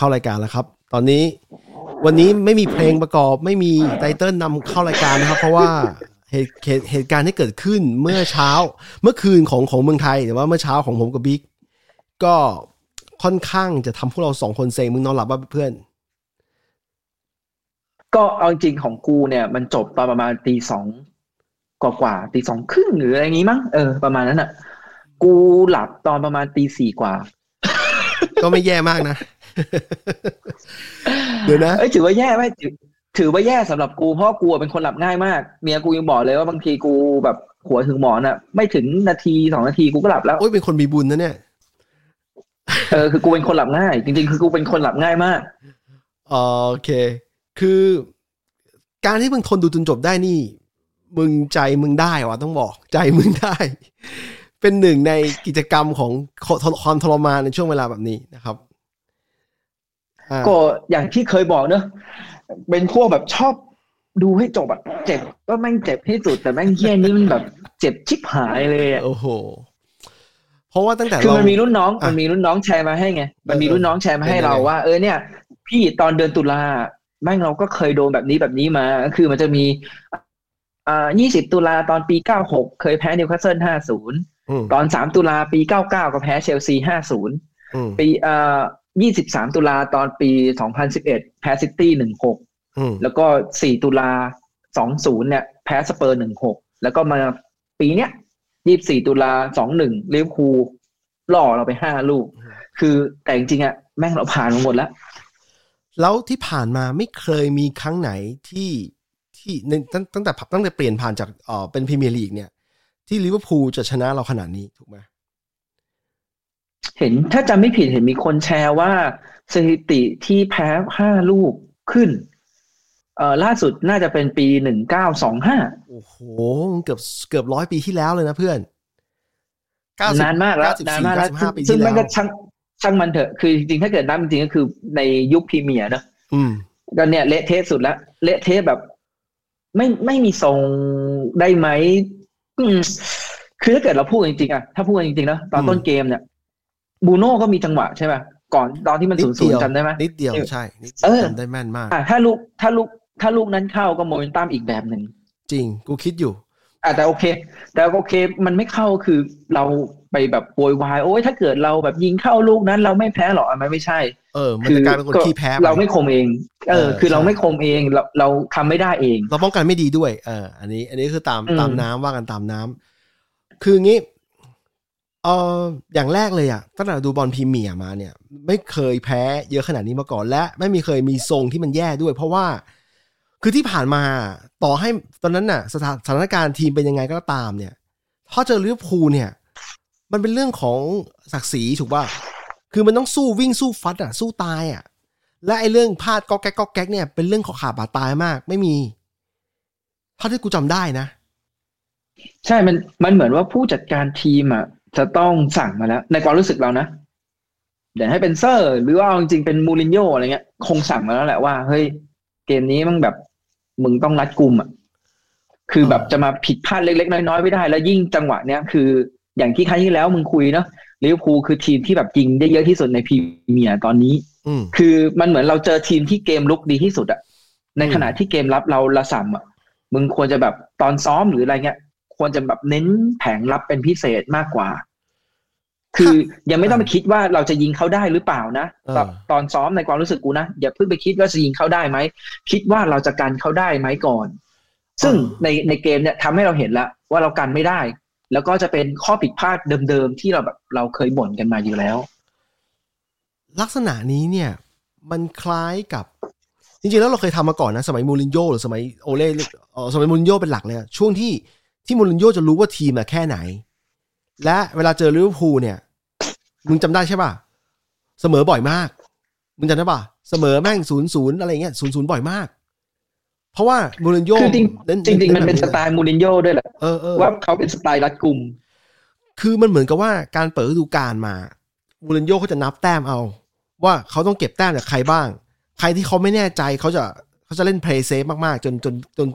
เข้ารายการแล้วครับ ตอนนี้วันนี้ไม่มีเพลงประกอบไม่มีไตเติ้ลนำเข้ารายการนะครับ เพราะว่าเหตุเหตุเหตุการณ์ที่เกิดขึ้นเมื่อเช้าเมื่อคืนของของเมืองไทยแต่ว่าเมื่อเช้าของผมกับบิ๊กก็ค่อนข้างจะทำพวกเราสองคนเซ็งมึงนอนหลับป่ะเพื่อน ก็เอาจริงของกูเนี่ย มันจบตอนประมาณตีสองกว่ากว่าตีสองครึ่งหรืออะไรงี้มั้งเออประมาณนั้นอะ กูหลับตอนประมาณตีสี่กว่า ก็ไม่แย่มากนะ เดี๋ยวนะเอ้ยถือว่าแย่ไหมถือถือว่าแย่สำหรับกูเพราะว่ากูเป็นคนหลับง่ายมากเมียกูยังบอกเลยว่าบางทีกูแบบหัวถึงหมอนอะไม่ถึงนาทีสองนาทีกูก็หลับแล้วโอ้ยเป็นคนมีบุญนะเนี่ยเออคือกูเป็นคนหลับง่าย จริง ๆ คือกูเป็นคนหลับง่ายมากโอเค คือการที่มึงทนดูจนจบได้นี่ มึงใจมึงได้วะต้องบอกใจมึงได้ เป็นหนึ่งในกิจกรรมของความทรมานในช่วงเวลาแบบนี้นะครับอ่า ก็อย่างที่เคยบอกเนอะเป็นพวกแบบชอบดูให้จบอะเจ็บก็แม่งเจ็บที่สุดแต่แม่งเฮี้ยนี่มันแบบเจ็บชิบหายเลยอะโอ้โหเพราะว่าตั้งแต่คือเรามันมีรุ่นน้องอะมันมีรุ่นน้องแชร์มาให้ไงมันมีเออรุ่นน้องแชร์มาให้เป็นยังไงเราว่า เออเนี่ย พี่ตอนเดือนตุลาแม่งเราก็เคยโดนแบบนี้แบบนี้มา คือมันจะมีอ่า20ตุลาตอนปี96เคยแพ้นิวคาสเซิล50อืมตอน3ตุลาปี99ก็แพ้เชลซี50อื มปีเอ่อ23ตุลาตอนปี2011แพ้ซิตี้16อืมแล้วก็4ตุลา20เนี่ยแพ้สเปอร์16แล้วก็มาปีเนี้ย24ตุลา21ลิเวอร์พูลล่อเราไป5ลูก คือแต่จริงๆอะแม่งเราผ่านมาหมดแล้ว แล้วที่ผ่านมาไม่เคยมีครั้งไหนที่ที่ในตั้งตั้งแต่ตั้งแต่เปลี่ยนผ่านจากเอ่อเป็นพรีเมียร์ลีกเนี่ย ที่ลิเวอร์พูลจะชนะเราขนาดนี้ถูกไหม เห็นถ้าจำไม่ผิดเห็นมีคนแชร์ว่าสถิติที่แพ้5ลูกขึ้น เอ่อล่าสุดน่าจะเป็นปี1925โอ้โหเกือบเกือบร้อยปีที่แล้วเลยนะเพื่อน90นานมากแล้ว94นานมากแล้ว95ปีซึ่งที่มันแล้ก็วช่างช่างมันเถอะ คือจริงๆถ้าเกิดนับจริงๆก็คือในยุคพรีเมียร์เนอะอืมก็เนี่ยเละเทะสุดแล้วเละเทะแบบ ไม่ไม่มีทรงได้ไหมอืมคือถ้าเกิดเราพูดจริงๆอะถ้าพูดจริงๆนะตอนอืมต้นเกมเนี่ย บูโน่ก็มีจังหวะใช่ไหมก่อนตอนที่มันนิศูดนย์ศูเดีนยวย์จำได้ไหมนิดเดียวใช่นิดเออจำได้แม่นมากอะถ้าลูกถ้าลูกถ้าลูกนั้นเข้าก็โมเมนตัมอีกแบบหนึ่งจริง กูคิดอยู่อะแต่โอเค แต่โอเค มันไม่เข้าคือเราไปแบบโวยวายโอ้ยถ้าเกิดเราแบบยิงเข้าลูกนั้น เราไม่แพ้หรอกอะมันไม่ใช่ เออ มันจะกลายเป็นคนขี้แพ้ไปเราไม่คมเอง เออเออคือเราใช่ไม่คมเองเราเราทำไม่ได้เอง เราป้องกันไม่ดีด้วย เออ อันนี้ อันนี้คือตามอืมตามน้ำว่ากันตามน้ำคืองี้ เอออย่างแรกเลยอะตั้งแต่ดูบอลพรีเมียร์มาเนี่ย ไม่เคยแพ้เยอะขนาดนี้มาก่อน และไม่มีเคยมีทรงที่มันแย่ด้วย เพราะว่า คือที่ผ่านมาต่อให้ตอนนั้นน่ะสถานสถานการณ์ทีมเป็นยังไงก็ตามเนี่ยถ้าเจอลิเวอร์พูลเนี่ย มันเป็นเรื่องของศักดิ์ศรีถูกป่ะคือมันต้องสู้วิ่งสู้ฟัดอะสู้ตายอะ และไอ้เรื่องพลาดก็แก๊กก็แก๊กเนี่ยเป็นเรื่องของขาบาดตายมาก ไม่มีเท่าที่กูจำได้นะ ใช่มันมันเหมือนว่าผู้จัดการทีมอะ จะต้องสั่งมาแล้ว ในความรู้สึกเรานะเดี๋ยวให้เป็นเซอร์ หรือว่าเอาจริงๆเป็นมูรินโญ่อะไรเงี้ย คงสั่งมาแล้วแหละว่า เฮ้ย เกมนี้มันแบบ มึงต้องรัดกุมอะคือแบบจะมาผิดพลาดเล็กๆ น้อยๆไม่ได้ แล้วยิ่งจังหวะเนี้ยคืออย่างที่ครั้งที่แล้วมึงคุยเนาะลิเวอร์พูลคือทีมที่แบบยิงได้เยอะที่สุดในพรีเมียร์ตอนนี้อืมคือมันเหมือนเราเจอทีมที่เกมลุกดีที่สุดอะในอืมขณะที่เกมรับเราละสัมอะมึงควรจะแบบตอนซ้อมหรืออะไรเงี้ย ควรจะแบบเน้นแผงรับเป็นพิเศษมากกว่า คือยังไม่ต้องไปคิดว่าเราจะยิงเขาได้หรือเปล่านะเออตอนตอนซ้อมในความรู้สึกกูนะอย่าเพิ่งไปคิดว่าจะยิงเขาได้ไหมคิดว่าเราจะกันเขาได้ไหมก่อน ซึ่งในในเกมเนี่ยทำให้เราเห็นแล้วว่าเรากันไม่ได้ แล้วก็จะเป็นข้อผิดพลาดเดิมๆที่เราแบบเราเคยบ่นกันมาอยู่แล้ว ลักษณะนี้เนี่ย มันคล้ายกับจริงๆแล้วเราเคยทำมาก่อนนะ สมัยมูรินโญ่หรือสมัยโอเล่เอ่อสมัยมูรินโญ่เป็นหลักเลยอะช่วงที่ ที่มูรินโญ่จะรู้ว่าทีมอะแค่ไหน และเวลาเจอลิเวอร์พูลเนี่ย มึงจำได้ใช่ป่ะ เสมอบ่อยมาก มึงจำได้ป่ะ เสมอแม่งศูนย์ศูนย์อะไรเงี้ยศูนย์ศูนย์บ่อยมาก เพราะว่ามูรินโญ่คือจริงๆจริงๆมันเป็นแบบสไตแบบล์มูรินโญ่ด้วยแหละเออเออว่าเขาเป็นสไตล์รัดกุมคือมันเหมือนกับว่าการเปิดฤดูกาลมามูรินโญ่เขาจะนับแต้มเอา ว่าเขาต้องเก็บแต้มจากใครบ้าง ใครที่เขาไม่แน่ใจเขาจะเขาจะเล่น play safe มากๆ จนจนจน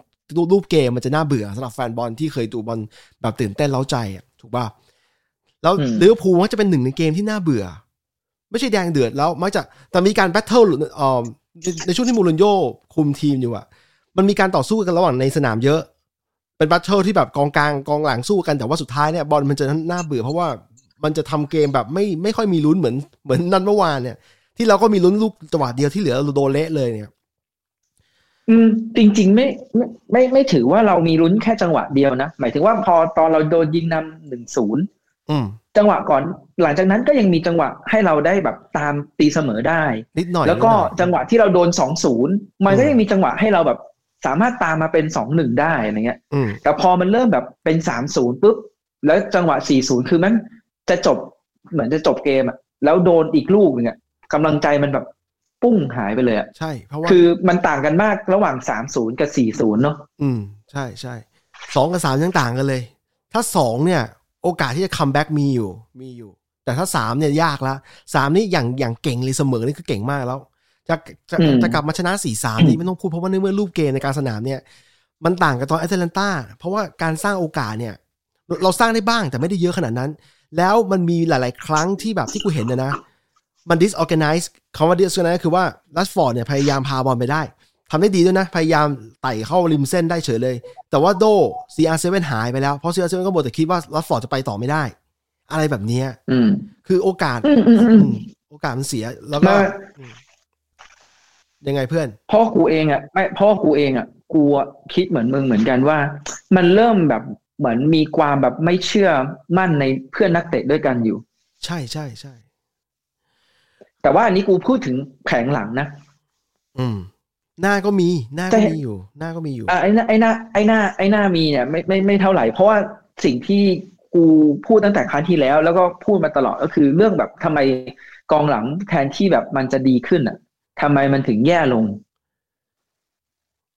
รูปเกมมันจะน่าเบื่อสำหรับแฟนบอลที่เคยดูบอลแบบตื่นเต้นเร้าใจอะถูกป่ะแล้วอืมลิเวอร์พูลมักจะเป็นหนึ่งในเกมที่น่าเบื่อ ไม่ใช่แดงเดือดแล้วมักจะแต่มีการ battle เอ่อในในช่วงที่มูรินโญ่คุมทีมอยู่อะมันมีการต่อสู้กันระหว่างในสนามเยอะ เป็น battle ที่แบบกองกลางกองหลังสู้กันแต่ว่าสุดท้ายเนี่ยบอลมันจะน่าเบื่อ เพราะว่ามันจะทำเกมแบบไม่ไม่ค่อยมีลุ้นเหมือนเหมือนนัดเมื่อวานเนี่ย ที่เราก็มีลุ้นลูกจังหวะเดียวที่เหลือเราโดนเละเลยเนี่ย อืมจริง ๆ ไม่ไม่ไม่ไม่ถือว่าเรามีลุ้นแค่จังหวะเดียวนะหมายถึงว่าพอตอนเราโดนยิงนำหนึ่งศูนย์อืมจังหวะก่อนหลังจากนั้นก็ยังมีจังหวะให้เราได้แบบตามตีเสมอได้นิดหน่อยแล้วก็นิดหน่อยจังหวะที่เราโดนสองศูนย์มันก็อืมยังมีจังหวะให้เราแบบสามารถตามมาเป็นสองหนึ่งได้อะไรเงี้ยอืมแต่พอมันเริ่มแบบเป็นสามศูนย์ปุ๊บแล้วจังหวะสี่ศูนย์คือมันจะจบเหมือนจะจบเกมอะแล้วโดนอีกลูกหนึงอะกำลังใจมันแบบ ปุ้งหายไปเลยอะใช่ เพราะว่าคือมันต่างกันมากระหว่างสามศูนย์กับสี่ศูนย์เนาะอืม ใช่ใช่สองกับสามยังต่างกันเลย ถ้าสองเนี่ย โอกาสที่จะ comeback มีอยู่ มีอยู่ แต่ถ้าสามเนี่ยยากละสามนี่อย่างอย่างเก่งเลยเสมอนี่คือเก่งมากแล้ว จะจะจะกลับมาชนะสี่สามนี่ไม่ต้องพูดเพราะว่าในเมื่อรูปเกมในการสนามเนี่ย มันต่างกับตอนแอตแลนตาเพราะว่าการสร้างโอกาสเนี่ย เราสร้างได้บ้างแต่ไม่ได้เยอะขนาดนั้น แล้วมันมีหลาย ๆ ครั้งที่แบบที่กูเห็นนะนะ มัน disorganize คำว่า disorganize คือว่าลัสฟอร์ดเนี่ยพยายามพาบอลไปได้ทำได้ดีด้วยนะ พยายามไต่เข้าริมเส้นได้เฉยเลย แต่ว่าโด CR7 หายไปแล้ว เพราะ CR7 ก็บอกแต่คิดว่าลัสฟอร์ดจะไปต่อไม่ได้ อะไรแบบเนี้ยอืมคือโอกาสอืมอืมอืมอืมโอกาสมันเสียแล้วก็มาอืมยังไงเพื่อน พ่อกูเองอะไม่พ่อกูเองอะกูอะคิดเหมือนมึงเหมือนกันว่า มันเริ่มแบบเหมือนมีความแบบไม่เชื่อมั่นในเพื่อนนักเตะด้วยกันอยู่ ใช่ใช่ใช่ แต่ว่าอันนี้กูพูดถึงแผงหลังนะ อืม หน้าก็มี หน้าแต่ก็มีอยู่ หน้าก็มีอยู่อะไอ้หน้าไอ้หน้าไอ้หน้าไอ้หน้ามีเนี่ยไม่ไม่ไม่เท่าไหร่ เพราะว่าสิ่งที่กูพูดตั้งแต่ครั้งที่แล้ว แล้วก็พูดมาตลอดก็คือเรื่องแบบทำไมกองหลังแทนที่แบบมันจะดีขึ้นอะทำไมมันถึงแย่ลง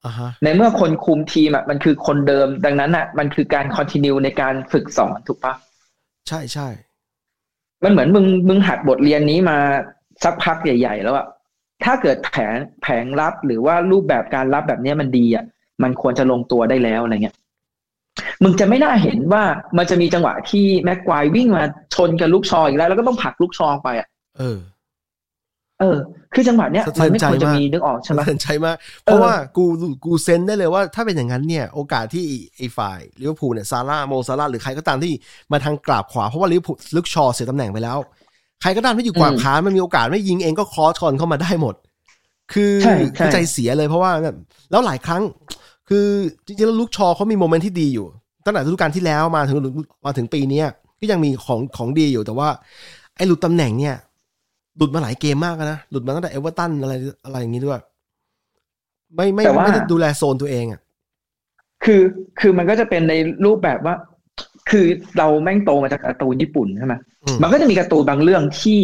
อ่าฮะในเมื่อคนคุมทีมอะมันคือคนเดิม ดังนั้นอะ มันคือการคอนติเนียในการฝึกสอนถูกปะใช่ใช่มันเหมือนมึงมึงหัดบทเรียนนี้มา สักพักใหญ่ ๆ แล้วอะถ้าเกิดแผนแผงรับหรือว่ารูปแบบการรับแบบเนี้ยมันดีอะมันควรจะลงตัวได้แล้วอะไรเงี้ยมึงจะไม่น่าเห็นว่ามันจะมีจังหวะที่แม็กควายวิ่งมาชนกับลูกชออีกแล้ว แล้วก็ต้องผลักลูกชอไปอะเออ เออ คือจังหวะเนี้ยสะเทืมัอนนไม่ใจควรจะมากมีนึกออกใช่ไหมสะเทือนใจมาก เพราะว่ากูกูเซนได้เลยว่า ถ้าเป็นอย่างนั้นเนี่ย โอกาสที่ไอ้ฝ่ายลิเวอร์พูลเนี่ยซาลาห์โมซาลาห์หรือใครก็ตามที่มาทางกราบขวาเพราะว่าลิเวอร์พูลลุคชอว์เสียตำแหน่งไปแล้ว ใครก็ตามที่อยู่กราบขวามันมีโอกาสไม่ยิงเองก็ cross บอลเข้ามาได้หมด คือใช่คือใช่ใจเสียเลยเพราะว่าแบบแล้วหลายครั้ง คือจริงๆแล้วลุคชอว์เขามี moment ที่ดีอยู่ ตั้งแต่ฤดูกาลที่แล้วมาถึงมาถึงปีเนี้ยก็ยังมีของของดีอยู่แต่ว่า ไอ้หลุดตำแหน่งเนี่ยหลุดมาหลายเกมมากนะหลุดมาตั้งแต่เอเวอร์ตันอะไรอะไรอย่างนี้ด้วย ไม่ไม่แต่ว่าไม่ได้ดูแลโซนตัวเองอะคือคือมันก็จะเป็นในรูปแบบว่า คือเราแม่งโตมาจากการ์ตูนญี่ปุ่นใช่ไหมอื มมันก็จะมีการ์ตูนบางเรื่องที่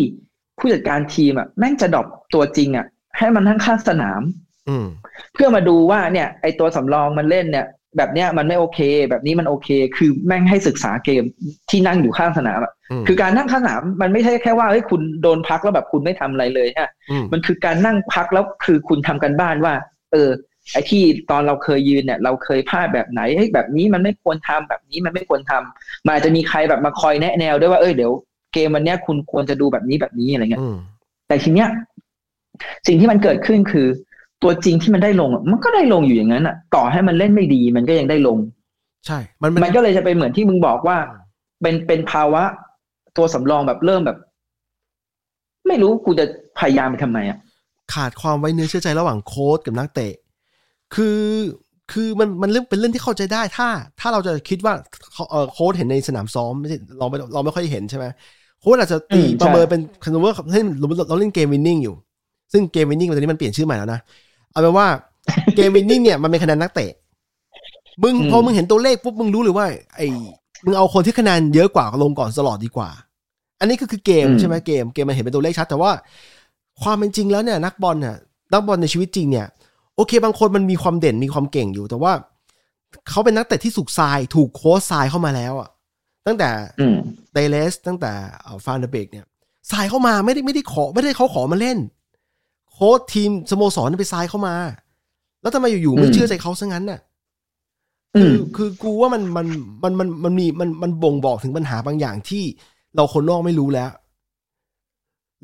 ผู้จัดการทีมอะแม่งจะดรอปตัวจริงอะ ให้มันทั้งข้างสนามอืมเพื่อมาดูว่าเนี่ย ไอตัวสำรองมันเล่นเนี่ย แบบเนี้ยมันไม่โอเค แบบนี้มันโอเค คือแม่งให้ศึกษาเกมที่นั่งอยู่ข้างสนามอะอืมคือการนั่งข้างสนามมันไม่ใช่แค่ว่าเฮ้ยคุณโดนพักแล้วแบบคุณไม่ทำอะไรเลยฮะอืมมันคือการนั่งพักแล้วคือคุณทำกันบ้านว่า เออ ไอ้ที่ตอนเราเคยยืนเนี่ย เราเคยพลาดแบบไหนเฮ้ยแบบนี้มันไม่ควรทำแบบนี้มันไม่ควรทำมันอาจจะมีใครแบบมาคอยแนะแนวด้วยว่าเออเดี๋ยวเกมวันเนี้ยคุณควรจะดูแบบนี้แบบนี้อะไรเงี้ยอืมแต่ทีเนี้ยสิ่งที่มันเกิดขึ้นคือ ตัวจริงที่มันได้ลงอะมันก็ได้ลงอยู่อย่างนั้นอะ ต่อให้มันเล่นไม่ดี มันก็ยังได้ลง ใช่ มันมันก็เลยจะเป็นเหมือนที่มึงบอกว่า เป็นเป็นภาวะ ตัวสำรองแบบเริ่มแบบ ไม่รู้กูจะพยายามไปทำไมอะขาดความไว้เนื้อเชื่อใจระหว่างโค้ชกับนักเตะ คือคือมันมันเรื่องเป็นเรื่องที่เข้าใจได้ถ้า ถ้าเราจะคิดว่าเขาเออโค้ชเห็นในสนามซ้อมไม่ใช่เราไม่เราไม่ค่อยเห็นใช่ไหมโค้ชอาจจะตีอืมใช่ประเมินเป็นคำว่าเล่นเราเราเล่นเกมวินนิ่งอยู่ ซึ่งเกมวินนิ่งตอนนี้มันเปลี่ยนชื่อใหม่แล้วนะ เอาเป็นว่าเกมวินนิ่งเนี่ยมันเป็นคะแนนนักเตะ มึงพอมึงเห็นตัวเลขปุ๊บมึงรู้เลยว่า ไอ้มึงเอาคนที่คะแนนเยอะกว่าลงก่อนตลอดดีกว่า อันนี้ก็คือเกมใช่ไหมเกมเกมมันเห็นเป็นตัวเลขชัด แต่ว่าความเป็นจริงแล้วเนี่ยนักบอลเนี่ยนักบอลในชีวิตจริงเนี่ย โอเค บางคนมันมีความเด่นมีความเก่งอยู่ แต่ว่าเขาเป็นนักเตะที่สุกทราย ถูกโค้ชทรายเข้ามาแล้วอะ ตั้งแต่อืมเดเลสตั้งแต่ฟานเดเบกเนี่ยทรายเข้ามาไม่ได้ไม่ได้ขอไม่ได้เขาขอมาเล่น โค้ชทีมสโมสรไปทรายเข้ามา แล้วทำไมอยู่ๆไม่อืมเชื่อใจเขาซะงั้นน่ะอืคือมคือกูว่ามันมันมันมันมันมีมันมันบ่งบอกถึงปัญหาบางอย่างที่เราคนนอกไม่รู้แล้ว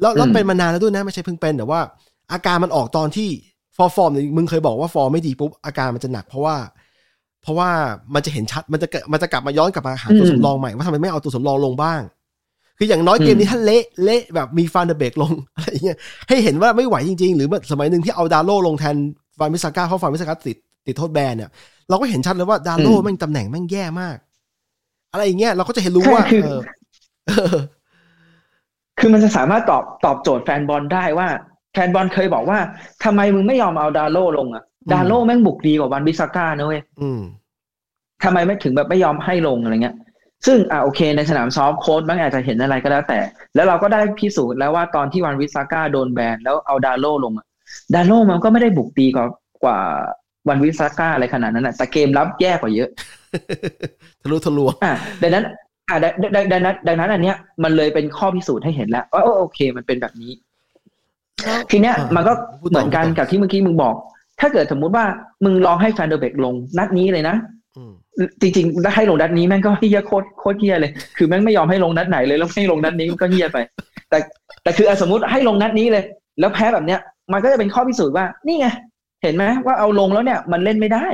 แล้วแล้วอืมเป็นมานานแล้วด้วยนะ ไม่ใช่เพิ่งเป็นแต่ว่า อาการมันออกตอนที่ ฟอร์ฟอร์มเนี่ยมึงเคยบอกว่าฟอร์มไม่ดีปุ๊บอาการมันจะหนักเพราะว่า เพราะว่ามันจะเห็นชัดมันจะเกิดมันจะกลับมาย้อนกลับมาหาตัวอืมสำรองใหม่ว่าทำไมไม่เอาตัวสำรองลงบ้าง คืออย่างน้อยเกมนี้ถ้าเละเละแบบมีฟานเดอร์เบกลงอะไรเงี้ยให้เห็นว่าไม่ไหวจริง ๆ หรือสมัยหนึ่งที่เอาดาโลต์ลงแทนวานบิสซาก้าเพราะวานบิสซาก้าติดติดโทษแบนเนี่ยเราก็เห็นชัดเลยว่าดาโลต์อืมแม่งตำแหน่งแม่งแย่มาก อะไรอย่างเงี้ยเราก็จะเห็นรู้ว่าคือเออเออคือมันจะสามารถตอบตอบโจทย์แฟนบอลได้ว่า แฟนบอลเคยบอกว่าทำไมมึงไม่ยอมเอาดาโลต์ลงอะดาโลต์แม่งบุกดีกว่าวานบิสซาก้านะเว้ยอืมทำไมไม่ถึงแบบไม่ยอมให้ลงอะไรเงี้ย ซึ่งอ่าโอเคในสนามซ้อมโค้ชบางอาจจะเห็นอะไรก็แล้วแต่ แล้วเราก็ได้พิสูจน์แล้วว่าตอนที่วานบิสซาก้าโดนแบนแล้วเอาดาโลต์ลงอะดาโลมันก็ไม่ได้บุกดีกว่ากว่าวันวิสาก้าอะไรขนาดนั้นนะแต่เกมรับแย่กว่าเยอะ ทะลุทะลวงอ่าดังนั้น อ่าดังดังดังนั้นดังนั้น อันเนี้ยมันเลยเป็นข้อพิสูจน์ให้เห็นแล้วว่าเออโอเคมันเป็นแบบนี้ ทีเนี้ยอ่ามันก็พูดต่อเหมือนกันพูดต่อกับที่เมื่อกี้มึงบอก ถ้าเกิดสมมุติว่ามึงลองให้แฟนเดอร์เบกลงนัดนี้เลยนะอืมจริงๆถ้าให้ลงนัดนี้แม่งก็เฮียโคตรโคตรเฮียเลย คือแม่งไม่ยอมให้ลงนัดไหนเลยแล้วให้ลงนัดนี้มันก็เฮียไป แต่แต่คืออะสมมติให้ลงนัดนี้เลย แล้วแพ้แบบเนี้ย มันก็จะเป็นข้อพิสูจน์ว่านี่ไงเห็นไหมว่าเอาลงแล้วเนี่ยมันเล่นไม่ได้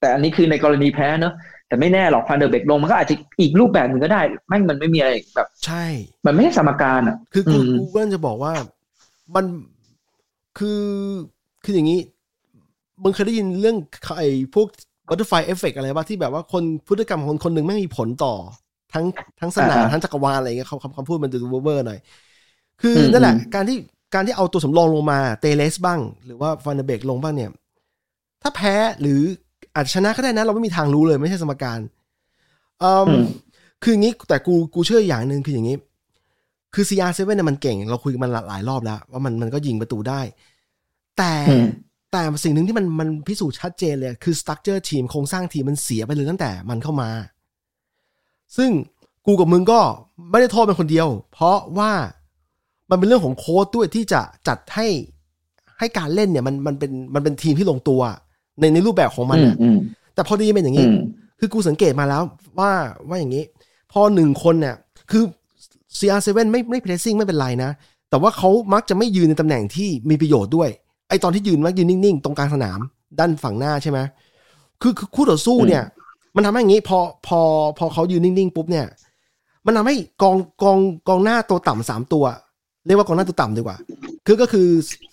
แต่อันนี้คือในกรณีแพ้เนอะแต่ไม่แน่หรอกฟันเดอร์เบกลงมันก็อาจจะอีกรูปแบบหนึ่งก็ได้แม่งมันไม่มีอะไรแบบ ใช่ มันไม่ใช่สมการอะ คือกูอืมกูก็จะบอกว่า มันคือคืออย่างนี้มึงเคยได้ยินเรื่องไอ้พวก butterfly effect อะไรบ้างที่แบบว่าคนพฤติกรรมของคนคนหนึ่งไม่มีผลต่อ ทั้งทั้งสนามทั้งจักรวาลอะไรเงี้ยคำคำคำพูดมันจะดูเวอร์ๆหน่อย คือนั่นแหละ การที่การที่เอาตัวสำรองลงมาเตเลสบ้าง หรือว่าฟันเดอร์เบกลงบ้างเนี่ย ถ้าแพ้หรืออาจจะชนะก็ได้นะ เราไม่มีทางรู้เลยไม่ใช่สมการอืมอืมคืออย่างนี้แต่กูกูเชื่ออย่างหนึ่งคืออย่างนี้ คือ CR7 เนี่ยมันเก่ง เราคุยกันมันหลายรอบแล้ว ว่ามันมันก็ยิงประตูได้ แต่อืมแต่สิ่งหนึ่งที่มันมันพิสูจน์ชัดเจนเลย คือ structure ทีมโครงสร้างทีมมันเสียไปเลยตั้งแต่มันเข้ามา ซึ่งกูกับมึงก็ไม่ได้โทษเป็นคนเดียว เพราะว่ามันเป็นเรื่องของโค้ดด้วยที่จะจัดให้ให้การเล่นเนี่ยมันมันเป็นมันเป็นทีมที่ลงตัว ในในรูปแบบของมันอืมน่ะอืมแต่พอดีเป็นอย่างอืนี้มคือกูสังเกตมาแล้วว่าว่าอย่างนี้ พอหนึ่งคนเนี่ย คือ CR7 ไม่ไม่เพรสซิ่งไม่เป็นไรนะ แต่ว่าเขามักจะไม่ยืนในตำแหน่งที่มีประโยชน์ด้วย ไอตอนที่ยืนมักยืนนิ่งๆ ตรงกลางสนามด้านฝั่งหน้าใช่ไหมคือคือคู่ต่อสู้เนี่ย มันทำให้อย่างนี้พอพอพอเขายืนนิ่งๆปุ๊บเนี่ย มันทำให้กองกองกองหน้าตัวต่ำสามตัว เรียกว่ากองหน้าตัวต่ำดีกว่า คือก็คือ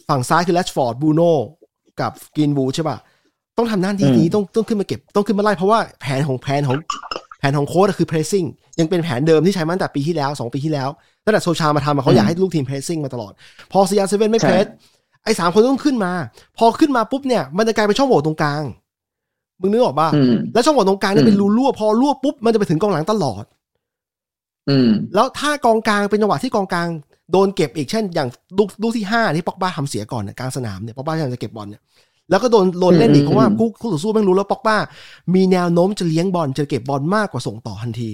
ฝั่งซ้ายคือแรชฟอร์ดบูโน่กับกรีนวูดใช่ป่ะต้องทำหน้าที่นี้อืมต้องต้องขึ้นมาเก็บ ต้องขึ้นมาไล่เพราะว่าแผนของแผนของแผนของโค้ชอะคือ pressing ยังเป็นแผนเดิมที่ใช้มาตั้งแต่ปีที่แล้วสองปีที่แล้วตั้งแต่โซชามาทำอะเขาอยากให้ลูกทีม pressing มาตลอด พอ CR Seven ไม่ใช่ pressไอ้สามคนต้องขึ้นมา พอขึ้นมาปุ๊บเนี่ยมันจะกลายเป็นช่องโหว่ตรงกลาง มึงนึกออกป่ะอืมแล้วช่องโหว่ตรงกลางเนี่ยอืมเป็นรูรั่วพอรั่วปุ๊บมันจะไปถึงกองหลังตลอด อืมแล้วถ้ากองกลางเป็นจังหวะที่กองกลางโดนเก็บอีกเช่น อย่างลูกลูกที่ห้าที่ปอกบ้าทำเสียก่อนเนี่ยกลางสนามเนี่ยปอกบ้าพยายามจะเก็บบอลเนี่ย แล้วก็โดนโดนเล่นอีกอืมเพราะว่าอืมคู่คู่ต่อสู้แม่งรู้แล้วปอกบ้า มีแนวโน้มจะเลี้ยงบอลจะเก็บบอลมากกว่าส่งต่อทันที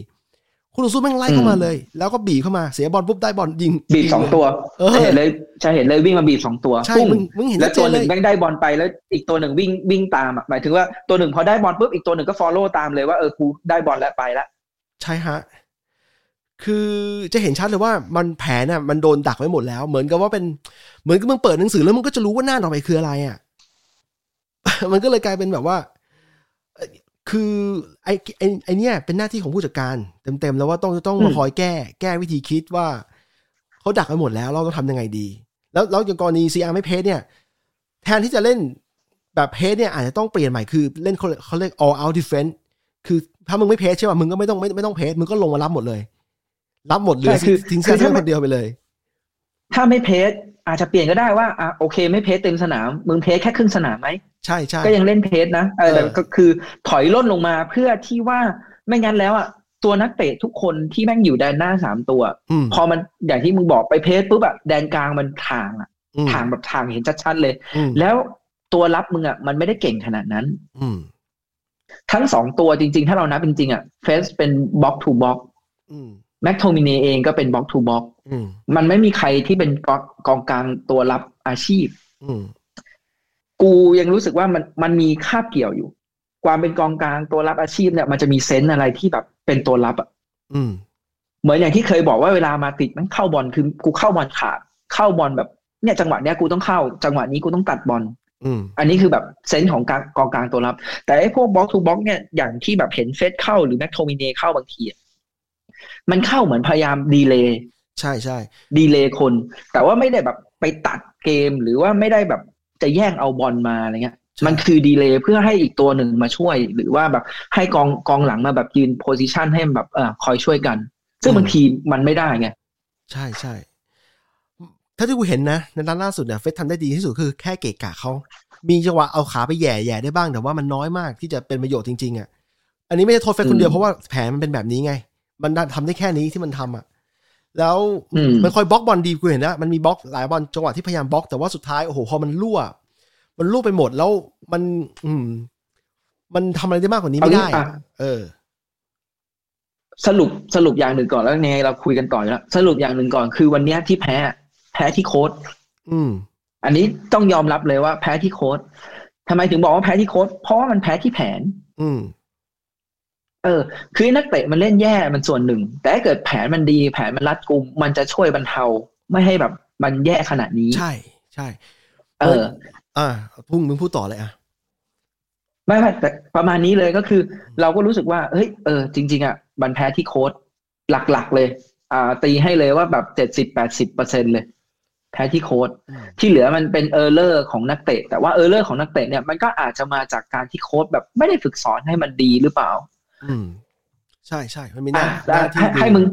คู่ต่อสู้แม่งไล่เข้ามาเลย แล้วก็บีบเข้ามาเสียบอลปุ๊บได้บอลยิงบีบสองตัวเออจะเห็นเลยจะเห็นเลยวิ่งมาบีบสองตัวใช่ปุ้งมึงมึงเห็นแล้วชัดเจตัวนหเลนึ่งยแม่งได้บอลไปแล้วอีกตัวหนึ่งวิ่งวิ่งตามอะหมายถึงว่าตัวหนึ่งพอได้บอลปุ๊บอีกตัวหนึ่งก็ฟอลโล่ตามเลยว่าเออกูได้บอลแล้วไปละใช่ฮะคือจะเห็นชัดเลยว่ามันแผนน่ะมันโดนดักไว้หมดแล้ว เหมือนกับว่าเป็นเหมือนกับมึงเปิดหนังสือแล้วมึงก็จะรู้ว่าหน้าต่อไปคืออะไรอะ มันก็เลยกลายเป็นแบบว่าเอ่อคือไอ้ไอ้ไอ้เนี่ยเป็นหน้าที่ของผู้จัดการ เต็มๆแล้วว่าต้องต้องมาคอยแก้ แก้วิธีคิดว่าเขาดักไว้หมดแล้ว เราต้องทำยังไงดี แล้วแล้วอย่างกรณีซีอาร์ไม่เพจเนี่ย แทนที่จะเล่นแบบเพจเนี่ยอาจจะต้องเปลี่ยนใหม่คือเล่นเขาเขาเรียก all out defense คือถ้ามึงไม่เพจใช่ป่ะมึงก็ไม่ต้องไม่ไม่ต้องเพจมึงก็ลงมารับหมดเลย รับหมดเหลยใช่คือทิ้งคืเสียอถ้าคนเดียวไปเลย ถ้าไม่เพส อาจจะเปลี่ยนก็ได้ว่าอะโอเค ไม่เพสเต็มสนาม มึงเพสแค่ครึ่งสนามไหมใช่ใช่ก็ยังเล่นเพสนะเออแต่เออก็คือถอยล่นลงมาเพื่อที่ว่าไม่งั้นแล้วอะตัวนักเตะทุกคนที่แม่งอยู่แดนหน้าสามตัวอืมพอมันอย่างที่มึงบอกไป press ปุ๊บอะแดนกลางมันห่างอะอืมห่างแบบห่างเห็นชัดๆเลยอืมแล้วตัวรับมึงอะมันไม่ได้เก่งขนาดนั้น อืมทั้งสองตัวจริง ๆ ถ้าเรานับจริงๆอะเฟสเป็นบล็อกทูบล็อกอืม แม็คโทมิเนย์เองก็เป็น box to box อืมมันไม่มีใครที่เป็นกองกองกลางตัวรับอาชีพอืมกูยังรู้สึกว่ามันมันมีคาบเกี่ยวอยู่ ความเป็นกองกลางตัวรับอาชีพเนี่ย มันจะมี sense อะไรที่แบบเป็นตัวรับอะอืมเหมือนอย่างที่เคยบอกว่าเวลามาติชมันเข้าบอลคือกูเข้าบอลขาด เข้าบอลแบบ เนี่ย จังหวะเนี้ยกูต้องเข้า จังหวะนี้กูต้องตัดบอลอืมอันนี้คือแบบ sense ของกางกองกลางตัวรับ แต่ไอ้พวก box to box เนี่ยอย่างที่แบบเห็นเฟร็ดเข้าหรือแม็คโทมิเนย์เข้าบางทีอะ มันเข้าเหมือนพยายาม delayใช่ใช่ delay คน แต่ว่าไม่ได้แบบไปตัดเกมหรือว่าไม่ได้แบบจะแย่งเอาบอลมาอะไรเงี้ย มันคือ delay เพื่อให้อีกตัวหนึ่งมาช่วย หรือว่าแบบให้กองกองหลังมาแบบยืน position ให้มันแบบเออคอยช่วยกัน ซึ่งบางทีมันไม่ได้ไงใช่ใช่ถ้าที่กูเห็นนะในนัดล่าสุดเนี่ยเฟร็ดทำได้ดีที่สุดคือแค่เกะกะเขามีจังหวะเอาขาไปแหย่แหย่ได้บ้างแต่ว่ามันน้อยมากที่จะเป็นประโยชน์จริงๆอะ อันนี้ไม่ได้โทษเฟร็ดคนเดียวอืมเพราะว่าแผนมันเป็นแบบนี้ไง มันทำได้แค่นี้ที่มันทำอะ แล้วอืมมันคอยบล็อกบอลดีกูเห็นนะมันมีบล็อกหลายบอลจังหวะที่พยายามบล็อกแต่ว่าสุดท้ายโอ้โหพอมันรั่ว มันรั่วไปหมดแล้วมัน อืม มันทำอะไรได้มากกว่านี้ไม่ได้เอางี้อะอะเออ สรุปสรุปอย่างหนึ่งก่อนแล้วยังไงเราคุยกันต่ออยู่แล้วสรุปอย่างหนึ่งก่อนคือวันเนี้ยที่แพ้ แพ้ที่โค้ดอืม อันนี้ต้องยอมรับเลยว่าแพ้ที่โค้ดทำไมถึงบอกว่าแพ้ที่โค้ดเพราะว่ามันแพ้ที่แผน อืม เออ คือนักเตะมันเล่นแย่มันส่วนหนึ่ง แต่ถ้าเกิดแผนมันดีแผนมันรัดกุม มันจะช่วยบรรเทาไม่ให้แบบมันแย่ขนาดนี้ ใช่ใช่ เออ อ่าพุ่งมึงพูดต่อเลยอะไม่ไม่แต่ประมาณนี้เลยก็คือ เราก็รู้สึกว่าเฮ้ยเออจริง ๆอะมันแพ้ที่โค้ชหลักๆเลย อ่า ตีให้เลยว่าแบบเจ็ดสิบแปดสิบเปอร์เซ็นเลยแพ้ที่โค้ชอืมที่เหลือมันเป็น error ของนักเตะ แต่ว่า error ของนักเตะเนี่ยมันก็อาจจะมาจากการที่โค้ชแบบไม่ได้ฝึกสอนให้มันดีหรือเปล่า อืม ใช่ใช่มันมีหน้าอะหน้าที่ให้ดูให้มึง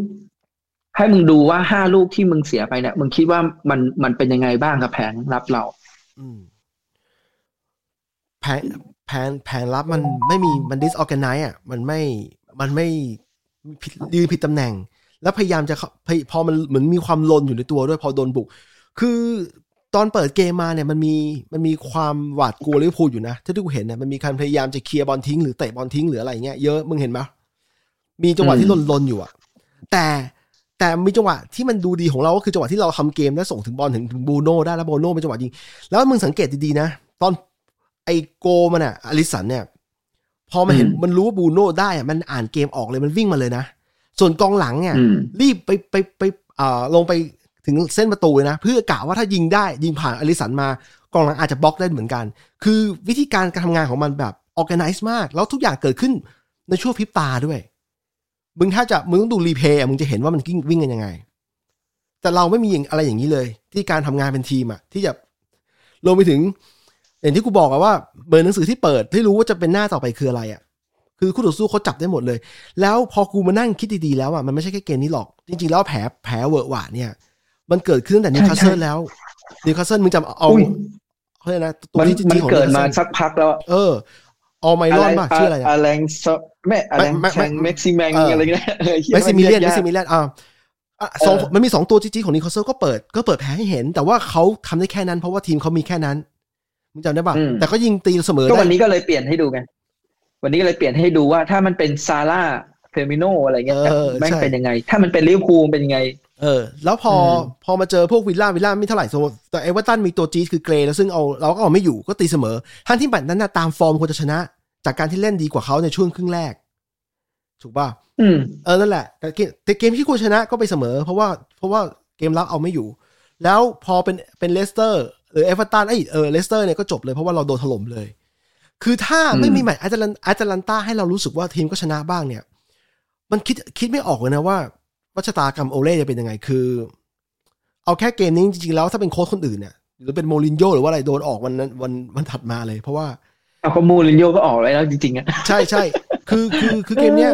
ให้มึงดูว่าห้าลูกที่มึงเสียไปเนี่ยมึงคิดว่ามันมันเป็นยังไงบ้างกับแผนรับเรา อืมแผนแผนแผนรับมันไม่มีมัน disorganized อะ มันไม่มันไม่ผิดยืนผิดตำแหน่ง แล้วพยายามจะเข้าพยพอมันเหมือนมีความลนอยู่ในตัวด้วยพอโดนบุก คือ ตอนเปิดเกมมาเนี่ยมันมีมันมีความหวาดกลัวลิเวอร์พูลอยู่นะที่ที่กูเห็นเนี่ยมันมีการพยายามจะเคลียร์บอลทิ้งหรือเตะบอลทิ้งหรืออะไรเงี้ยเยอะมึงเห็นปะมีจังหวะที่อืลมนลนๆอยู่อะแต่แต่มีจังหวะที่มันดูดีของเราก็คือจังหวะที่เราทำเกมและส่งถึงบอลถึงถึงบูโน่ได้แล้วบูโน่เป็นจังหวะยิงแล้วมึงสังเกตดีๆนะ ตอนไอโกมันอะอลิสันเนี่ย พอมันเห็นอืมมันรู้ว่าบูโน่ได้อะมันอ่านเกมออกเลยมันวิ่งมาเลยนะส่วนกองหลังเนี่ยอืมรีบไปไปไปอ่าลงไป ถึงเส้นประตูเลยนะ เพื่อกะว่าถ้ายิงได้ยิงผ่านอลิสันมากองหลังอาจจะบล็อกได้เหมือนกัน คือวิธีการการทำงานของมันแบบ organized มาก แล้วทุกอย่างเกิดขึ้นในช่วงพริบตาด้วย มึงถ้าจะมึงต้องดูรีเพย์มึงจะเห็นว่ามันวิ่งวิ่งกันยังไง แต่เราไม่มีอย่างอะไรอย่างนี้เลย ที่การทำงานเป็นทีมอะที่จะรวมไปถึง อย่างที่กูบอกอะว่าเบอร์หนังสือที่เปิดที่รู้ว่าจะเป็นหน้าต่อไปคืออะไรอะคือคู่ต่อสู้เขาจับได้หมดเลย แล้วพอกูมานั่งคิดดีๆแล้วอะมันไม่ใช่แค่เกมนี้หรอก จริงๆ แล้วแผลแผลเวอะหวะเนี่ย มันเกิดขึ้นตั้งแต่นิวคาสเซิลแล้วนิวคาสเซิลมึงจำเอาอุ้ยเขาเรียกนะตัวมันที่จมันริงๆของเกิดมา Newcastle สักพักแล้ว เออออไมรอนป่ะชื่ออะไรนะอะไรงซไม่อะไรไม่ไม่แชงเม็กซิแมงเออออะไรเงี้ยเออหี้ไม่ซิมิเลียนยไม่กซิมิเลียนอ่าอะสองเออมันมีสองตัวจีจีของนิวคาสเซิลก็เปิดก็เปิดแพ้ให้เห็น แต่ว่าเขาทำได้แค่นั้น เพราะว่าทีมเขามีแค่นั้นมึงจำได้ป่ะอืมแต่ก็ยิงตีเสมอก็ได้วันนี้ก็เลยเปลี่ยนให้ดูไงวันนี้ก็เลยเปลี่ยนให้ดูว่าถ้ามันเป็นซาร่าเฟมิโนอะไรเงี้ยเออแม่งใช่เป็นยังไง ถ้ามันเป็นลิเวอร์พูลเป็นยังไง เออ แล้วพออมพอมาเจอพวกวิลล่าวิลล่าไม่เท่าไหร่โซแต่เอเวอร์ตันมีตัวจี๊ดคือเกรย์แล้วซึ่งเอาเราก็เอาไม่อยู่ก็ตีเสมอทั้งที่แบบนั้นนะตามฟอร์มควรจะชนะ จากการที่เล่นดีกว่าเขาในช่วงครึ่งแรก ถูกป่ะอืมเออนั่นแหละแต่เกมแต่เกมที่ควรชนะก็ไปเสมอ เพราะว่าเพราะว่าเกมรับเอาไม่อยู่ แล้วพอเป็นเป็นเลสเตอร์หรือเอเวอร์ตันไอยเออเลสเตอร์เนี่ยก็จบเลยเพราะว่าเราโดนถล่มเลย คือถ้าไม่อืมมีแมตช์อาจารันอาจารันต้าให้เรารู้สึกว่าทีมก็ชนะบ้างเนี่ย มันคิดคิดไม่ออกเลยนะว่า วัชะตากรรมโอเล่จะเป็นยังไง คือ เอาแค่เกมนี้จริงๆแล้วถ้าเป็นโค้ชคนอื่นเนี่ยหรือเป็นโมลินโญ่หรือว่าอะไรโดนออกวันนั้นวันวันถัดมาเลย เพราะว่าเอาข้อมูลลินโยก็ออกแล้วจริงๆอะใช่ใช่คือคือคือเกมเนี้ย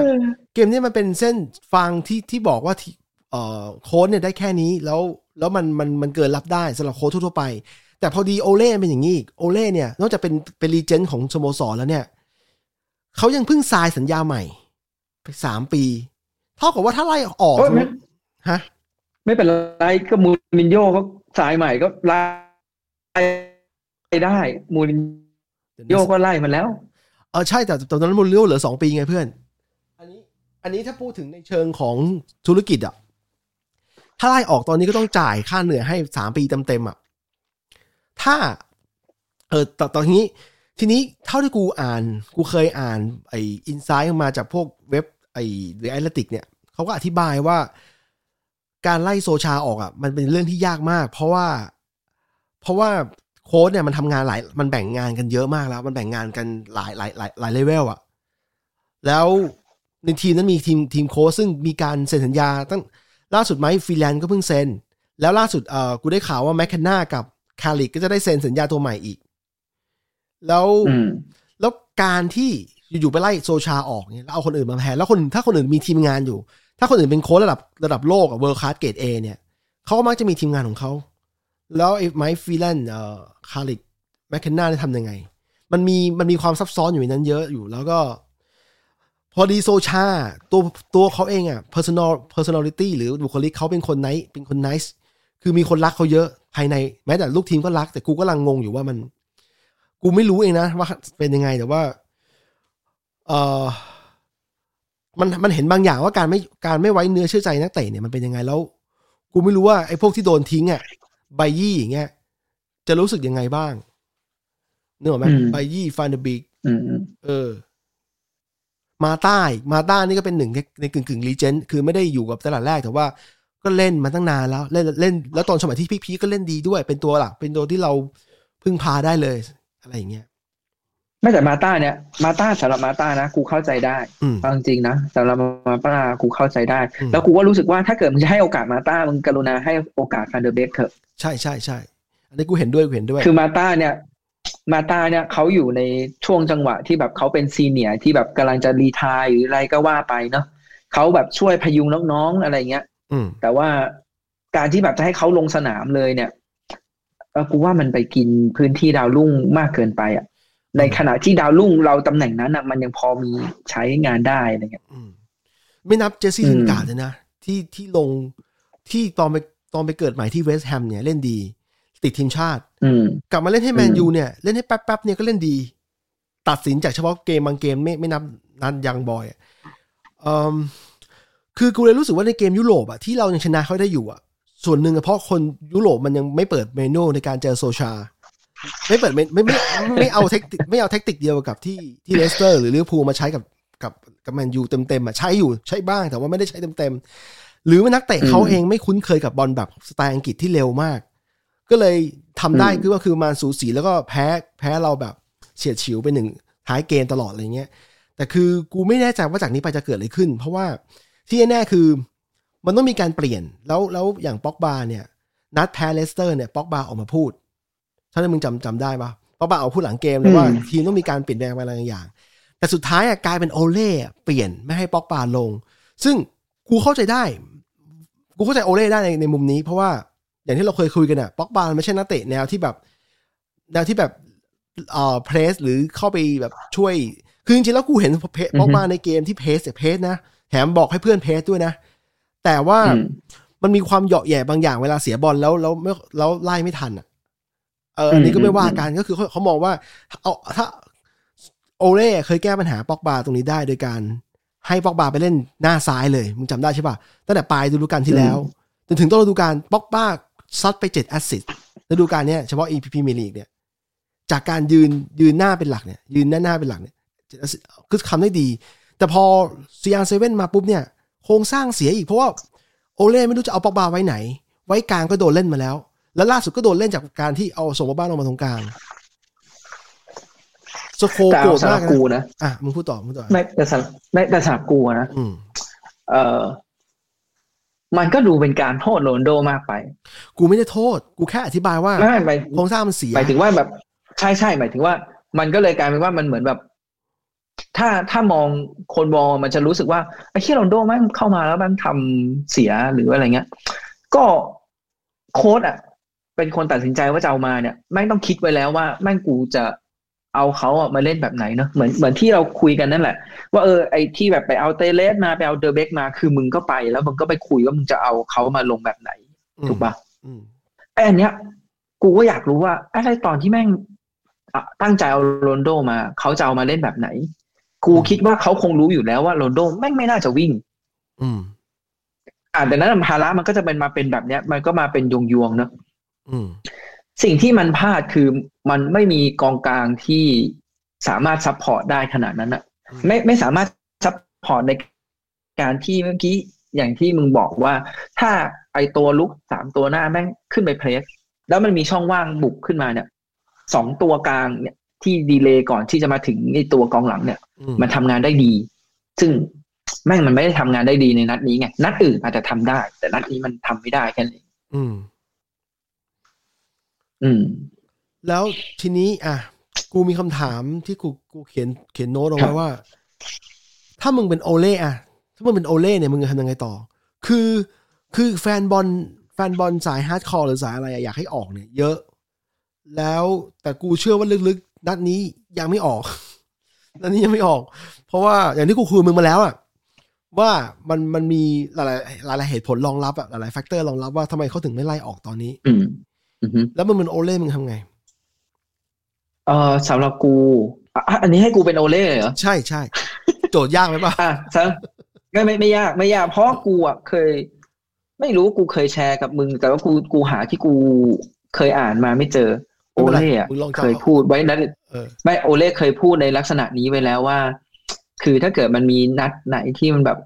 เกมเนี้ยมันเป็นเส้นฟางที่ที่บอกว่าที่เอ่อโค้ดเนี่ยได้แค่นี้แล้วแล้วมันมันมันเกินรับได้สำหรับโค้ชทั่วๆไป แต่พอดีโอเล่เป็นอย่างนี้อีกโอเล่เนี่ย นอกจากเป็นเป็นรีเจนต์ของสโมสรแล้วเนี่ยเขายังเพิ่งซายสัญญาใหม่ไปสามปีเท่ากับว่าถ้าไล่ออกโอ้ยไม่ฮะ ไม่เป็นไรก็มูรินโญ่เขาสายใหม่ก็ไล่ได้ มูรินโญ่ก็ไล่มันแล้ว เออใช่แต่แต่ตอนนั้นมูลเลียวเหลือสองปีไงเพื่อน อันนี้ อันนี้ถ้าพูดถึงในเชิงของธุรกิจอะถ้าไล่ออกตอนนี้ก็ต้องจ่ายค่าเหนื่อยให้สามปีเต็มๆอะถ้า เออตตอนนี้ทีนี้เท่าที่กูอ่าน กูเคยอ่าน ไอ้ insight มาจากพวกเว็บไอ้หรือ Athletic เนี่ย เขาเขาก็อธิบายว่า การไล่โซชาออกอะ มันเป็นเรื่องที่ยากมาก เพราะว่า เพราะว่าโค้ชเนี่ยมันทำงานหลาย มันแบ่งงานกันเยอะมากแล้ว มันแบ่งงานกันหลายหลายหลายหลายเลเวลอะ แล้วในทีมนั้นมีทีมทีมโค้ชซึ่งมีการเซ็นสัญญา ตั้งล่าสุดไหมฟรีแลนซ์ก็เพิ่งเซ็นแล้วล่าสุดเออกูได้ข่าวว่าแมคเคนนากับคาร์ริคก็จะได้เซ็นสัญญาตัวใหม่อีก แล้วอืมแล้วการที่อยู่ๆไปไล่โซชาออกเนี่ยแล้วเอาคนอื่นมาแทนแล้วคนถ้าคนอื่นมีทีมงานอยู่ ถ้าคนอื่นเป็นโค้ชระดับระดับโลกอะ world class เกรดเอเนี่ยเขาก็มักจะมีทีมงานของเขา แล้วไอ้ไมค์ฟีแลนเอ่อคาร์ริคแมคเคนนาได้ทำยังไง มันมีมันมีความซับซ้อนอยู่ในนั้นเยอะอยู่แล้วก็ พอดีโซชาตัวตัวเขาเองอะ personal personality หรือบุคลิกเขาเป็นคนไนเป็นคน nice คือมีคนรักเขาเยอะภายในแม้แต่ลูกทีมก็รัก แต่กูก็ลังงงอยู่ว่ามัน กูไม่รู้เองนะว่าเป็นยังไงแต่ว่า เออ มันมันเห็นบางอย่างว่าการไม่การไม่ไว้เนื้อเชื่อใจนักเตะเนี่ยมันเป็นยังไงแล้ว กูไม่รู้ว่าไอ้พวกที่โดนทิ้งอะไบยี่อย่างเงี้ยจะรู้สึกยังไงบ้างเนกออกไหมอืมไบยี่ฟานเดบิกอืมอืมเออ มาใต้มาใต้นี่ก็เป็นหนึ่งในในกึ่งกึ่งรีเจนคือไม่ได้อยู่กับตลาดแรกแต่ว่าก็เล่นมาตั้งนานแล้ว เล่นเล่น แล้วตอนสมัยที่พีคๆก็เล่นดีด้วย เป็นตัวหลักเป็นตัวที่เราพึ่งพาได้เลย อะไรอย่างเงี้ย ไม่แต่มาต้าเนี่ยมาต้าสำหรับมาต้านะกูเข้าใจได้อืมเอาจริงๆนะสำหรับมาต้ากูเข้าใจได้อืมแล้วกูก็รู้สึกว่าถ้าเกิดมึงจะให้โอกาสมาต้ามึงกรุณาให้โอกาสฟันเดอร์เบกเถอะใช่ใช่ใช่อันนี้กูเห็นด้วยกูเห็นด้วย คือมาต้าเนี่ย มาต้าเนี่ยเขาอยู่ในช่วงจังหวะที่แบบเขาเป็นซีเนียร์ที่แบบกำลังจะรีทายหรืออะไรก็ว่าไปเนาะเขาแบบช่วยพยุงน้องๆอะไรเงี้ยอืมแต่ว่าการที่แบบจะให้เขาลงสนามเลยเนี่ยเออกูว่ามันไปกินพื้นที่ดาวรุ่งมากเกินไปอะ ในขณะที่ดาวรุ่งเราตำแหน่งนั้นอะมันยังพอมีใช้งานได้อะไรเงี้ยอืมไม่นับเจสซี่อืมลินการ์ดเลยนะ ที่ที่ลินการ์ดตอนไปตอนไปเกิดใหม่ที่เวสต์แฮมเนี่ยเล่นดี ติดทีมชาติอืมกลับมาเล่นให้แมนอืมยูเนี่ย เล่นให้แป๊บๆเนี่ยก็เล่นดี ตัดสินจากเฉพาะเกมบางเกมไม่ไม่นับนัดยังบอยส์อะเอ่มคือกูเลยรู้สึกว่าในเกมยุโรปอะที่เรายังชนะเขาได้อยู่อะส่วนหนึ่งอะเพราะคนยุโรปมันยังไม่เปิด manual ในการเจอโซลชา ไม่เปิดเมนไม่ไม่ไม่ไม่เอาเทคนิคไม่เอาเทคนิคเดียวกับที่ที่เลสเตอร์หรือลิเวอร์พูลมาใช้กับกับกับแมนยูเต็มๆอะใช้อยู่ใช้บ้างแต่ว่าไม่ได้ใช้เต็มๆหรือว่านักเตะเขาอืมเองไม่คุ้นเคยกับบอลแบบสไตล์อังกฤษที่เร็วมาก ก็เลยทำได้อืมคือว่าคือมาสูสีแล้วก็แพ้แพ้เราแบบเฉียดฉิวไปหนึ่งท้ายเกมตลอดอะไรเงี้ยแต่คือกูไม่แน่ใจว่าจากนี้ไปจะเกิดอะไรขึ้น เพราะว่าที่แน่ๆคือมันต้องมีการเปลี่ยนแล้วแล้วอย่างป็อกบาเนี่ยนัดแพ้เลสเตอร์เนี่ยป็อกบาออกมาพูด ถ้ามึงจำจำได้ปะป็อกบาออกมาพูดหลังเกมเลยว่าอืมทีมต้องมีการเปลี่ยนแปลงอะไรบางอย่าง แต่สุดท้ายอะกลายเป็นโอเล่อะเปลี่ยนไม่ให้ป็อกบาลง ซึ่งกูเข้าใจได้ กูเข้าใจโอเล่ได้ในในมุมนี้ เพราะว่าอย่างที่เราเคยคุยกันอะป็อกบาไม่ใช่นักเตะแนวที่แบบแนวที่แบบเอ่อเพรสหรือเข้าไปแบบช่วย คือจริงๆแล้วกูเห็นเพจอือฮึบอกมาในเกมที่เพสเนี่ยเพสนะแถมบอกให้เพื่อนเพสด้วยนะ แต่ว่าอืมมันมีความเหยาะแหย่บางอย่างเวลาเสียบอลแล้วแล้วไม่แล้วไล่ไม่ทันอะ เอออันนี้ก็ไม่ว่ากันก็คือเขาเขามองว่า เอาถ้าโอเล่เคยแก้ปัญหาปอกบาตรงนี้ได้โดยการให้ปอกบาไปเล่นหน้าซ้ายเลย มึงจำได้ใช่ป่ะ ตั้งแต่ปลายฤดูกาลที่แล้ว จนถึงต้นฤดูกาลปอกบาซัดไปเจ็ด assist ฤดูกาลเนี้ยเฉพาะ EPP มีลีกเนี่ย จากการยืนยืนหน้าเป็นหลักเนี่ย ยืนหน้าหน้าเป็นหลักเนี่ย7 assist คือทำได้ดี แต่พอซีอาร์เซเว่นมาปุ๊บเนี่ย โครงสร้างเสียอีกเพราะว่าโอเล่ไม่รู้จะเอาปอกบาไว้ไหน ไว้กลางก็โดนเล่นมาแล้ว แล้วล่าสุดก็โดนเล่นจากการที่เอาส่งมาบ้านลงมาตรงกลางสโคแต่โกรเอาธสำหมารักบนะกูนะอะมึงพูดต่อมึงพูดต่อไม่แต่สำหรับไม่แต่สำหรับกูอะนะอืมเออมันก็ดูเป็นการโทษโรนลโดมากไป กูไม่ได้โทษ กูแค่อธิบายว่าไม่ไม่โครงสร้างมันเสียหมายถึงว่าแบบ ใช่ใช่หมายถึงว่า มันก็เลยกลายเป็นว่ามันเหมือนแบบ ถ้าถ้ามองคนมองมันจะรู้สึกว่าไอ้ที่โรนลโดแม่งเข้ามาแล้วมันทำเสียหรืออะไรเงี้ย ก็โค้ดอะ เป็นคนตัดสินใจว่าจะเอามาเนี่ยแม่งต้องคิดไว้แล้วว่าแม่งกูจะเอาเขาอะมาเล่นแบบไหนเนอะเหมือนเหมือนที่เราคุยกันนั่นแหละ ว่าเออไอ้ที่แบบไปเอาเตเลสมาไปเอาเดอะเบกมาคือมึงก็ไป แล้วมึงก็ไปคุยว่ามึงจะเอาเขามาลงแบบไหน ถูกปะอืมไอ้อันเนี้ย กูก็อยากรู้ว่าไอ้ตอนที่แม่งอะตั้งใจเอาโรนัลโดมาเขาจะเอามาเล่นแบบไหน กูคิดว่าเขาคงรู้อยู่แล้วว่าโรนัลโดแม่งไม่น่าจะวิ่ง อืม อ่าแต่นั้นภาระมันก็จะเป็นมาเป็นแบบเนี้ย มันก็มาเป็นยวงยวงๆเนอะอืม สิ่งที่มันพลาดคือมันไม่มีกองกลางที่สามารถ support ได้ขนาดนั้นอะอืมไม่ไม่สามารถ support ในการที่เมื่อกี้อย่างที่มึงบอกว่า ถ้าไอตัวรุกสามตัวหน้าแม่งขึ้นไปเพรสแล้วมันมีช่องว่างบุกขึ้นมาเนี่ยสองตัวกลางเนี่ยที่ดีเลย์ก่อนที่จะมาถึงไอตัวกองหลังเนี่ยอืมมันทำงานได้ดี ซึ่งแม่งมันไม่ได้ทำงานได้ดีในนัดนี้ไงนัดอื่นอาจจะทำได้ แต่นัดนี้มันทำไม่ได้แค่นั้นเองอืม อืม แล้วทีนี้ อะ กูมีคำถามที่กูกูเขียนเขียนโน้ตเอาครัไว้บว่า ถ้ามึงเป็นโอเล่อะถ้ามึงเป็นโอเล่เนี่ยมึงจะทำยังไงต่อ คือคือแฟนบอลแฟนบอลสาย hardcore หรือสายอะไรอะอยากให้ออกเนี่ย เยอะ แล้วแต่กูเชื่อว่าลึกๆนัดนี้ยังไม่ออกนัดนี้ยังไม่ออก เพราะว่าอย่างที่กูคุยกับมึงมาแล้วอะว่ามันมันมีหลายหลายหลายๆเหตุผลรองรับอะหลายๆ factor รองรับว่าทำไมเขาถึงไม่ไล่ออกตอนนี้อืมอือฮึ แล้วมึงเป็นโอเล่มึงทำไง เออสำหรับกูอะอันนี้ให้กูเป็นโอเล่เลยเหรอ ใช่ใช่โจทย์ยากไหมป่ะอะซะไม่ไม่ไม่ยากไม่ยาก เพราะกูอะเคย ไม่รู้กูเคยแชร์กับมึง แต่ว่ากูกูหาที่กูเคยอ่านมาไม่เจอ โอไม่เป็นไรเล่อะมึงลองจำเคยพูดไว้นั้นเออไม่โอเล่เคยพูดในลักษณะนี้ไว้แล้วว่า คือถ้าเกิดมันมีนัดไหนที่มันแบบ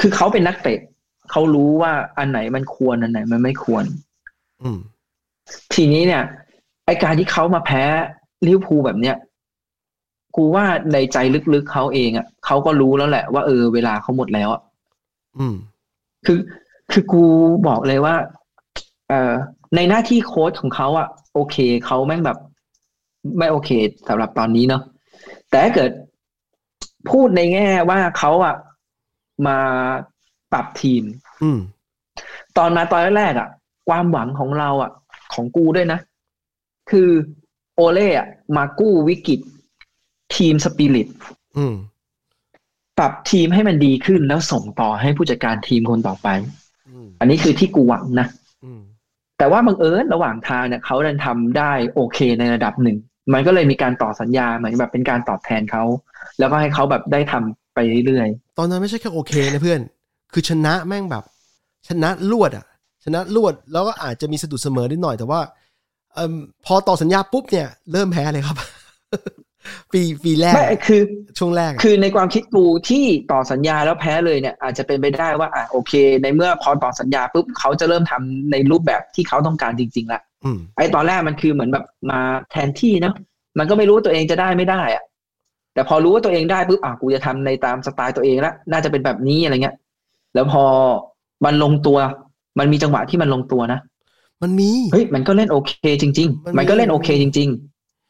คือเขาเป็นนักเตะเขารู้ว่าอันไหนมันควรอันไหนมันไม่ควรอืม ทีนี้เนี่ย ไอการที่เขามาแพ้ลิเวอร์พูลแบบเนี้ยกูว่าในใจลึกๆเขาเองอะเขาก็รู้แล้วแหละว่าเออเวลาเขาหมดแล้วอะอืม คือคือกูบอกเลยว่า เอ่อในหน้าที่โค้ชของเขาอะ โอเคเขาแม่งแบบ ไม่โอเคสำหรับตอนนี้เนาะแต่ถ้าเกิดพูดในแง่ว่าเขาอะมาปรับทีม อืม ตอนมาตอนแรกๆอะ ความหวังของเราอะ ของกูด้วยนะ คือโอเล่อะมากู้วิกฤต ทีมสปิริตอืมปรับทีมให้มันดีขึ้นแล้วส่งต่อให้ผู้จัดการทีมคนต่อไปอืมอันนี้คือที่กูหวังนะอืมแต่ว่าบังเอิญระหว่างทางเนี่ยเขาดันทำได้โอเคในระดับหนึ่ง มันก็เลยมีการต่อสัญญาเหมือนแบบเป็นการตอบแทนเขา แล้วก็ให้เขาแบบได้ทำไปเรื่อยตอนนั้นไม่ใช่แค่โอเคนะเพื่อน คือชนะแม่งแบบ ชนะรวดอะช นะรวดแล้วก็อาจจะมีสะดุดเสมอนิดหน่อยแต่ว่าเอมพอต่อสัญญาปุ๊บเนี่ยเริ่มแพ้เลยครับ ปีปีแรๆกไม่คือช่วงแรกอะคือในความคิดกูที่ต่อสัญญาแล้วแพ้เลยเนี่ย อาจจะเป็นไปได้ว่าอะโอเค ในเมื่อพอต่อสัญญาปุ๊บเขาจะเริ่มทำในรูปแบบที่เขาต้องการจริงๆละอืมไอ้ตอนแรกมันคือเหมือนแบบมาแทนที่เนาะมันก็ไม่รู้ว่าตัวเองจะได้ไม่ได้อะแต่พอรู้ว่าตัวเองได้ปุ๊บอะกูจะทำในตามสไตล์ตัวเองละน่าจะเป็นแบบนี้อะไรเงี้ยแล้วพอมันลงตัว มันมีจังหวะที่มันลงตัวนะมันมีเฮ้ยมันก็เล่นโอเค จริงมันมีๆมันก็เล่นโอเคจริง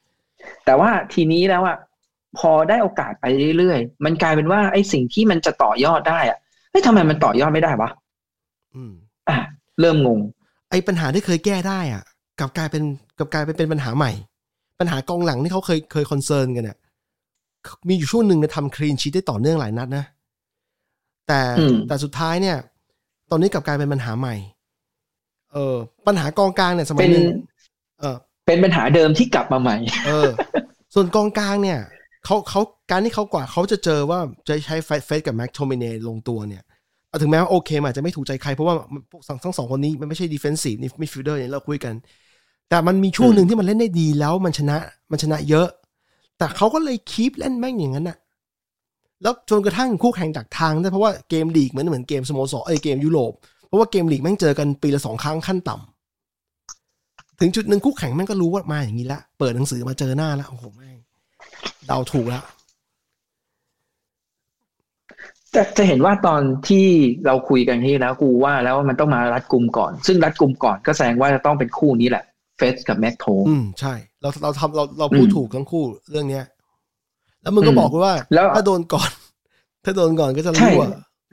ๆ แต่ว่าทีนี้แล้วอะพอได้โอกาสไปเรื่อยๆ มันกลายเป็นว่าไอ้สิ่งที่มันจะต่อยอดได้อะเฮ้ยทำไมมันต่อยอดไม่ได้วะอืมอะเริ่มงง ไอปัญหาที่เคยแก้ได้อะกลับกลายเป็นกลับกลายเป็นเป็นปัญหาใหม่ ปัญหากองหลังที่เขาเคยเคย concern กันเนี่ยมีอยู่ช่วงหนึ่งเนี่ยทำ clean sheet ได้ต่อเนื่องหลายนัดนะแต่อืมแต่สุดท้ายเนี่ย ตอนนี้กลับกลายเป็นปัญหาใหม่ เออ ปัญหากองกลางเนี่ยสมัยหนึ่งเออ เป็นปัญหาเดิมที่กลับมาใหม่ เออ ส่วนกองกลางเนี่ยเขาเขาการที่เขากว่าเขาจะเจอว่าจะใช้ไอ้เฟร็ดกับแม็กโทมิเนย์ลงตัวเนี่ยเอาถึงแม้ว่าโอเคมันอาจจะไม่ถูกใจใคร เพราะว่าพวกทั้งสองคนนี้มันไม่ใช่ defensive นี่ midfielder เนี่ยเราคุยกัน แต่มันมีช่วงหนึ่งที่มันเล่นได้ดีแล้วมันชนะมันชนะเยอะ แต่เขาก็เลย keep เล่นแม่งอย่างนั้นน่ะ แล้วจนกระทั่งคู่แข่งจับทางได้เพราะว่าเกมลีกเหมือนเหมือนเกมสโมสรเอ้ยเกมยุโรปเพราะว่าเกมลีกแม่งเจอกันปีละสองครั้งขั้นต่ำถึงจุดหนึ่งคู่แข่งแม่งก็รู้ว่ามาอย่างนี้ละเปิดหนังสือมาเจอหน้าแล้วโอ้โหแม่งเดาถูกแล้วจะจะเห็นว่าตอนที่เราคุยกันที่แล้วกูว่าแล้วว่ามันต้องมารัดกลุ่มก่อน ซึ่งรัดกลุ่มก่อนก็แสดงว่าจะต้องเป็นคู่นี้แหละเฟสกับแม็กโทอืมใช่ เราเราทำเราเราพูดอืมถูกทั้งคู่เรื่องเนี้ย แล้วมึงก็อืมบอกด้วยว่าแล้วถ้าโดนก่อน ถ้าโดนก่อนก็จะใช่รั่ว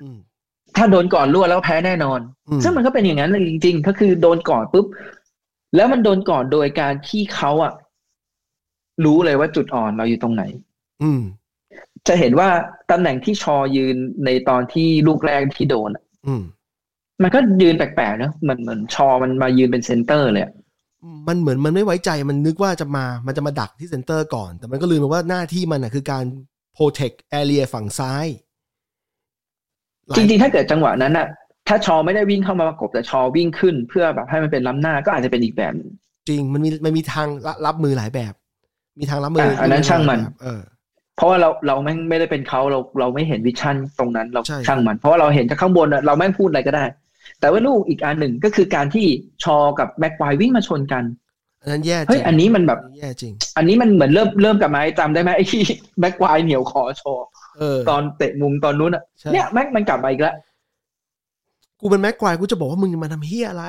อืมถ้าโดนก่อนรั่วแล้วแพ้แน่นอนอืมซึ่งมันก็เป็นอย่างนั้นเลยจริง ๆ ก็คือโดนก่อนปุ๊บ แล้วมันโดนก่อนโดยการที่เขาอะรู้เลยว่าจุดอ่อนเราอยู่ตรงไหน อืม จะเห็นว่าตำแหน่งที่ชอยืนในตอนที่ลูกแรกที่โดนอะอืมมันก็ยืนแปลกๆเนอะเหมือนเหมือนชอมันมายืนเป็นเซนเตอร์เลยอะ มันเหมือนมันไม่ไว้ใจมันนึกว่าจะมามันจะมาดักที่เซนเตอร์ก่อน แต่มันก็ลืมไปว่าหน้าที่มันอะคือการ protect area ฝั่งซ้ายหลาย จริงๆ ถ้าเกิดจังหวะนั้นอะถ้าชอไม่ได้วิ่งเข้ามาประกบแต่ชอวิ่งขึ้นเพื่อแบบให้มันเป็นล้ำหน้าก็อาจจะเป็นอีกแบบหนึ่งจริงมันมีมันมีทางรับรับมือหลายแบบ มีทางรับมืออะอันนั้นช่างมันแบบเออ เพราะว่าเราเราแม่งไม่ได้เป็นเขาเราเราไม่เห็นวิชั่นตรงนั้นเราใช่ช่างมัน เพราะว่าเราเห็นจากข้างบนอะเราแม่งพูดอะไรก็ได้ แต่ว่าลูกอีกอันหนึ่งก็คือการที่ชอกับแม็กควายวิ่งมาชนกันอันนั้นแย่จเฮ้ริยงอันนี้มันแบบอันนี้แย่จริง อันนี้มันเหมือนเริ่มเริ่มกลับมาให้จำได้ไหมไอ้ที่แม็กควายเหนียวคอชอเออตอนเตะมุมตอนนู้นอะใช่เนี่ยแม็กมันกลับมาอีกแล้วกูเป็นแม็กควายกูจะบอกว่ามึงมาทำเฮียอะไร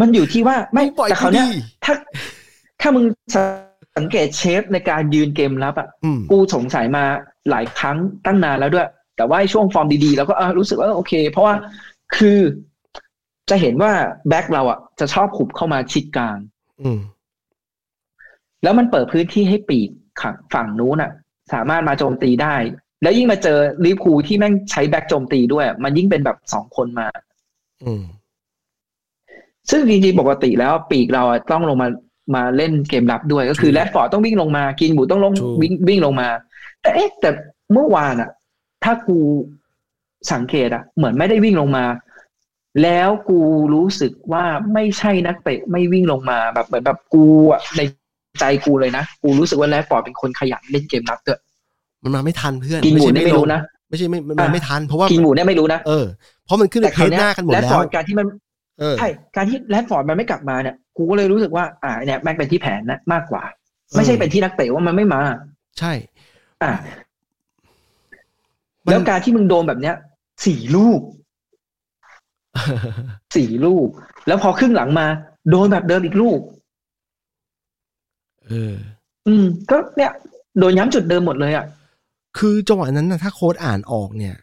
มันอยู่ที่ว่าไม่งปล่อยแต่กูเขาวเนี้ยดิถ้าถ้ามึงสังเกตเชฟในการยืนเกมรับอะอืมกูสงสัยมาหลายครั้งตั้งนานแล้วด้วย แต่ว่าไอ้ช่วงฟอร์มดีๆแล้วก็เออรู้สึกว่าเออโอเค เพราะว่าคือจะเห็นว่าแบ็คเราอะจะชอบขุบเข้ามาชิดกลาง อืม แล้วมันเปิดพื้นที่ให้ปีกขังฝั่งนู้นอะสามารถมาโจมตีได้ แล้วยิ่งมาเจอลิเวอร์พูลที่แม่งใช้แบ็คโจมตีด้วย มันยิ่งเป็นแบบสองคนมา อืม ซึ่งจริงๆปกติแล้วปีกเราอะต้องลงมามาเล่นเกมรับด้วยก็คือถูกแรดฟอร์ดต้องวิ่งลงมา กรีนวูดต้องลงถูกวิ่งวิ่งลงมา แต่เอ๊ะแต่เมื่อวานอะ ถ้ากูสังเกตอะเหมือนไม่ได้วิ่งลงมา แล้วกูรู้สึกว่าไม่ใช่นักเตะไม่วิ่งลงมาแบบเหมือนแบบกูอะในใจกูเลยนะ กูรู้สึกว่าแรดฟอร์ดเป็นคนขยันเล่นเกมรับด้วยมันมาไม่ทันเพื่อนกินบูใช่เนี่ยไม่รู้ลงนะไม่ใช่ไม่มันมาอะไม่ทันเพราะว่ากินบูเนี่ยไม่รู้นะเออเพราะมันขึ้นในแต่เพคราวจเนี้หยน้ากันหมดแรดแล้ฟอวร์ดการที่มันเออใช่การที่แรดฟอร์ดมันไม่กลับมาเนี่ยกูก็เลยรู้สึกว่าอ่าเนี่ยแม่งเป็นที่แผนนะมากกว่า ไม่ใช่เป็นที่นักเตะว่ามันไม่มา ใช่ อะมัน แล้วการที่มึงโดนแบบเนี้ยสี่ลูกสี่ลูก แล้วพอครึ่งหลังมา โดนแบบเดิมอีกลูก เออ อืม ก็เนี่ย โดนย้ำจุดเดิมหมดเลยอะ คือจังหวะนั้นนะถ้าโค้ดอ่านออกเนี่ย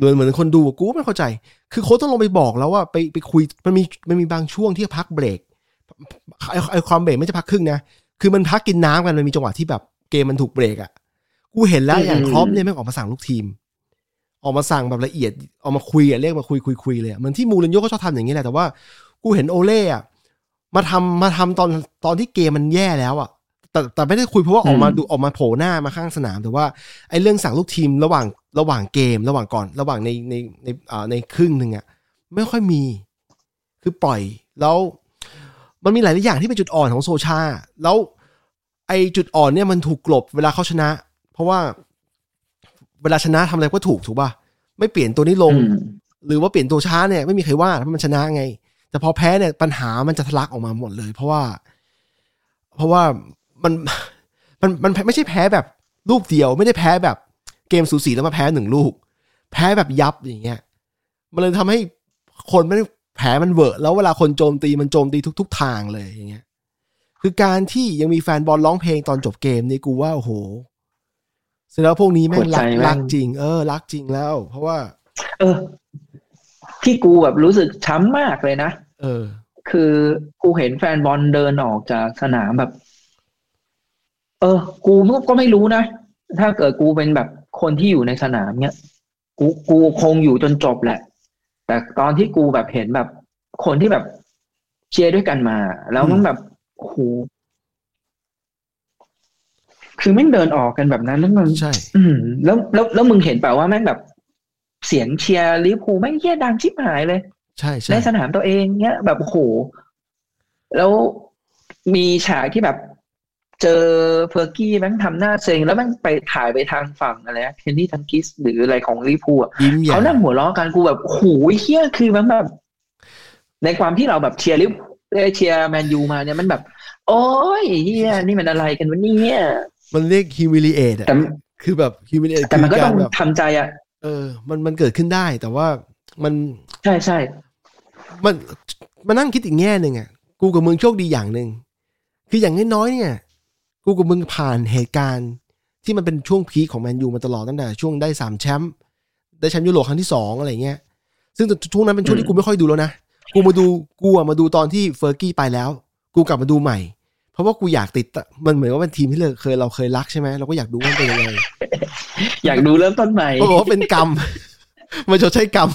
โดยเหมือนคนดูอะกูก็ไม่เข้าใจ คือโค้ดต้องลงไปบอกแล้วว่าไปไปคุยมันมีมันมีบางช่วงที่พักเบรกไอไอความเบรกไม่ใช่พักครึ่งนะ คือมันพักกินน้ำกันมันมีจังหวะที่แบบเกมมันถูกเบรกอะ่ะ กูเห็นแล้วอืมอย่างครอปเนี่ยแม่งออกมาสั่งลูกทีม ออกมาสั่งแบบละเอียดออกมาคุยอะเรียกมาคุยคุยคุยเลยอะเหมือนที่มูรินโญ่ก็ชอบทำอย่างนี้แหละแต่ว่ากูเห็นโอเล่อะมาทำมาทำตอนตอนที่เกมมันแย่แล้วอะแต่แต่ไม่ได้คุยเพราะว่าออกมาอืมดูออกมาโผล่หน้ามาข้างสนาม แต่ว่าไอ้เรื่องสั่งลูกทีมระหว่างระหว่างเกม ระหว่างก่อน ระหว่างในในในอ่าในครึ่งหนึ่งอะไม่ค่อยมี คือปล่อยแล้วมันมีหลายๆอย่างที่เป็นจุดอ่อนของโซชา แล้วไอ้จุดอ่อนเนี่ยมันถูกกลบเวลาเขาชนะ เพราะว่า เวลาชนะทำอะไรก็ถูกถูกป่ะไม่เปลี่ยนตัวนี้ลงอืมหรือว่าเปลี่ยนตัวช้าเนี่ยไม่มีใครว่าเพราะมันชนะไง แต่พอแพ้เนี่ยปัญหามันจะทะลักออกมาหมดเลย เพราะว่า เพราะว่ามันมันมันไม่ใช่แพ้แบบลูกเดียว ไม่ได้แพ้แบบเกมสูสีแล้วมาแพ้หนึ่งลูก แพ้แบบยับอย่างเงี้ย มันเลยทำให้คนไม่ได้แผลมันเวอะแล้วเวลาคนโจมตีมันโจมตีทุก ๆ ทางเลยอย่างเงี้ย คือการที่ยังมีแฟนบอลร้องเพลงตอนจบเกมนี่กูว่าโอ้โห เสร็จแล้วพวกนี้แม่งรักหัวใจแม่งรักจริง เออ รักจริงแล้ว เพราะว่า เออ ที่กูแบบรู้สึกช้ำมากเลยนะเออ คือกูเห็นแฟนบอลเดินออกจากสนามแบบ เออ กูก็ไม่รู้นะ ถ้าเกิดกูเป็นแบบคนที่อยู่ในสนามเนี้ยกูกูคงอยู่จนจบแหละ แต่ตอนที่กูแบบเห็นแบบคนที่แบบเชียร์ด้วยกันมา แล้วมันแบบโอ้โห คือแม่งเดินออกกันแบบนั้นแล้วมันใช่อืมแล้วแล้วแล้วมึงเห็นเปล่าว่าแม่งแบบเสียงเชียร์ลิเวอร์พูลแม่งเหี้ยดังชิบหายเลย ใช่ใช่ในสนามตัวเองเนี้ยแบบโอ้โหแล้วมีฉากที่แบบเจอเฟอร์กี้แม่งทำหน้าเซ็งแล้วแม่งไปถ่ายไปทางฝั่งอะไรนะเคนนี่ดัลกลิชหรืออะไรของลิเวอร์พูลอะยิ้มใหญ่เขานั่งหัวเราะกันกูแบบโอ้โหเหี้ยคือมันแบบ ในความที่เราแบบเชียร์ลิเวอร์พูลเอ้ยเชียร์แมนยูมาเนี่ยมันแบบ โอ้ยเหี้ยนี่มันอะไรกันวะเนี่ย มันเรียก humiliate อะแต่คือแบบ humiliate แต่มันก็คือต้องแบบทำใจอะเออ มันมันเกิดขึ้นได้แต่ว่ามันใช่ใช่มันมานั่งคิดอีกแง่หนึ่งอะกูกับมึงโชคดีอย่างหนึ่งคืออย่างน้อยๆเนี่ย กูกับมึงผ่านเหตุการณ์ที่มันเป็นช่วง peak ของแมนยูมาตลอดตั้งแต่ช่วงได้สามแชมป์ได้แชมป์ยุโรปครั้งที่สองอะไรเงี้ย ซึ่งช่วงนั้นเป็นช่วงที่กูไม่ค่อยดูแล้วนะ กูมาดูกูอะมาดูตอนที่เฟอร์กี้ไปแล้ว กูกลับมาดูใหม่ เพราะว่ากูอยากติดอะมันเหมือนว่าเป็นทีมที่เราเคยเราเคยรักใช่ไหมเราก็อยากดูว่ามันเป็นยังไงอยากดูเริ่มต้นใหม่ปรากฏว่าเป็นกรรมมันชดใช้กรรม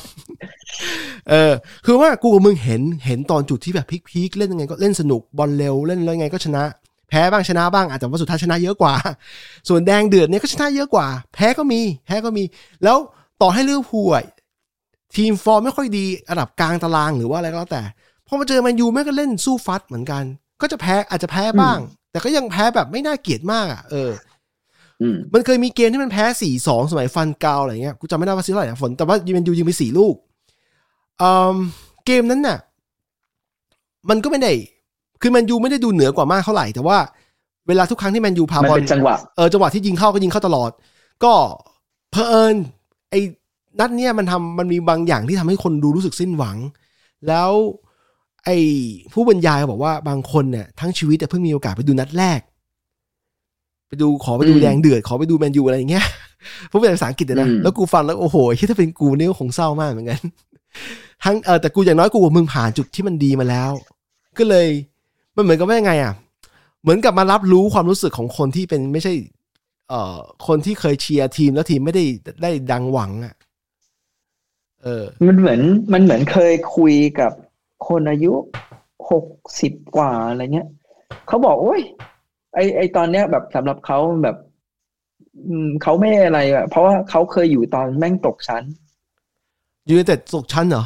เออ คือว่ากูกับมึงเห็นเห็นตอนจุดที่แบบพีคๆเล่นยังไงก็เล่นสนุกบอลเร็วเล่นแล้วยังไงก็ชนะ แพ้บ้างชนะบ้างอาจจะว่าสุดท้ายชนะเยอะกว่า ส่วนแดงเดือดเนี่ยก็ชนะเยอะกว่า แพ้ก็มี แพ้ก็มี แล้วต่อให้ลิเวอร์พูลอะทีมฟอร์มไม่ค่อยดีระดับกลางตารางหรือว่าอะไรก็แล้วแต่พอมาเจอแมนยูแม่งก็เล่นสู้ฟัดเหมือนกัน ก็จะแพ้อาจจะแพ้บ้าง แต่ก็ยังแพ้แบบไม่น่าเกลียดมากอะเอออืมมันเคยมีเกมที่มันแพ้สี่สองสมัยฟานกัลอะไรเงี้ยกูจำไม่ได้ว่าสี่เท่าไหร่นะฝนแต่ว่ายูเมนยูยิงไปสี่ลูกอืมเกมนั้นน่ะ มันก็ไม่ได้คือแมนยูไม่ได้ดูเหนือกว่ามากเท่าไหร่ แต่ว่าเวลาทุกครั้งที่แมนยูพามันบอลเป็นจังหวะเออจังหวะที่ยิงเข้าก็ยิงเข้าตลอด ก็เพอเอิญไอ้นัดเนี้ยมันทำมันมีบางอย่างที่ทำให้คนดูรู้สึกสิ้นหวัง แล้ว ไอ้ผู้บรรยายบอกว่าบางคนเนี่ยทั้งชีวิตแต่เพิ่งมีโอกาสไปดูนัดแรก ไปดูขอไปดูอืมแดงเดือด ขอไปดูแมนยูอะไรอย่างเงี้ยพูดเป็นภาษาอังกฤษเลยนะอืมแล้วกูฟังแล้วโอ้โหที่ถ้าเป็นกูนี่ก็คงเศร้ามากเหมือนกัน ทั้งเออแต่กูอย่างน้อยกูกับมึงผ่านจุดที่มันดีมาแล้ว ก็เลยมันเหมือนกับว่ายังไงอะ เหมือนกับมารับรู้ความรู้สึกของคนที่เป็นไม่ใช่เอ่อคนที่เคยเชียร์ทีมแล้วทีมไม่ได้ได้ดังหวังอะ เออ มันเหมือนมันเหมือนเคยคุยกับ คนอายุหกสิบกว่าอะไรเงี้ยเขาบอกโอ้ยไอไอตอนเนี้ยแบบสำหรับเขาแบบ อืมเขาไม่อะไรอะเพราะว่าเขาเคยอยู่ตอนแม่งตกชั้นยูไนเต็ดตกชั้นเหรอ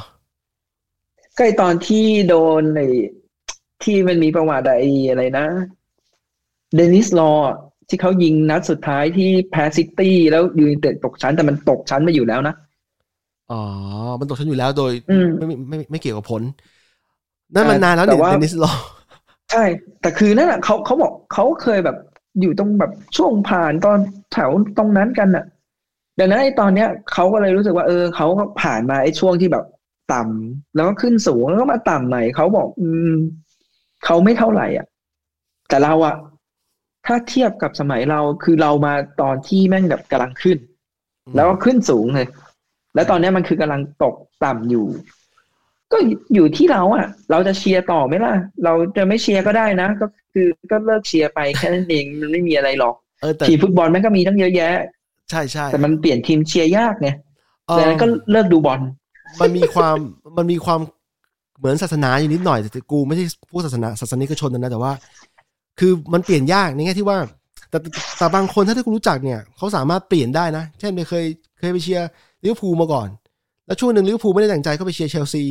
ก็ไอตอนที่โดนไอที่มันมีประวัติไออะไรนะ เดนิสลอว์ที่เขายิงนัดสุดท้ายที่แพ้ซิตี้แล้วยูไนเต็ดตกชั้นแต่มันตกชั้นมาอยู่แล้วนะอ๋อ มันตกชั้นอยู่แล้วโดยอืมไม่ไม่ไม่ไม่เกี่ยวกับผล นั่นมันนานแล้วแต่เนี่ยว่าเดนิสลอใช่ แต่คือนั่นแหละเขาเขาบอกเขาเคยแบบอยู่ตรงแบบช่วงผ่านตอนแถวตรงนั้นกันน่ะดังนั้นไอ้ตอนเนี้ยเขาก็เลยรู้สึกว่าเออเขาก็ผ่านมาไอ้ช่วงที่แบบต่ำแล้วก็ขึ้นสูงแล้วก็มาต่ำใหม่เขาบอก อืมเขาไม่เท่าไหร่อะ แต่เราอะถ้าเทียบกับสมัยเราคือเรามาตอนที่แม่งแบบกำลังขึ้น แล้วก็ขึ้นสูงเลย แล้วตอนเนี้ยมันคือกำลังตกต่ำอยู่ ก็อยู่ที่เราอะเราจะเชียร์ต่อไหมล่ะ เราจะไม่เชียร์ก็ได้นะ ก็คือก็เลิกเชียร์ไปแค่นั้นเองมันไม่มีอะไรหรอกเออแต่ทีมฟุตบอลแม่งก็มีตั้งเยอะแยะ ใช่ใช่แต่มันเปลี่ยนทีมเชียร์ยากไงเออดังนั้นก็เลิกดูบอล มันมีความมันมีความเหมือนศาสนาอยู่นิดหน่อยแต่กูไม่ใช่ผู้ศาสนาศาสนิกชนนะแต่ว่า คือมันเปลี่ยนยากในแง่ที่ว่า แต่แต่แต่บางคนถ้าที่คุณรู้จักเนี่ยเขาสามารถเปลี่ยนได้นะ เช่นไปเคยเคยไปเชียร์ลิเวอร์พูลมาก่อน แล้วช่วงหนึ่งลิเวอร์พูลไม่ได้ดั่งใจก็ไปเชียร์เชลซี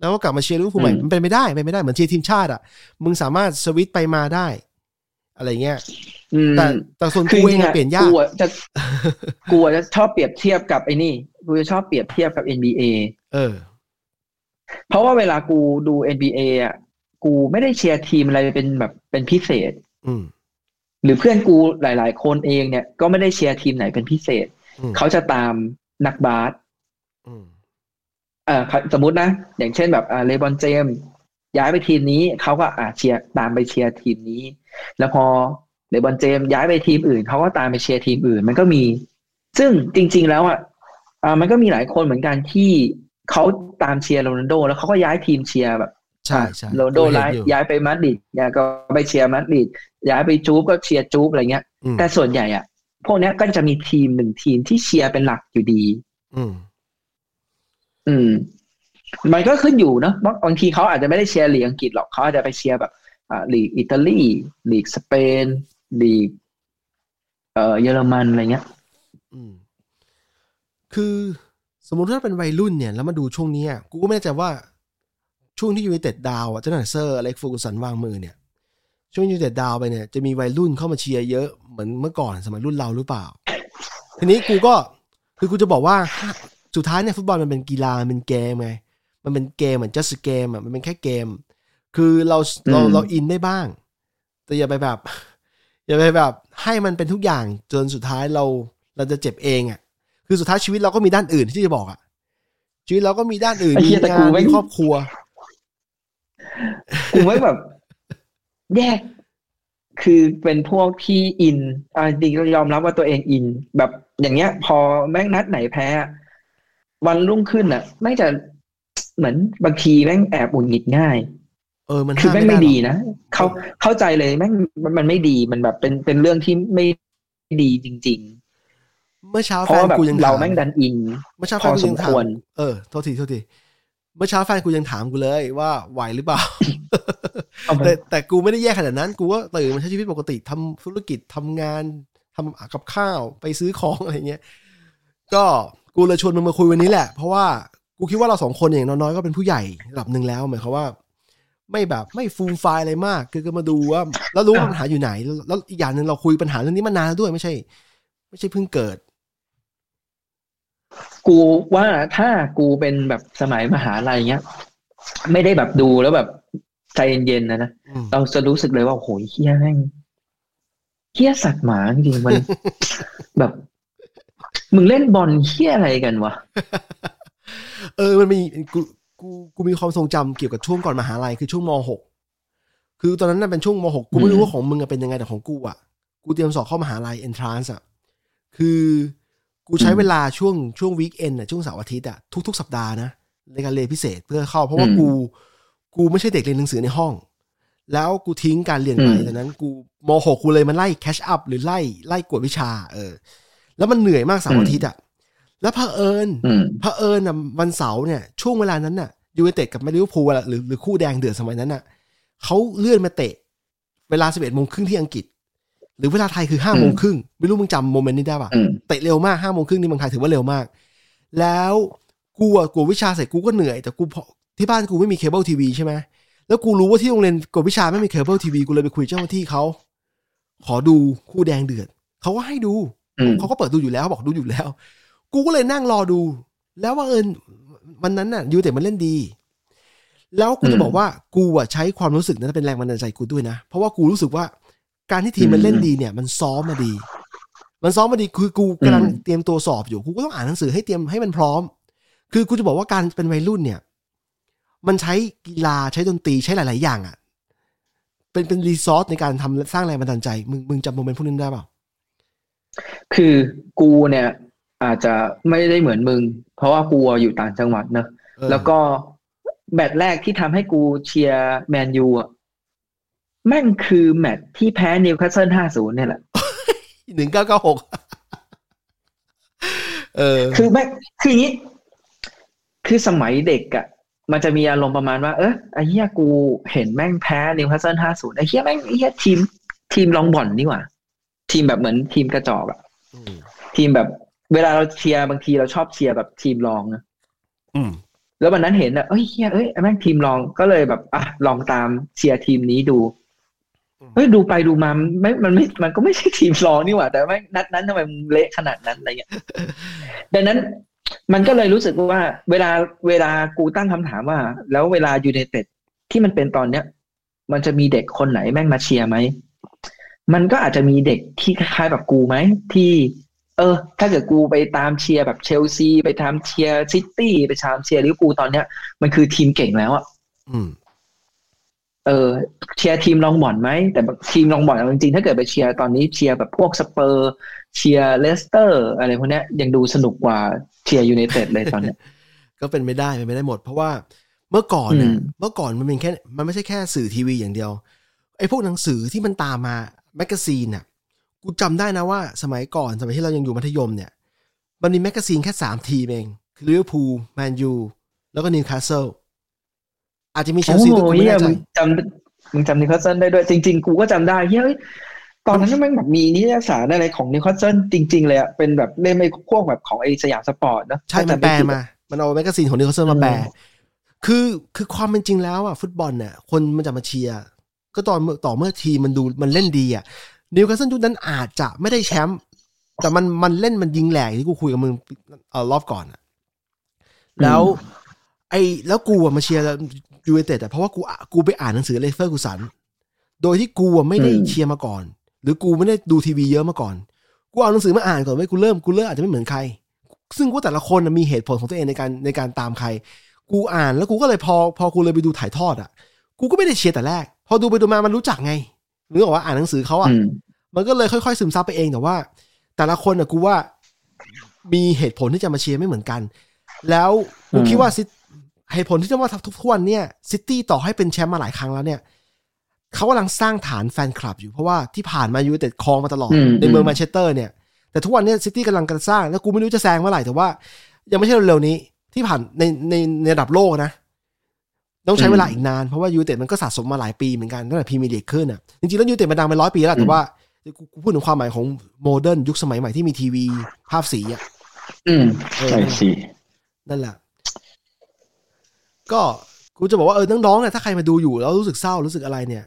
แล้วก็กลับมาเชียร์ลิเวอร์พูลใหม่อืมมันเป็นไม่ได้เป็นไม่ได้เหมือนเชียร์ทีมชาติอะมึงสามารถสวิตช์ไปมาได้ อะไรเงี้ยอืมแต่แต่ส่วนคือกูจเองริงอะๆอะเปลี่ยนยากกูอะจะกูอะจะชอบเปรียบเทียบกับไอ้นี่กูจะชอบเปรียบเทียบกับ NBA เออ เพราะว่าเวลากูดู NBA อะกูไม่ได้เชียร์ทีมอะไรเป็นแบบเป็นพิเศษ อืมหรือเพื่อนกูหลาย ๆ คนเองเนี่ยก็ไม่ได้เชียร์ทีมไหนเป็นพิเศษอืมเขาจะตามนักบาส อืมเอ่อสมมตินะ อย่างเช่นแบบอ่าเลบรอนเจมส์ย้ายไปทีมนี้เขาก็อ่าเชียร์ตามไปเชียร์ทีมนี้ แล้วพอเลบรอนเจมส์ย้ายไปทีมอื่นเขาก็ตามไปเชียร์ทีมอื่น มันก็มี ซึ่งจริง ๆ แล้วอะอ่ามันก็มีหลายคนเหมือนกันที่เขาตามเชียร์โรนัลโด แล้วเขาก็ย้ายทีมเชียร์แบบใช่ใช่โรนัลโดกูเห็นย้ายอยู่ย้ายไปมาดริดย้ายก็ไปเชียร์มาดริดย้ายไปยูเว่ก็เชียร์ยูเว่อะไรเงี้ยอืมแต่ส่วนใหญ่อะพวกเนี้ยก็จะมีทีมหนึ่งทีมที่เชียร์เป็นหลักอยู่ดี อืม มันก็ขึ้นอยู่เนอะบางทีเขาอาจจะไม่ได้เชียร์ลีกอังกฤษหรอกเขาอาจจะไปเชียร์แบบอ่าลีกอิตาลีลีกสเปนลีกเอ่อเยอรมันอะไรเงี้ยอืมคือสมมติถ้าเป็นวัยรุ่นเนี่ย แล้วมาดูช่วงนี้อะกูก็ไม่แน่ใจว่าช่วงที่ยูไนเต็ดดาวอะจนหน้าเซอร์อเล็กซ์เฟอร์กูสันวางมือเนี่ย ช่วงยูไนเต็ดดาวไปเนี่ยจะมีวัยรุ่นเข้ามาเชียร์เยอะเหมือนเมื่อก่อนสมัยรุ่นเราหรือเปล่า ทีนี้กูก็คือกูจะบอกว่า สุดท้ายเนี่ยฟุตบอลมันเป็นกีฬามันเป็นเกมไงมันเป็นเกมเหมือน just a game อะมันเป็นแค่เกม คือเราเราอืมเราอินได้บ้าง แต่อย่าไปแบบ อย่าไปแบบ ให้มันเป็นทุกอย่างจนสุดท้ายเราเราจะเจ็บเองอะ คือสุดท้ายชีวิตเราก็มีด้านอื่นที่จะบอกอะชีวิตเราก็มีด้านอื่นไอ้มีเหี้ยแต่งากูนไม่มีครอบครัวกูไม่แบบ แยก คือเป็นพวกที่อินอ่าจริงๆยอมรับว่าตัวเองอิน แบบอย่างเงี้ย พอแม่งนัดไหนแพ้ วันรุ่งขึ้นอะแม่งจะเหมือนบางทีแม่งแอบอุ่นหงิดง่าย เออมันคือห้ามแม่งไม่ไม่ได้หรดีอกนะเขาเข้าใจเลยแม่งมันมันไม่ดีมันแบบเป็นเป็นเรื่องที่ไม่ดีจริงเมื่อเช้าๆเพแฟราะนว่าแบบกูยังเราถามแม่งดันอิน เมื่อเช้าพแฟอนกูสยัมงคถามวรเออโทษทีโทษทีเมื่อเช้าแฟนกูยังถามกูเลยว่าไหวหรือเปล่าเอาไปแต่แต่กูไม่ได้แย่ขนาดนั้น กูก็ตื่นมาใช้ชีวิตปกติทำธุรกิจทำงานทำกับข้าวไปซื้อของอะไรเงี้ย ก็ กูเลยชวนมึงมาคุยวันนี้แหละ เพราะว่ากูคิดว่าเราสองคนอย่างน้อยๆก็เป็นผู้ใหญ่ระดับหนึ่งแล้วหมายความว่า ไม่แบบไม่ฟูมไฟล์อะไรมาก คือก็มาดูว่าแล้วรู้ว่าปัญหาอยู่ไหน แล้วอีกอย่างหนึ่งเราคุยปัญหาเรื่องนี้มานานแล้วด้วยไม่ใช่ ไม่ใช่เพิ่งเกิด กูว่าถ้ากูเป็นแบบสมัยมหาลัยเงี้ย ไม่ได้แบบดูแล้วแบบใจเย็นๆนะนะอืมเราจะรู้สึกเลยว่าโอ้โหเฮี้ยแม่งเฮี้ยสัตว์หมาจริงๆมัน แบบ มึงเล่นบอลเฮี้ยอะไรกันวะ เออ มันมีกูกูกูมีความทรงจำเกี่ยวกับช่วงก่อนมหาลัยคือช่วงมหกคือตอนนั้นน่ะเป็นช่วงมหกกูไม่รู้ว่าของมึงอะเป็นยังไงแต่ของกูอะกูเตรียมสอบเข้ามหาลัย entrance อะคือกูใช้เวลาช่วงช่วง weekend อะช่วงเสาร์อาทิตย์อะทุกๆ สัปดาห์นะในการเรียนพิเศษเพื่อเข้า เพราะว่าอืมกูกูไม่ใช่เด็กเรียนหนังสือในห้อง แล้วกูทิ้งการเรียนไปอืมดังนั้น กูมหกกูเลยมันไล่ catch up หรือไล่ไล่กวดวิชา เออ แล้วมันเหนื่อยมากเสาร์อาทิตย์อะแล้วเผอิญอืมเผอิญน่ะวันเสาร์เนี่ย ช่วงเวลานั้นน่ะยูไนเต็ดกับแมนลิเวอร์พูลอะหรือหรือคู่แดงเดือดสมัยนั้นน่ะเขาเลื่อนมาเตะ เวลาสิบเอ็ดโมงครึ่งที่อังกฤษ หรือเวลาไทยคือห้าโมงครึ่งไม่รู้มึงจำ moment นี้ได้ปะอืมเตะเร็วมากห้าโมงครึ่งนี่เมืองไทยถือว่าเร็วมาก แล้วกูอะกวดวิชาเสร็จกูก็เหนื่อยแต่กูพอที่บ้านกูไม่มีเคเบิลทีวีใช่ไหมแล้วกูรู้ว่าที่โรงเรียนกวดวิชาไม่มีเคเบิลทีวีกูเลยไปคุยเจ้าหน้าที่เขาขอดูคู่แดงเดือดเขาก็ให้ดูอืม เขาก็เปิดดูอยู่แล้วบอกดูอยู่แล้ว กูก็เลยนั่งรอดู แล้วว่าเอิญวันนั้นน่ะยูเต็มันเล่นดี แล้วกูจะอืมบอกว่ากูอะใช้ความรู้สึกนั้นเป็นแรงบันดาลใจกูด้วยนะ เพราะว่ากูรู้สึกว่าการที่ทีมมันเล่นดีเนี่ย มันซ้อมมาดี มันซ้อมมาดีคือกูกำลังอืมเตรียมตัวสอบอยู่กูก็ต้องอ่านหนังสือให้เตรียมให้มันพร้อม คือกูจะบอกว่าการเป็นวัยรุ่นเนี่ย มันใช้กีฬาใช้ดนตรีใช้หลาย ๆ อย่างอะเป็นเป็นรีซอสในการทำสร้างแรงบันดาลใจ มึงมึงจำโมเมนต์พวกนั้นได้เปล่า คือกูเนี่ยอาจจะไม่ได้เหมือนมึง เพราะว่ากูอยู่ต่างจังหวัดเนอะเออแล้วก็แมตช์แรกที่ทำให้กูเชียร์แมนยูอะแม่งคือแมตช์ที่แพ้นิวคาสเซิลห้าศูนย์เนี่ยแหละหนึ่งเก้าเก้าหกเออ คือแม่งคืออย่างนี้ คือสมัยเด็กอะ่ะ มันจะมีอารมณ์ประมาณว่า เออไอ้เหี้ยกูเห็นแม่งแพ้นิวคาสเซิลห้าศูนย์ไอ้เหี้ยแม่งไอ้เหี้ยทีมทีมรองบ่อนนี่หว่า ทีมแบบเหมือนทีมกระจอกอะอืมทีมแบบ เวลาเราเชียร์บางทีเราชอบเชียร์แบบทีมรองนะอืมแล้ววันนั้นเห็นอะเอ้ยเหี้ยเอ้ยไอ้แม่งทีมรองก็เลยแบบอะลองตามเชียร์ทีมนี้ดูอืมเฮ้ยดูไปดูมาไม่มันไม่ มันก็ไม่ใช่ทีมรองนี่หว่า แต่แม่งนัดนั้นทำไมมันเละขนาดนั้นอะไรเงี้ยดังนั้นมันก็เลยรู้สึกว่า เวลาเวลากูตั้งคำถามว่า แล้วเวลายูไนเต็ดที่มันเป็นตอนเนี้ย มันจะมีเด็กคนไหนแม่งมาเชียร์ไหม มันก็อาจจะมีเด็กที่คล้ายๆแบบกูไหมที่ เออ ถ้าเกิดกูไปตามเชียร์แบบเชลซี ไปตามเชียร์ซิตี้ไปตามเชียร์ลิเวอร์พูลตอนเนี้ย มันคือทีมเก่งแล้วอะอืมเออเชียร์ทีมรองบ่อนไหมแต่แบบทีมรองบ่อนเอาจริงๆถ้าเกิดไปเชียร์ตอนนี้เชียร์แบบพวกสเปอร์เชียร์เลสเตอร์ อะไรพวกเนี้ยยังดูสนุกกว่าเชียร์ยูไนเต็ดเลยตอนเนี้ยก็เป็นไม่ได้เป็นไม่ได้หมด เพราะว่าเมื่อก่อนเนี่ยอืมเมื่อก่อนมันเป็นแค่ มันไม่ใช่แค่สื่อทีวีอย่างเดียวไอ้พวกหนังสือที่มันตามมา magazine น่ะกูจำได้นะว่าสมัยก่อนสมัยที่เรายังอยู่มัธยมเนี่ย มันมี magazine แค่สามทีมเอง คือลิเวอร์พูลแมนยูแล้วก็นิวคาสเซิลโอ้โหเหี้ยอาจจะมีเชลซีด้วยกูไม่แน่ใจมึงจำมึงจำนิวคาสเซิลได้ด้วย จริง ๆ กูก็จำได้เฮ้ยตอนนั้นแม่งแบบมีนิตยสารอะไรของนิวคาสเซิลจริง ๆ เลยอะเป็นแบบเล่มไอ้พวกแบบของไอ้สยามสปอร์ตนะใช่มันแปลมา มันเอา magazine ของนิวคาสเซิลมาแปลเออคือคือความเป็นจริงแล้วอะฟุตบอลเนี่ยคนมันจะมาเชียร์ ก็ตอนเมื่อต่อเมื่อทีมมันดูมันเล่นดีอะนิวคาสเซิลยุคนั้นอาจจะไม่ได้แชมป์แต่มันมันเล่นมันยิงแหลกที่กูคุยกับมึงเออรอบก่อนอะ แล้ว ไอ้แล้วกูอะมาเชียร์ยูไนเต็ดอะเพราะว่ากูอะกูไปอ่านหนังสืออเล็กซ์เฟอร์กูสันโดยที่กูอะไม่ได้อืมเชียร์มาก่อน หรือกูไม่ได้ดูทีวีเยอะมาก่อน กูเอาหนังสือมาอ่านก่อนไว้ยกูเริ่มกูเริ่มอาจจะไม่เหมือนใคร ซึ่งกูแต่ละคนน่ะมีเหตุผลของตัวเองในการในการตามใคร กูอ่านแล้วกูก็เลยพอพอกูเลยไปดูถ่ายทอดอะ กูก็ไม่ได้เชียร์แต่แรก พอดูไปดูมามันรู้จักไงนึกออกว่าอ่านหนังสือเขาอะอืมมันก็เลยค่อยๆซึมซับไปเองแต่ว่า แต่ละคนอะกูว่ามีเหตุผลที่จะมาเชียร์ไม่เหมือนกัน แล้วกูอืมคิดว่าซิเหตุผลที่จะว่าทุกทุกวันเนี่ยซิตี้ต่อให้เป็นแชมป์มาหลายครั้งแล้วเนี่ยเขากำลังสร้างฐานแฟนคลับอยู่เพราะว่าที่ผ่านมายูไนเต็ดครองมาตลอดอืมในเมืองอืมแมนเชสเตอร์เนี่ยแต่ทุกวันเนี้ยซิตี้กำลังกันสร้างแล้วกูไม่รู้จะแซงเมื่อไหร่แต่ว่า ยังไม่ใช่เร็วๆนี้ที่ผ่านในในในระดับโลกนะ ต้องใช้เวลาอีกนาน เพราะว่ายูไนเต็ดมันก็สะสมมาหลายปีเหมือนกันตั้งแต่พรีเมียร์ลีกขึ้นอะจริงๆแล้วยูไนเต็ดมันดังไปร้อยปีแล้วแต่ว่ากูกูพูดถึงความหมายของ modern ยุคสมัยใหม่ที่มีทีวีภาพสีอะอืมเออใช่สินั่นแหละ ก็กูจะบอกว่าเออน้องๆเนี่ยถ้าใครมาดูอยู่แล้วรู้สึกเศร้ารู้สึกอะไรเนี่ย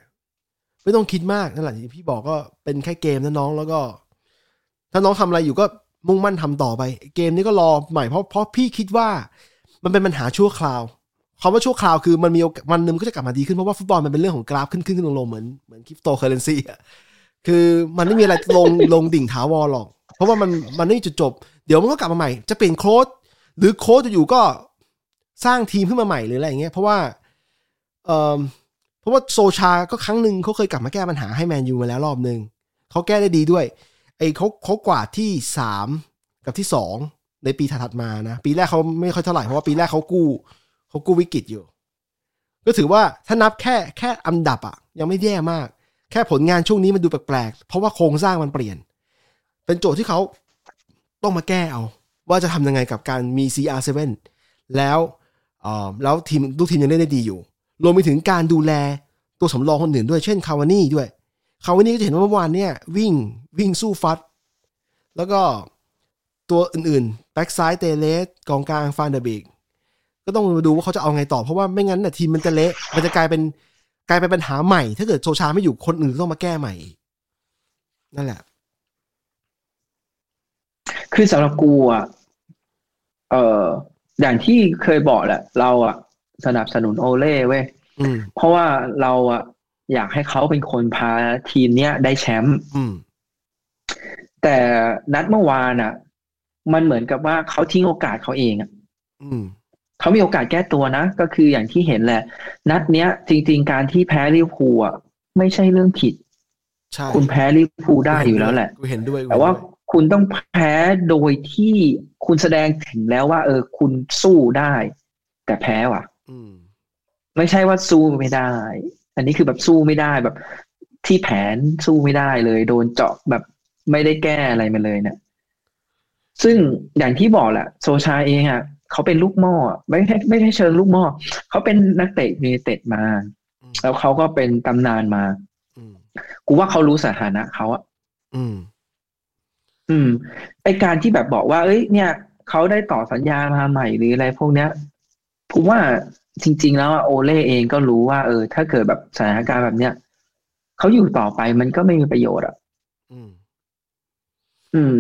ไม่ต้องคิดมากนั่นแหละที่พี่บอกก็เป็นแค่เกมนะน้องแล้วก็ ถ้าน้องทำอะไรอยู่ก็มุ่งมั่นทำต่อไป เกมนี้ก็รอใหม่เพราะเพราะพี่คิดว่า มันเป็นปัญหาชั่วคราว คำว่าชั่วคราวคือมันมีวันหนึ่งก็จะกลับมาดีขึ้น เพราะว่าฟุตบอลมันเป็นเรื่องของกราฟขึ้นขึ้นลงลงเหมือนเหมือนคริปโตเคอเรนซีอะคือมันไม่มีอะไรลงลงดิ่งถาวรหรอก เพราะว่ามันมันไม่มีจุดจบ เดี๋ยวมันก็กลับมาใหม่ จะเปลี่ยนโค้ดหรือโค้ดจะอยู่ก็สร้างทีมขึ้นมาใหม่หรืออะไรอย่างเงี้ยเพราะว่าเออเพราะว่าโซชาก็ครั้งหนึ่งเขาเคยกลับมาแก้ปัญหาให้แมนยูมาแล้วรอบหนึ่งเขาแก้ได้ดีด้วยไอ้เขาเขากวาดที่สามกับที่สองในปีถัดมานะ ปีแรกเขาไม่ค่อยเท่าไหร่เพราะว่าปีแรกเขากู้ เขากู้วิกฤตอยู่ ก็ถือว่าถ้านับแค่แค่อันดับอะยังไม่แย่มาก แค่ผลงานช่วงนี้มันดูแปลกๆ เพราะว่าโครงสร้างมันเปลี่ยน เป็นโจทย์ที่เขาต้องมาแก้เอา ว่าจะทำยังไงกับการมี CR7 แล้วอ่อแล้วทีมลูกทีมยังเล่นได้ดีอยู่ รวมไปถึงการดูแลตัวสำรองคนอื่นด้วย เช่นคาวานี่ด้วย คาวานี่ก็จะเห็นว่าเมื่อวานเนี่ยวิ่งวิ่งสู้ฟัด แล้วก็ตัวอื่นๆ แบ็กซ้ายเตเลสกองกลางฟานเดอร์บิก ก็ต้องมาดูว่าเขาจะเอาไงต่อเพราะว่าไม่งั้นน่ะทีมมันจะเละมันจะกลายเป็นกลายเป็นปัญหาใหม่ ถ้าเกิดโซชาไม่อยู่คนอื่นต้องมาแก้ใหม่ นั่นแหละ คือสำหรับกูอะเอ่ออย่างที่เคยบอกแหละ เราอะ สนับสนุนโอเล่เว้ยอืมเพราะว่าเราอะอยากให้เขาเป็นคนพาทีมเนี้ยได้แชมป์อืมแต่นัดเมื่อวานอะ มันเหมือนกับว่าเขาทิ้งโอกาสเขาเองอะอืม เขามีโอกาสแก้ตัวนะ ก็คืออย่างที่เห็นแหละ นัดเนี้ย จริง ๆ การที่แพ้ลิเวอร์พูลอะไม่ใช่เรื่องผิดใช่คุณแพ้ลิเวอร์พูลได้อยู่แล้วแหละกูเห็นด้วยกูแต่ว่าเห็นด้วยคุณต้องแพ้โดยที่คุณแสดงถึงแล้วว่า เออ คุณสู้ได้ แต่แพ้ว่ะอืมไม่ใช่ว่าสู้ไม่ได้ อันนี้คือแบบสู้ไม่ได้แบบ ที่แผนสู้ไม่ได้เลย โดนเจาะแบบไม่ได้แก้อะไรมาเลยเนี่ยซึ่งอย่างที่บอกแหละโซชาเองอะ เขาเป็นลูกหม้อไม่ใช่ไม่ใช่เชิงลูกหม้อเขาเป็นนักเตะยูไนเต็ดมาอืมแล้วเขาก็เป็นตำนานมาอืมกูว่าเขารู้สถานะเขาอะอืม อืมไอการที่แบบบอกว่า เอ้ย เนี่ยเขาได้ต่อสัญญามาใหม่หรืออะไรพวกเนี้ยผมว่าจริง ๆ แล้วอะโอเล่เองก็รู้ว่า เออ ถ้าเกิดแบบสถานการณ์แบบเนี้ยเขาอยู่ต่อไปมันก็ไม่มีประโยชน์อะอืม อืม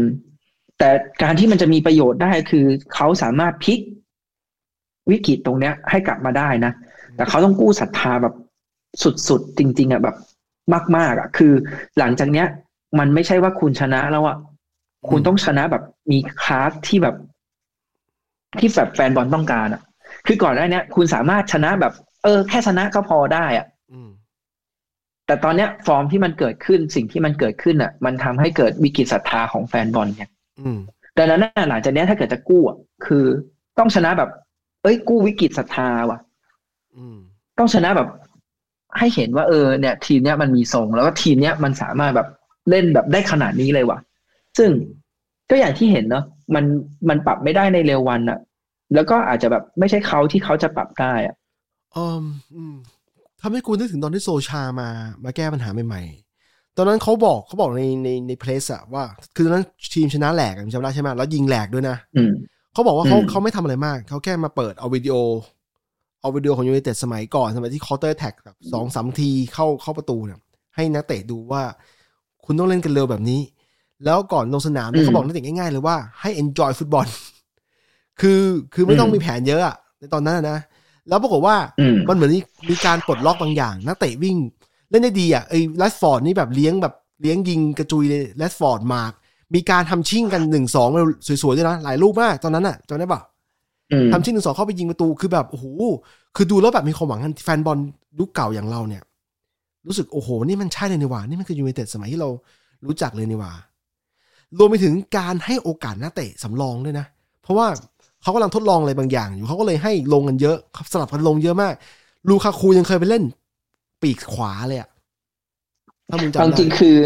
แต่การที่มันจะมีประโยชน์ได้คือเขาสามารถพลิกวิกฤตตรงเนี้ย ให้กลับมาได้นะ แต่เขาต้องกู้ศรัทธาแบบสุดๆ จริง ๆอะแบบมากๆอะ คือหลังจากเนี้ย มันไม่ใช่ว่าคุณชนะแล้วอะคุณต้องชนะแบบมีคลาสที่แบบ ที่แบบแฟนบอลต้องการอะ คือก่อนหน้าเนี้ยคุณสามารถชนะแบบ เออ แค่ชนะก็พอได้อะอืมแต่ตอนเนี้ยฟอร์มที่มันเกิดขึ้นสิ่งที่มันเกิดขึ้นอะ มันทำให้เกิดวิกฤตศรัทธาของแฟนบอลเนี่ยอืม ดังนั้นน่ะหลังจากเนี้ยถ้าเกิดจะกู้อะคือต้องชนะแบบ เอ้ย กู้วิกฤตศรัทธาว่ะอืมต้องชนะแบบ ให้เห็นว่าเออเนี่ย ทีมเนี้ยมันมีทรงแล้วก็ทีมเนี้ยมันสามารถแบบเล่นแบบได้ขนาดนี้เลยว่ะ ซึ่งก็อย่างที่เห็นเนาะมันมันปรับไม่ได้ในเร็ววันอะแล้วก็อาจจะแบบไม่ใช่เขาที่เขาจะปรับได้อะอืมอืมทำให้กูนึกถึงตอนที่โซชามา มาแก้ปัญหาใหม่ๆ ตอนนั้นเขาบอกเขาบอกในในใน press อะว่า คือตอนนั้นทีมชนะแหลกอะจำได้ใช่ไหมแล้วยิงแหลกด้วยนะอืมเขาบอกว่าเขาอืมเขาไม่ทำอะไรมาก เขาแค่มาเปิดเอาวิดีโอ เอาวิดีโอของยูไนเต็ดสมัยก่อนสมัยที่ counter attack แบบสองสามทีเข้าเข้าประตูเนี่ยให้นักเตะดูว่า คุณต้องเล่นกันเร็วแบบนี้ แล้วก่อนลงสนามเนี่ยเขาบอกนักเตะง่ายๆเลยว่าให้ enjoy ฟุตบอลคือคือไม่ต้องมีแผนเยอะอะในตอนนั้นอะนะแล้วปรากฏว่าอืมมันเหมือนมีการปลดล็อกบางอย่าง นักเตะวิ่ง เล่นได้ดีอะไอ้แรดฟอร์ดนี่แบบเลี้ยงแบบเลี้ยงยิงกระจุยเลยแรดฟอร์ดมาร์กมีการทำชิ่งกันหนึ่งสองสวยๆด้วยนะ หลายรูปมาก ตอนนั้นอะจำได้ปะอืมทำชิ่งหนึ่งสองเข้าไปยิงประตูคือแบบโอ้โหคือดูแล้วแบบมีความหวังกันแฟนบอลยุคเก่าอย่างเราเนี่ย รู้สึกโอ้โห นี่มันใช่เลยนี่หว่า นี่มันคือยูไนเต็ดสมัยที่เรารู้จักเลยนี่หว่ารวมไปถึงการให้โอกาสนักเตะสำรองด้วยนะ เพราะว่าเขากำลังทดลองอะไรบางอย่างอยู่เขาก็เลยให้ลงกันเยอะสลับกันลงเยอะมากลูคาคูยังเคยไปเล่น ปีกขวาเลยอะถ้ามึงจำได้เอาจริงๆคือ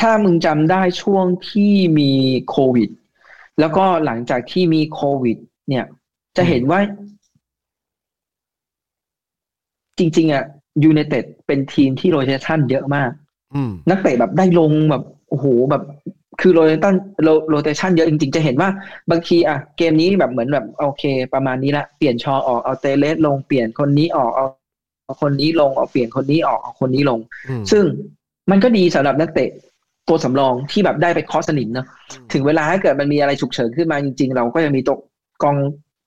ถ้ามึงจำได้ช่วงที่มีโควิด แล้วก็หลังจากที่มีโควิด เนี่ย จะเห็นว่า จริง ๆอะยูไนเต็ดเป็นทีมที่ rotation เยอะมากอืมนักเตะแบบได้ลงแบบโอ้โหแบบ คือโรเทชันโรเทชันเยอะจริง ๆ จะเห็นว่าบางทีอะเกมนี้แบบเหมือนแบบโอเค ประมาณนี้ละเปลี่ยนชอออกเอาเตเลสลงเปลี่ยนคนนี้ออกเอา เอาคนนี้ลงเอาเปลี่ยนคนนี้ออกเอาคนนี้ลงอืมซึ่งมันก็ดีสำหรับนักเตะตัวสำรองที่แบบได้ไปคอสนิมเนอะถึงเวลาถ้าเกิดมันมีอะไรฉุกเฉินขึ้นมาจริง ๆ เราก็จะมีตัวกอง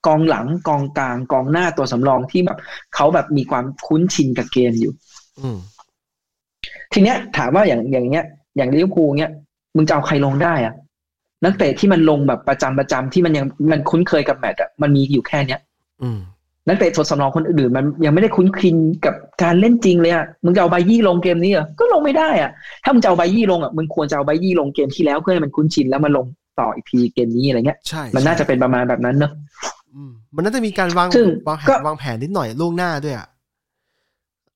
กองหลังกองกลางกองหน้าตัวสำรองที่แบบเขาแบบมีความคุ้นชินกับเกมอยู่อืมทีเนี้ย ถามว่าอย่างอย่างเงี้ย อย่างลิเวอร์พูลเนี้ยมึงจะเอาใครลงได้อะนักเตะที่มันลงแบบประจำประจำที่มันยังมันคุ้นเคยกับแมตช์อะมันมีอยู่แค่เนี้ย อืม นักเตะตัวสำรองคนอื่นๆมันยังไม่ได้คุ้นคินกับการเล่นจริงเลยอะมึงจะเอาไบยี่ลงเกมนี้เหรอก็ลงไม่ได้อะถ้ามึงจะเอาไบยี่ลงอะมึงควรจะเอาไบยี่ลงเกมที่แล้วเพื่อให้มันคุ้นชินแล้วมาลงต่ออีกทีเกมนี้อะไรเงี้ยใช่มันน่าจะเป็นประมาณแบบนั้นเนอะอืมมันน่าจะมีการวางซึ่งวางแผก็นวางแผนนิดหน่อยล่วงหน้าด้วยอะ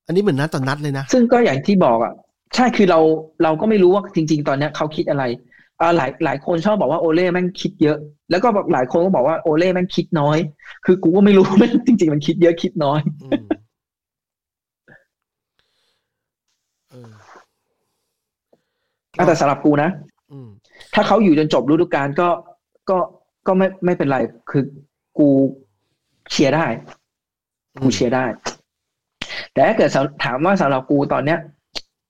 อันนี้เหมือนนัดต่อนนัดเลยนะ ซึ่งก็อย่างที่บอกอะใช่คือเราเราก็ไม่รู้ว่าจริง ๆ ตอนเนี้ยเขาคิดอะไรอ่า หลายหลายคนชอบบอกว่าโอเล่แม่งคิดเยอะ แล้วก็หลายคนก็บอกว่าโอเล่แม่งคิดน้อย คือกูก็ไม่รู้ว่ามันจริง ๆ มันคิดเยอะคิดน้อยอืมเอออะแต่สำหรับกูนะอืมถ้าเขาอยู่จนจบฤดูกาลก็ก็ก็ไม่ไม่เป็นไร คือกูเชียร์ได้ กูเชียร์ได้ แต่ถ้าเกิดถามว่าสำหรับกูตอนเนี้ย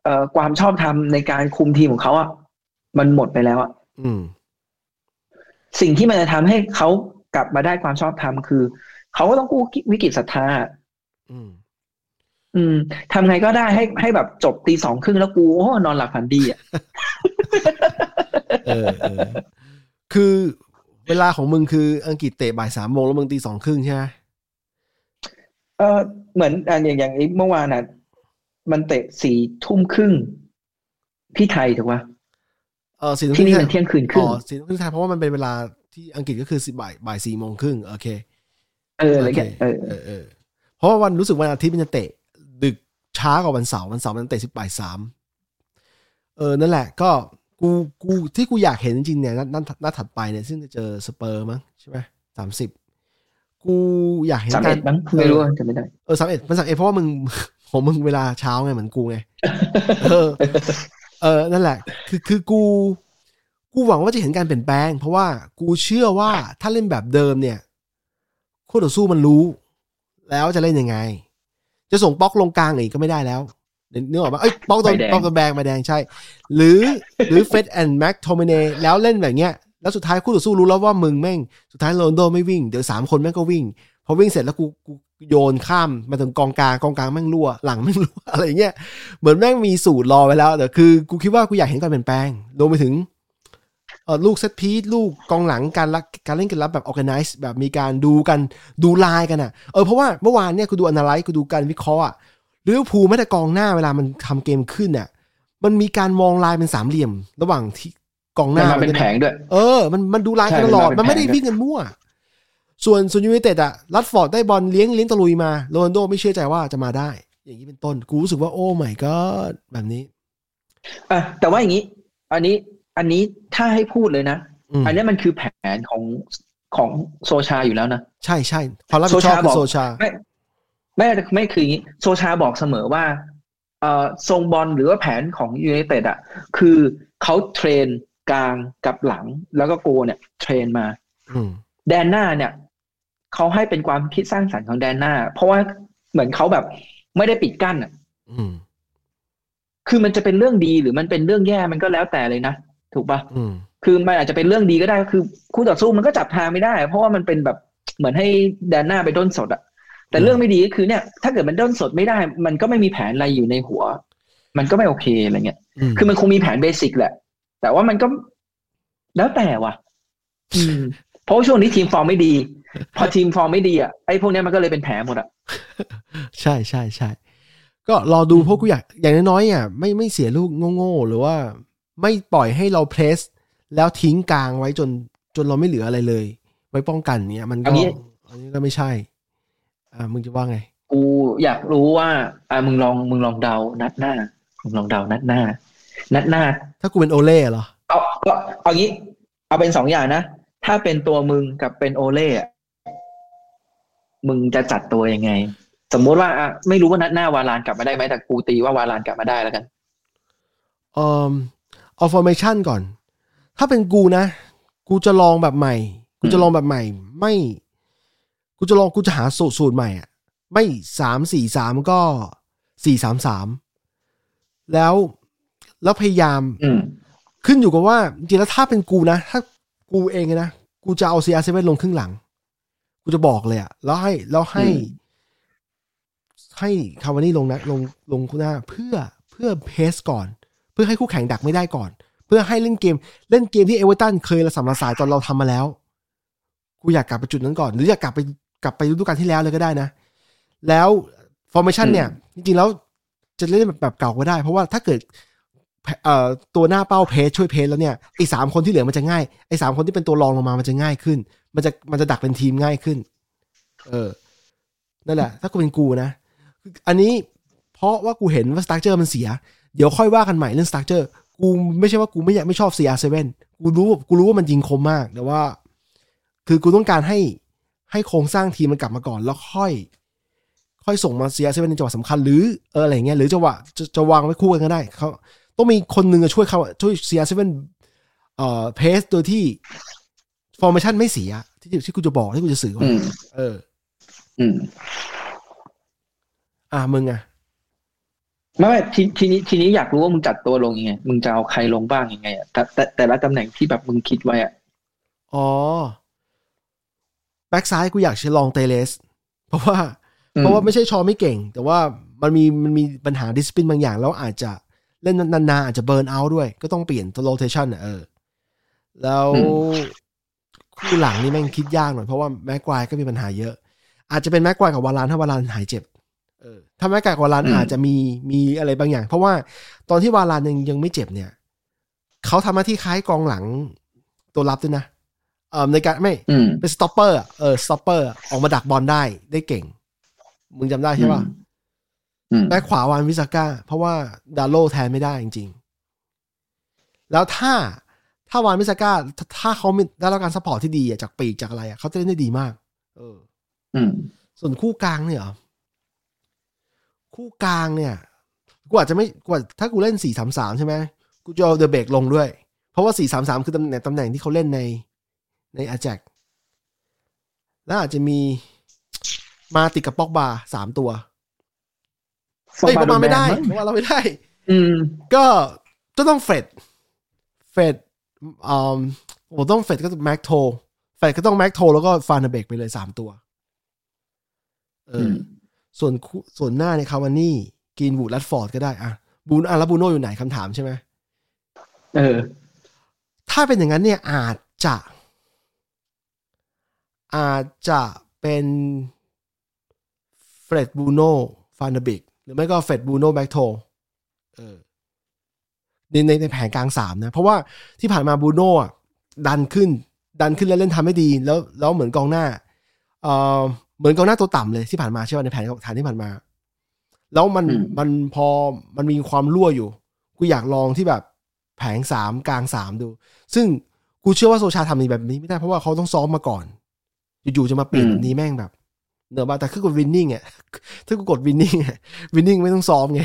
เอ่อความชอบธรรมในการคุมทีมของเขาอะ มันหมดไปแล้วอะอืมสิ่งที่มันจะทำให้เขากลับมาได้ความชอบธรรมคือ เขาก็ต้องกู้วิกฤตศรัทธาอืมอืมทำไงก็ได้ให้ให้แบบจบตีสองครึ่งแล้วกูโอ้นอนหลับฝันดีอะเออเออคือเวลาของมึงคืออังกฤษเตะบ่ายสามโมงแล้วมึงตีสองครึ่งใช่ไหมเออเหมือนอะอย่างอย่างเมื่อวานน่ะ มันเตะสี่ทุ่มครึ่งที่ไทยถูกป่ะ เออสี่ทุ่มที่นี่ครึ่มันเที่ยงคืนครึ่อ๋งอสี่ทุ่มครึ่งไทยเพราะว่ามันเป็นเวลาที่อังกฤษก็คือสิบ่ายบ่ายสี่โมงครึ่งโอเค เอออะไรเงี้ยเออเออเออเพราะว่าวันรู้สึกวันอาทิตย์มันจะเตะ ดึกช้ากว่าวันเสาร์วันเสาร์มันเตะสิบบ่ายสามเออนั่นแหละ ก็กูกูที่กูอยากเห็นจริงๆเนี่ยนัดนัดนัดถัดไปเนี่ยซึ่งจะเจอสเปอร์มั้งใช่ไหมสามสิบกูอยากเห็นสามกาเอ็รดมั้งไม่รู้จะไม่ได้เออสามเอ็ดมันสามเอ็ดเพราะว่ามึงของมึงเวลาเช้าไงเหมือนกูไงเออ เออนั่นแหละ คือคือกู กูหวังว่าจะเห็นการเปลี่ยนแปลง เพราะว่ากูเชื่อว่าถ้าเล่นแบบเดิมเนี่ยคู่ต่อสู้มันรู้ แล้วจะเล่นยังไง จะส่งป๊อกลงกลางอีกก็ไม่ได้แล้วนึกออกปะเอ้ยป๊อกโดนใบแดงป๊อกโดนแบงใบแดงใช่ หรือหรือเฟร็ด and แม็กโทมิเนแล้วเล่นแบบเนี้ยแล้วสุดท้ายคู่ต่อสู้รู้แล้วว่ามึงแม่ง สุดท้ายโรนัลโดไม่วิ่ง เดี๋ยวสามคนแม่งก็วิ่ง พอวิ่งเสร็จแล้วกูกู โยนข้ามมาถึงกองกลางกองกลางแม่งรั่ว หลังแม่งรั่วอะไรอย่างเงี้ยเหมือนแม่งมีสูตรรอไว้แล้วแต่คือกูคิดว่ากูอยากเห็นการเปลี่ยนแปลงรวมไปถึงเออลูก set piece ลูกกองหลังการรักการเล่นกันรับแบบ organize แบบมีการดูกันดูลายกันอะเออเพราะว่าเมื่อวานเนี่ยกูดู analyze กูดูการวิเคราะห์อะลิเวอร์พูลแม้แต่กองหน้าเวลามันทำเกมขึ้นเนี่ยมันมีการมองลายเป็นสามเหลี่ยม ระหว่างที่กองหน้ามันมาเป็นแผงด้วย เออ มันมันดูลายกันใช่ตลอดมันมาเป็นมันไม่ได้แผนด้วยวิ่งกันมั่ว ส่วนส่วนยูไนเต็ดอะแรชฟอร์ดได้บอลเลี้ยงเลี้ยงตะลุยมาโรนัลโดไม่เชื่อใจว่าจะมาได้ อย่างนี้เป็นต้น กูรู้สึกว่าโอ้ไม่ก็แบบนี้อะแต่ว่าอย่างนี้ อันนี้อันนี้ถ้าให้พูดเลยนะอืมอันนี้มันคือแผนของของโซชาอยู่แล้วนะ ใช่ใช่ความรับผิดชอบโซชาคืบออกโซชาไม่ไม่ไม่คืออย่างนี้ โซชาบอกเสมอว่าเอ่อทรงบอลหรือว่าแผนของยูไนเต็ดอะคือเขา train กลางกับหลังแล้วก็โกเนี่ย train มาอืมแดนหน้าเนี่ย เขาให้เป็นความคิดสร้างสรรค์ของแดนหน้า เพราะว่าเหมือนเขาแบบไม่ได้ปิดกั้นอะอืมคือมันจะเป็นเรื่องดีหรือมันเป็นเรื่องแย่มันก็แล้วแต่เลยนะถูกปะอืมคือมันอาจจะเป็นเรื่องดีก็ได้คือคู่ต่อสู้มันก็จับทางไม่ได้ เพราะว่ามันเป็นแบบเหมือนให้แดนหน้าไปด้นสดอะแต่เรื่องไม่ดีก็คือเนี่ย ถ้าเกิดมันด้นสดไม่ได้ มันก็ไม่มีแผนอะไรอยู่ในหัว มันก็ไม่โอเคอะไรเงี้ยอืมคือมันคงมีแผนเบสิกแหละ แต่ว่ามันก็แล้วแต่ว่ะอืมเพราะว่าช่วงนี้ทีมฟอร์มไม่ดี พอทีมฟอร์มไม่ดีอะไอ้พวกเนี้ยมันก็เลยเป็นแผลหมดอะใช่ใช่ใช่ก็รอดูเพราะกูอยากอย่างน้อยๆอะไม่ไม่เสียลูกโง่ๆหรือว่า ไม่ปล่อยให้เราเพรสแล้วทิ้งกลางไว้จนจนเราไม่เหลืออะไรเลย ไว้ป้องกันเนี้ยมันก็อันนี้อันนี้ก็ไม่ใช่ อ่ามึงจะว่าไง กูอยากรู้ว่า อ่ามึงลองมึงลองเดานัดหน้ามึงลองเดานัดหน้า นัดหน้า ถ้ากูเป็นโอเล่เหรอเอาก็เอางี้ เอาเป็นสองอย่างนะ ถ้าเป็นตัวมึงกับเป็นโอเล่อะ มึงจะจัดตัวยังไง สมมุติว่าอะไม่รู้ว่านัดหน้าวาลานกลับมาได้ไหมแต่กูตีว่าวาลานกลับมาได้แล้วกันเอ่อเอา formation ก่อน ถ้าเป็นกูนะ กูจะลองแบบใหม่ กูจะลองแบบใหม่ ไม่ กูจะลองกูจะหาสูตรสูตรใหม่อะ ไม่สามสี่สามก็สี่สามสามแล้วแล้วพยายามอืมขึ้นอยู่กับว่าจริงๆแล้วถ้าเป็นกูนะ ถ้ากูเองนะ กูจะเอา CR7 ลงครึ่งหลังกู จะบอกเลยอะแล้วให้แล้วให้ ให้คาวานี่ลงนะลงลงคู่หน้า เพื่อเพื่อ press ก่อน เพื่อให้คู่แข่งดักไม่ได้ก่อน เพื่อให้เล่นเกม เล่นเกมที่เอเวอร์ตันเคยระสำระสายตอนเราทำมาแล้วกูอยากกลับไปจุดนั้นก่อน หรืออยากกลับไปกลับไปฤดูกาลที่แล้วเลยก็ได้นะ แล้ว formation เนี่ย จริงๆแล้วจะเล่นแบบแบบเก่าก็ได้ เพราะว่าถ้าเกิด เอ่อตัวหน้าเป้า press ช่วย press แล้วเนี่ยไอ้สามคนที่เหลือมันจะง่ายไอ้สามคนที่เป็นตัวรองลงมามันจะง่ายขึ้น มันจะมันจะดักเป็นทีมง่ายขึ้น เออนั่นแหละ ถ้ากูเป็นกูนะ อันนี้เพราะว่ากูเห็นว่า structure มันเสีย เดี๋ยวค่อยว่ากันใหม่เรื่อง structure กูไม่ใช่ว่ากูไม่อยากไม่ชอบ CR7 กูรู้กูรู้ว่ามันยิงคมมาก แต่ว่า คือกูต้องการให้ให้โครงสร้างทีมมันกลับมาก่อนแล้วค่อย ค่อยส่งมา CR7 ในจังหวะสำคัญหรือเอออะไรเงี้ยหรือจังหวะจะจะวางไว้คู่กันก็ได้เขา ต้องมีคนหนึ่งช่วยเขาช่วย CR7 เอ่อเพสโดยที่ฟอร์เมชันไม่เสียที่ที่กูจะบอกที่กูจะสื่ออืมเออ อืม อะมึงอะไม่ไม่ทีทีนี้ทีนี้อยากรู้ว่ามึงจัดตัวลงยังไง มึงจะเอาใครลงบ้างยังไงอะแต่แต่แต่ละตำแหน่งที่แบบมึงคิดไว้อะอ๋อแบ็กซ้ายกูอยากจะลองเตเลส เพราะว่าอืมเพราะว่าไม่ใช่ชอไม่เก่ง แต่ว่ามันมีมันมีปัญหาดิสปินบางอย่าง แล้วอาจจะ เล่นนานๆอาจจะเบิร์นเอาด้วย ก็ต้องเปลี่ยนตัวโรเทชันอะเออ แล้วคู่หลังนี่แม่งคิดยากหน่อยเพราะว่าแม็กควายก็มีปัญหาเยอะ อาจจะเป็นแม็กควายกับวาลานถ้าวาลานหายเจ็บ เออถ้าแม็กควายกับวาลานอาจจะมีมีอะไรบางอย่าง เพราะว่าตอนที่วาลานยังยังไม่เจ็บเนี่ยเขาทำหน้าที่คล้ายกองหลังตัวรับด้วยนะเออในการไม่อืมเป็น stopper อะเออ stopper ออกมาดักบอลได้ได้เก่ง มึงจำได้ใช่ป่ะอืม แบ็คขวาวานวิสาก้า เพราะว่าดาโลแทนไม่ได้จริง ๆ แล้วถ้าถ้าวานวิสาก้า ถ้าถ้าเขามีได้รับการ support ที่ดีอะจากปีกจากอะไรอะเขาจะเล่นได้ดีมาก เออ อืม ส่วนคู่กลางเนี่ยเหรอคู่กลางเนี่ยกูอาจจะไม่กูอาจถ้ากูเล่นสี่สามสามใช่ไหมกูจะเอาเดอะเบกลงด้วย เพราะว่าสี่สามสามคือตำแหน่งตำแหน่งที่เขาเล่นในในอาแจกแล้วอาจจะมีมาติดกับป็อกบาสามตัว เฮ้ยประมาณไม่ได้เพราะว่าเราไม่ได้ อืม ก็ก็ต้องเฟดเฟดอ่าโอ้ต้องเฟดก็แม็กโทเฟดก็ต้องแม็กโทแล้วก็ฟานเบกไปเลยสามตัว เออมส่วนคู่ส่วนหน้าในคาวานี่กินบูดรัดฟอร์ดก็ได้อะบูนอะแล้วบูโน่อยู่ไหนคำถามใช่ไหมเออ ถ้าเป็นอย่างนั้นเนี่ยอาจจะ อาจจะเป็นเฟรดบูโน่ฟานเบิกห รือไม่ก็เฟรดบูโน่แบ็กโทเออในในในแผนกลางสามนะ เพราะว่าที่ผ่านมาบูโน่อะดันขึ้น ดันขึ้นแล้วเล่นทำให้ดี แล้วแล้วเหมือนกองหน้าเออเหมือนกองหน้าตัวต่ำเลยที่ผ่านมาใช่ไหมในแผนฐานที่ผ่านมา แล้วมันอืมมันพอมันมีความรั่วอยู่ กูอยากลองที่แบบแผงสามกลางสามดู ซึ่งกูเชื่อว่าโซชาทำแบบนี้ไม่ได้เพราะว่าเขาต้องซ้อมมาก่อน อยู่ๆจะมาเปลี่ยนแบบนี้แม่งแบบ เนอะบ้าแต่คือกดวินนิ่งอะถ้ากูกดวินนิ่งอะวินนิ่งไม่ต้องซ้อมไง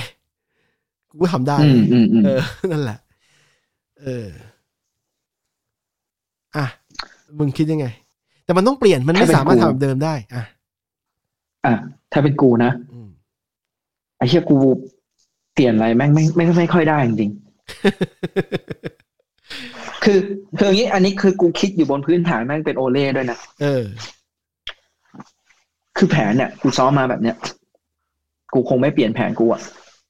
กูก็ทำได้อืมอืมอืมเออ นั่นแหละ เออ อะมึงคิดยังไง แต่มันต้องเปลี่ยนมันไม่สามารถทำแบบเดิมได้ อะ อะ ถ้าเป็นกูนะอืมไอ้เชี่ยกูเปลี่ยนอะไรแม่งไม่ไม่ไม่ค่อยได้จริงๆคือคืออย่างนี้ อันนี้คือกูคิดอยู่บนพื้นฐานแม่งเป็นโอเล่ด้วยนะเออ คือแผนเนี่ยกูซ้อมมาแบบเนี้ยกูคงไม่เปลี่ยนแผนกูอะ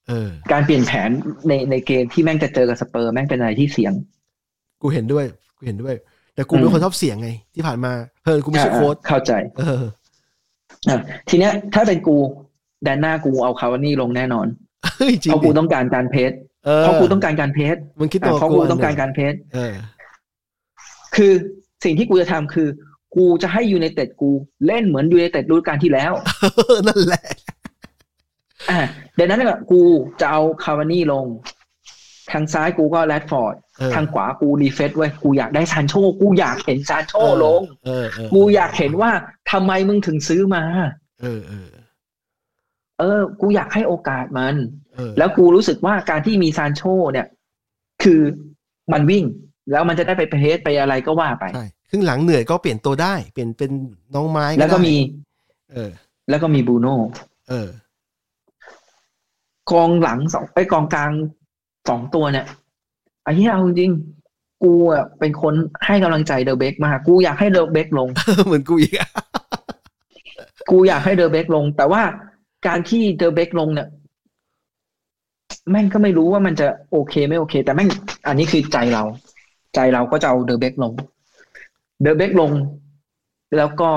เออการเปลี่ยนแผนในในเกมที่แม่งจะเจอกับสเปอร์แม่งเป็นอะไรที่เสี่ยง กูเห็นด้วย กูเห็นด้วย แต่กูเป็นคนชอบเสี่ยงไง ที่ผ่านมาเพื่อนกูไม่ใช่โค้ชอ่าเข้าใจ เอออะทีเนี้ย ถ้าเป็นกูแดนหน้ากูเอาคาวานี่ลงแน่นอนเฮ้ยจริงเพราะกูดิต้องการการ pressเออเพราะกูต้องการการ press มึงคิดอะตัวเพราะกูต้องการการ press เออคือสิ่งที่กูจะทำคือ กูจะให้ยูไนเต็ดกู เล่นเหมือนยูไนเต็ดฤดูกาลที่แล้วนั่นแหละอ่าดังนั้นเนี่ยกูจะเอาคาวานี่ลง ทางซ้ายกูก็แรดฟอร์ดเออทางขวากูดีเฟสเว้ยกูอยากได้ซานโชกูอยากเห็นซานโชลงเออเออกูอยากเห็นว่าทำไมมึงถึงซื้อมา เออเออเออ กูอยากให้โอกาสมันเออแล้วกูรู้สึกว่าการที่มีซานโชเนี่ย คือมันวิ่ง แล้วมันจะได้ไป press ไปอะไรก็ว่าไปใช่ ครึ่งหลังเหนื่อยก็เปลี่ยนตัวได้ เปลี่ยนเป็นน้องไม้แล้วก็ได้มี เออ แล้วก็มีบรูโน่เออกองหลังสองไอ้ยกองกลางสองตัวเนี่ยไอ้เหี้ยเอาจริงๆกูอะเป็นคนให้กำลังใจเดอะเบกมากกูอยากให้เดอะเบกลงเหมือนกูอีกอะกูอยากให้เดอะเบกลง แต่ว่าการที่เดอะเบกลงเนี่ยแม่งก็ไม่รู้ว่ามันจะโอเคไม่โอเค แต่แม่งอันนี้คือใจเรา ใจเราก็จะเอาเดอะเบกลง เดอะเบกลง แล้วก็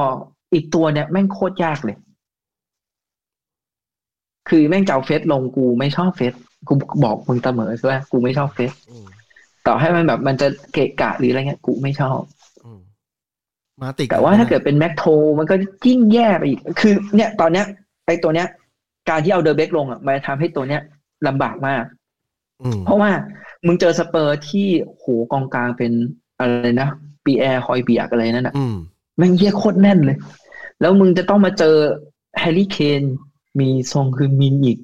อีกตัวเนี่ยแม่งโคตรยากเลย คือแม่งจะเอาเฟซลงกูไม่ชอบเฟซกูบอกมึงเสมอใช่ไหมกูไม่ชอบเฟซอืมต่อให้มันแบบมันจะเกะกะหรืออะไรเงี้ยกูไม่ชอบอืมมาติดแต่ว่าถ้าเกิดเป็นแม็กโทมันก็ยิ่งแย่ไปอีก คือ เนี่ยตอนเนี้ยไอ้ตัวเนี้ย การที่เอาเดอะเบกลงอะมันจะทำให้ตัวเนี้ยลำบากมากอืมเพราะว่ามึงเจอสเปอร์ที่โหกองกลางเป็นอะไรนะ ปีแอร์ฮอยเบียร์กอะไรนั่นอะอืมแม่งเหี้ยโคตรแน่นเลย แล้วมึงจะต้องมาเจอแฮร์รี่เคนมีซนฮึงมินอีก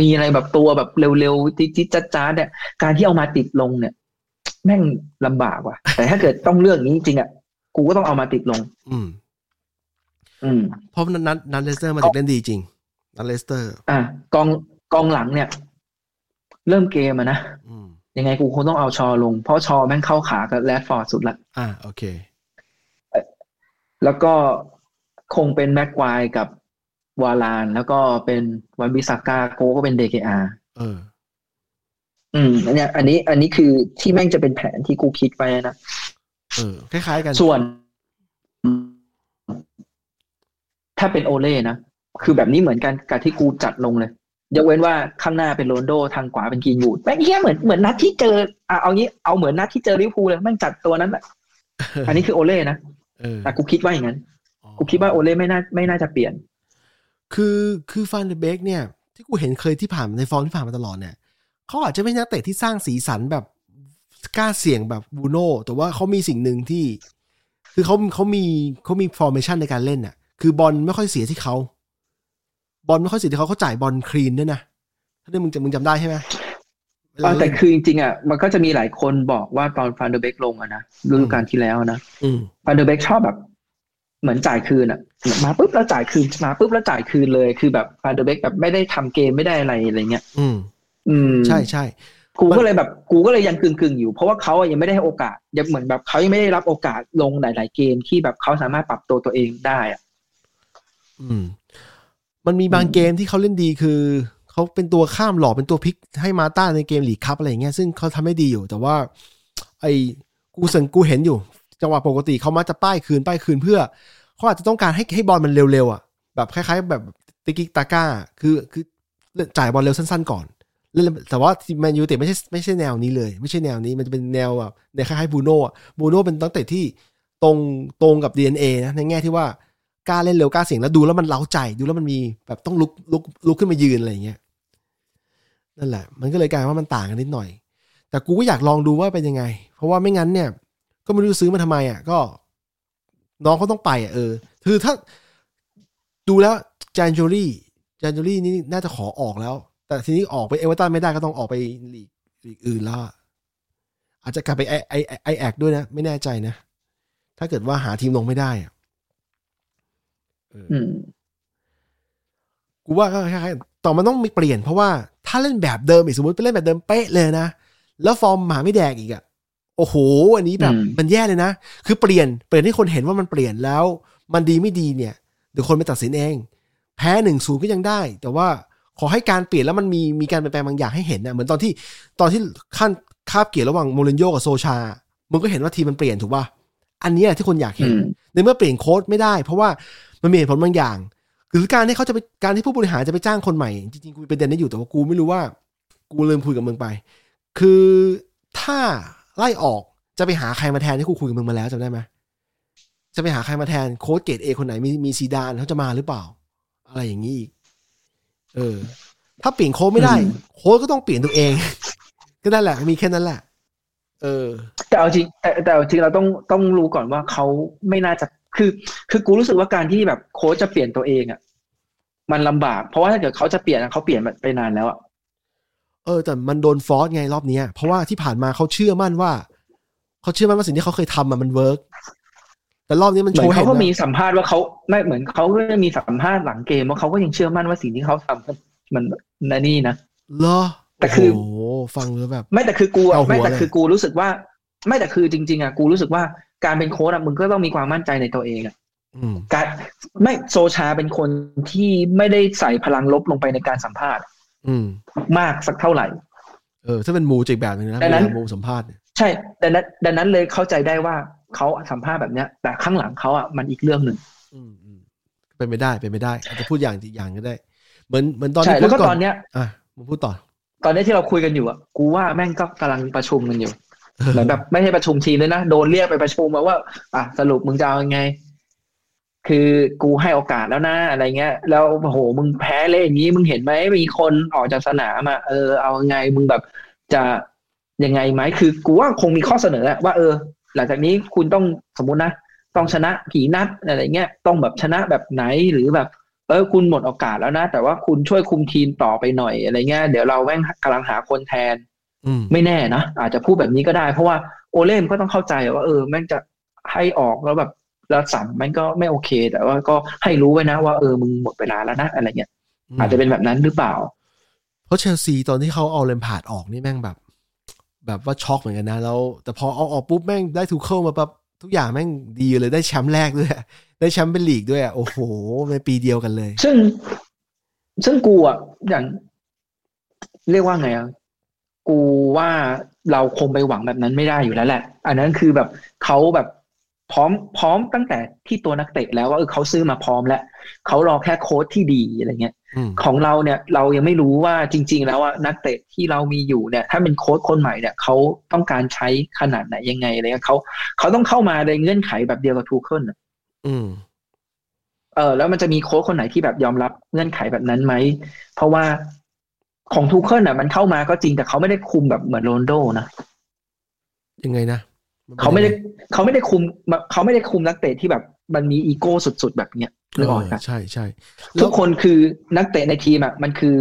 มีอะไรแบบตัวแบบเร็วๆจิ๊ดๆจ้าๆเนี่ยการที่เอามาติชลงเนี่ย แม่งลำบากว่ะ แต่ถ้าเกิดต้องเลือกนี้จริงๆอะกูก็ต้องเอามาติชลง อืม อืม เพราะนัดนัดนัดเลสเตอร์มาติชเล่นดีจริงนัดเลสเตอร์ อะกองกองหลังเนี่ย เริ่มเกมอะนะอืม ยังไงกูคงต้องเอาชอว์ลง เพราะชอว์แม่งเข้าขากับแรดฟอร์ดสุดละอ่าโอเค แล้วก็คงเป็นแม็กไกวร์กับวาราน แล้วก็เป็นวานบิสซาก้าโกล์ก็เป็นเดเคอาเออ อืมอันเนี้ยอันนี้ อันนี้คือที่แม่งจะเป็นแผนที่กูคิดไว้นะเออคล้ายๆกัน ส่วน ถ้าเป็นโอเล่นะ คือแบบนี้เหมือนกันกับที่กูจัดลงเลย ยกเว้นว่าข้างหน้าเป็นโรนลโด้ทางขวาเป็นกรีนวูดแม่งเหี้ยเหมือนเหมือนนัดที่เจออะเอางี้เอาเหมือนนัดที่เจอลิเวอร์พูลเลยแม่งจัดตัวนั้นแหละอันนี้คือโอเล่นะเออแต่กูคิดว่าอย่างนั้นกูคิดว่าโอเล่ไม่น่าไม่น่าจะเปลี่ยน คือคือฟานเดเบคเนี่ย ที่กูเห็นเคยที่ผ่านในฟอร์มที่ผ่านมาตลอดเนี่ยเขาอาจจะไม่ใช่นักเตะที่สร้างสีสันแบบกล้าเสี่ยงแบบบรูโน่แต่ว่าเขามีสิ่งหนึ่งที่ คือเขาเขามีเขามี formation ในการเล่นน่ะ คือบอลไม่ค่อยเสียที่เขา บอลไม่ค่อยเสียที่เขาเขาจ่ายบอล clean ด้วยนะถ้าได้มึงจำมึงจำได้ใช่ไหมเวลาเอาแต่เล่นคือจริงๆอะมันก็จะมีหลายคนบอกว่าตอนฟันเดอร์เบกลงอะนะฤดูกาลที่แล้วนะอืมฟันเดอร์เบกชอบแบบเหมือนจ่ายคืนอะ มาปุ๊บแล้วจ่ายคืนมาปุ๊บแล้วจ่ายคืนเลยคือแบบฟันเดอร์เบกแบบไม่ได้ทำเกมไม่ได้อะไรอะไรเงี้ยอืม อืมใช่ใช่กูก็เลยแบบกูก็เลยยังกึ่งๆอยู่ เพราะว่าเขาอะยังไม่ได้ให้โอกาสยังเหมือนแบบเขายังไม่ได้รับโอกาสลงหลาย ๆ เกมที่แบบเขาสามารถปรับตัวตัวเองได้อะอืม มันมีบางอืมเกมที่เขาเล่นดีคือเขาเป็นตัวข้ามหลอกเป็นตัวพลิกให้มาต้าในเกมลีกคัพอะไรอย่างเงี้ยซึ่งเขาทำได้ดีอยู่ แต่ว่า ไอ้กูสังกูเห็นอยู่ จังหวะปกติเขามักจะป้ายคืนป้ายคืนเพื่อเขาอาจจะต้องการให้ให้บอลมันเร็วๆอะแบบคล้ายๆ แบบติกิกตาก้าคือคือจ่ายบอลเร็วสั้นๆก่อนเล่นแต่ว่าแมนยูเตะไม่ใช่ไม่ใช่แนวนี้เลย ไม่ใช่แนวนี้มันจะเป็นแนวแบบในคล้ายๆบูโน่อะบูโน่เป็นตั้งแต่ที่ตรงตรงกับ DNA นะในแง่ที่ว่า กล้าเล่นเร็วกล้าเสี่ยงแล้วดูแล้วมันเล้าใจดูแล้วมันมีแบบต้องลุกลุกลุกขึ้นมายืนอะไรอย่างเงี้ยนั่นแหละ มันก็เลยกลายว่ามันต่างกันนิดหน่อย แต่กูก็อยากลองดูว่าเป็นยังไง เพราะว่าไม่งั้นเนี่ย ก็ไม่รู้ซื้อมาทำไมอะ ก็ น้องเขาต้องไปอะเออคือถ้าดูแล้วจานจูรี่จานจูรี่นี่น่าจะขอออกแล้ว แต่ทีนี้ออกไปเอเวอร์ตันไม่ได้ก็ต้องออกไปลีกลีกอื่นแล้วอะอาจจะกลับไปไอไอไอแอกด้วยนะ ไม่แน่ใจนะ ถ้าเกิดว่าหาทีมลงไม่ได้อะ กูว่าก็คล้ายๆต่อมันต้องมีเปลี่ยนเพราะว่าถ้าเล่นแบบเดิมอีกสมมติไปเล่นแบบเดิมเป๊ะเลยนะ แล้วฟอร์มหมาไม่แดกอีกอะโอ้โห อันนี้แบบอืมมันแย่เลยนะ คือเปลี่ยนเปลี่ยนให้คนเห็นว่ามันเปลี่ยนแล้ว มันดีไม่ดีเนี่ยเดี๋ยวคนไปตัดสินเอง แพ้หนึ่งศูนย์ก็ยังได้ แต่ว่าขอให้การเปลี่ยนแล้วมันมีมีการเปลี่ยนแปลงบางอย่างให้เห็นนะเหมือนตอนที่ตอนที่ขั้นคาบเกี่ยวระหว่างมูรินโญ่กับโซชามึงก็เห็นว่าทีมมันเปลี่ยนถูกป่ะอันนี้แหละที่คนอยากเห็นอืมในเมื่อเปลี่ยนโค้ชไม่ได้ เพราะว่า มันมีเหตุผลบางอย่างหรือการที่เขาจะไปการที่ผู้บริหารจะไปจ้างคนใหม่ จริงๆกูมีประเด็นนี้อยู่แต่ว่ากูไม่รู้ว่า กูลืมคุยกับมึงไป คือถ้าไล่ออกจะไปหาใครมาแทนที่กูคุยกับมึงมาแล้วจำได้ไหมจะไปหาใครมาแทนโค้ชเกรดเอคนไหนมีมีซีดานเขาจะมาหรือเปล่า อะไรอย่างนี้อีกเออ ถ้าเปลี่ยนโค้ชไม่ได้ โค้ชก็ต้องเปลี่ยนตัวเอง ก็นั่นแหละมีแค่นั้นแหละเออ แต่เอาจริงแต่แต่เอาจริงเราต้องต้องรู้ก่อนว่าเขาไม่น่าจะ คือ คือกูรู้สึกว่าการที่แบบโค้ชจะเปลี่ยนตัวเองอะมันลำบาก เพราะว่าถ้าเกิดเขาจะเปลี่ยนอะเขาเปลี่ยนไปนานแล้วอะเออแต่มันโดน force ไงรอบเนี้ยเพราะว่าที่ผ่านมาเขาเชื่อมั่นว่าเขาเชื่อมั่นว่าสิ่งที่เขาเคยทำอะมัน workแต่รอบนี้มันเหมืโชอนว์เขาเห็นก็นะมีสัมภาษณ์ว่าเขาไม่เหมือนเขาก็มีสัมภาษณ์หลังเกมว่าเขาก็ยังเชื่อมั่นว่าสิ่งที่เขาทำมันนั่นนี่นะเหรอแต่คือโอ้โหฟังแล้วแบบ ไม่แต่คือกูอะเอาหัวไม่แต่เลยคือกูรู้สึกว่า ไม่แต่คือจริง ๆอะกูรู้สึกว่าการเป็นโค้ชอะมึงก็ต้องมีความมั่นใจในตัวเองอะอืมการไม่โซชาเป็นคนที่ไม่ได้ใส่พลังลบลงไปในการสัมภาษณ์ อืม มากสักเท่าไหร่ เออถ้าเป็นมูจะอีกแบบหนึงนะดังนั้นเวลามูสัมภาษณ์เนี่ยใช่ดังนั้นดังนั้นเลยเข้าใจได้ว่าเขาสัมภาษณ์แบบเนี้ย แต่ข้างหลังเขาอะมันอีกเรื่องหนึ่งอืมอืมเป็นไม่ได้เป็นไม่ได้อาจจะพูดอย่างอีกอย่างก็ได้ เหมือนเหมือนตอนใช่ที่แล้วก็พูดตอนเนี้ยอะมึงพูดต่อ ตอนนี้ที่เราคุยกันอยู่อะกูว่าแม่งก็กำลังประชุมกันอยู่ เหมือนแบบไม่ใช่ประชุมทีมเลยนะ โดนเรียกไปประชุมมาว่า อะสรุปมึงจะเอายังไง คือกูให้โอกาสแล้วนะอะไรเงี้ย แล้วโอ้โหมึงแพ้เลยอย่างนี้มึงเห็นไหมมีคนออกจากสนามอะเออเอายังไงมึงแบบจะยังไงไหมคือกูว่าคงมีข้อเสนอว่า เออ หลังจากนี้คุณต้องสมมตินะต้องชนะผีนัดอะไรเงี้ยต้องแบบชนะแบบไหนหรือแบบ เออ คุณหมดโอกาสแล้วนะ แต่ว่าคุณช่วยคุมทีมต่อไปหน่อยอะไรเงี้ยเดี๋ยวเราแม่งกำลังหาคนแทน ไม่แน่นะอาจจะพูดแบบนี้ก็ได้ เพราะว่าโอเล่มก็ต้องเข้าใจว่าเออแม่งจะให้ออกแล้วแบบแล้วสัมมันก็ไม่โอเค แต่ว่าก็ให้รู้ไว้นะว่าเออมึงหมดเวลาแล้วนะอะไรเงี้ยอาจจะเป็นแบบนั้นหรือเปล่า เพราะเชลซีตอนที่เขาเอาแลมพาร์ดออกนี่แม่งแบบ แบบว่าช็อกเหมือนกันนะแล้วแต่พอเอาออกปุ๊บแม่งได้ทูเคิลมาปั๊บทุกอย่างแม่งดีเลยได้แชมป์แรกด้วยได้แชมเปียนส์ลีกด้วยอะโอ้โหในปีเดียวกันเลย ซึ่ง ซึ่งกูอะอย่าง เรียกว่าไงอะ กูว่าเราคงไปหวังแบบนั้นไม่ได้อยู่แล้วแหละ อันนั้นคือแบบเขาแบบพร้อมพร้อมตั้งแต่ที่ตัวนักเตะแล้วว่าเออเขาซื้อมาพร้อมแล้วเขารอแค่โค้ชที่ดีอะไรเงี้ยอืมของเราเนี่ยเรายังไม่รู้ว่าจริง ๆ แล้วว่านักเตะที่เรามีอยู่เนี่ย ถ้าเป็นโค้ชคนใหม่เนี่ยเขาต้องการใช้ขนาดไหนยังไงอะไรเงี้ยเขาเขาต้องเข้ามาในเงื่อนไขแบบเดียวกับทูเคิลน่ะอืมเออแล้วมันจะมีโค้ชคนไหนที่แบบยอมรับเงื่อนไขแบบนั้นไหม เพราะว่า ของทูเคิลน่ะมันเข้ามาก็จริงแต่เขาไม่ได้คุมแบบเหมือนโรนัลโด้นะยังไงนะนป็นเขาไม่ได้ยังงเขาไม่ได้คุมเขาไม่ได้คุมนักเตะที่แบบมันมีอีโก้สุดๆแบบเนี้ยนึกออกเอปะอใช่ใช่ทุกคนคือนักเตะในทีมอะมันคือ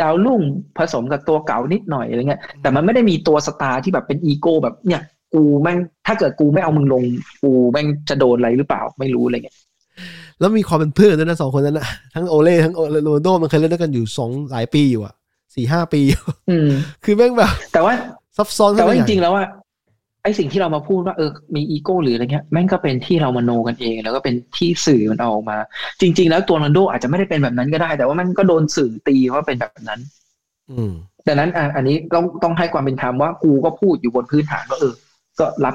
ดาวรุ่งผสมกับตัวเก่านิดหน่อยอะไรเงี้ย แต่มันไม่ได้มีตัวสตาร์ที่แบบเป็นอีโก้แบบเนี่ย กูแม่งถ้าเกิดกูไม่เอามึงลง กูแม่งจะโดนอะไรหรือเปล่าไม่รู้อะไรเงี้ยแล้วมีความเป็นเพื่อนด้วยนะสองคนนั้นนะทั้งโอเล่ทั้งโรนัลโดมันเคยเล่นด้วยกันอยู่สองหลายปีอยู่อะ สี่ห้าปี อืม คือแม่งแบบ แต่ว่าซับซ้อนแต่ว่าจขึ้นไปใหญ่ริงๆแล้วว่าไอสิ่งที่เรามาพูดว่าเออมีอีโก้หรืออะไรเงี้ยแม่งก็เป็นที่เรามโนกันเอง แล้วก็เป็นที่สื่อมันเอาออกมา จริง ๆ แล้วตัวโรนลโดอาจจะไม่ได้เป็นแบบนั้นก็ได้ แต่ว่ามันก็โดนสื่อตีว่าเป็นแบบนั้น อืมดังนั้นอะอันนี้ต้องต้องให้ความเป็นธรรมว่ากูก็พูดอยู่บนพื้นฐานว่าเออ ก็รับ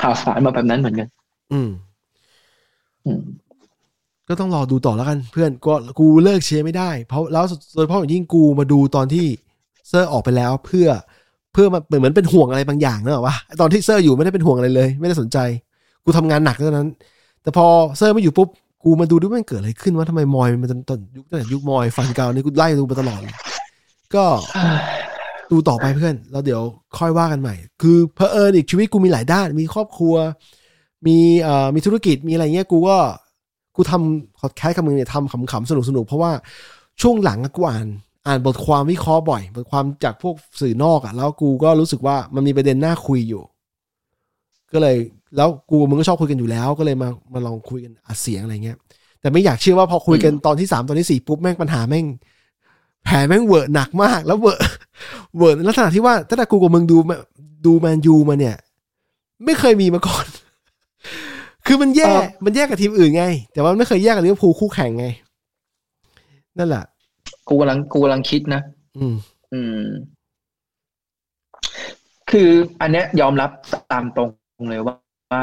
ข่าวสารมาแบบนั้นเหมือนกัน อืมอืม ก็ต้องรอดูต่อแล้วกันเพื่อนก็กูเลิกเชียร์ไม่ได้ เพราะแล้วโดยเฉพาะอย่างยิ่งกูมาดูตอนที่เซอร์ออกไปแล้วเพื่อเพื่อมาเหมือนเป็นห่วงอะไรบางอย่างเนอะวะตอนที่เซอร์อยู่ไม่ได้เป็นห่วงอะไรเลย ไม่ได้สนใจ กูทำงานหนักเท่านั้น แต่พอเซอร์ไม่อยู่ปุ๊บกูมาดูด้วยมันเกิดอะไรขึ้นว่าทำไมมอยส์มันตอนยุคตั้งแต่ยุคมอยส์ฟานกัลนี่กูไล่ดูมาตลอดก็ดูต่อไปเพื่อนแล้วเดี๋ยวค่อยว่ากันใหม่ คือเพอเอิญอีกชีวิตกูมีหลายด้าน มีครอบครัว มีเอ่อมีธุรกิจมีอะไรเงี้ยกูก็ กูทำพอดแคสต์กับมึงเนี่ยทำขำๆสนุกๆเพราะว่าช่วงหลังอะกูอ่านอ่านบทความวิเคราะห์บ่อย บทความจากพวกสื่อนอกอะแล้วกูก็รู้สึกว่ามันมีประเด็นน่าคุยอยู่ ก็เลยแล้วกูมึงก็ชอบคุยกันอยู่แล้ว ก็เลยมามาลองคุยกันอัดเสียงอะไรเงี้ย แต่ไม่อยากเชื่อว่าพอคุยกันตอนที่สามตอนที่สี่ปุ๊บแม่งปัญหาแม่งแผลแม่งเวอร์หนักมาก แล้วเวอร์เวอร์ในลักษณะที่ว่าตั้งแต่กูกับมึงดูมาดูแมนยูมาเนี่ย ไม่เคยมีมาก่อน คือมันแย่เออมันแย่กับทีมอื่นไง แต่ว่ามันไม่เคยแย่กับลิเวอร์พูลคู่แข่งไง นั่นแหละ กูกำลังกูกำลังคิดนะ อืม อืม คืออันเนี้ยยอมรับตามตรงเลยว่าว่า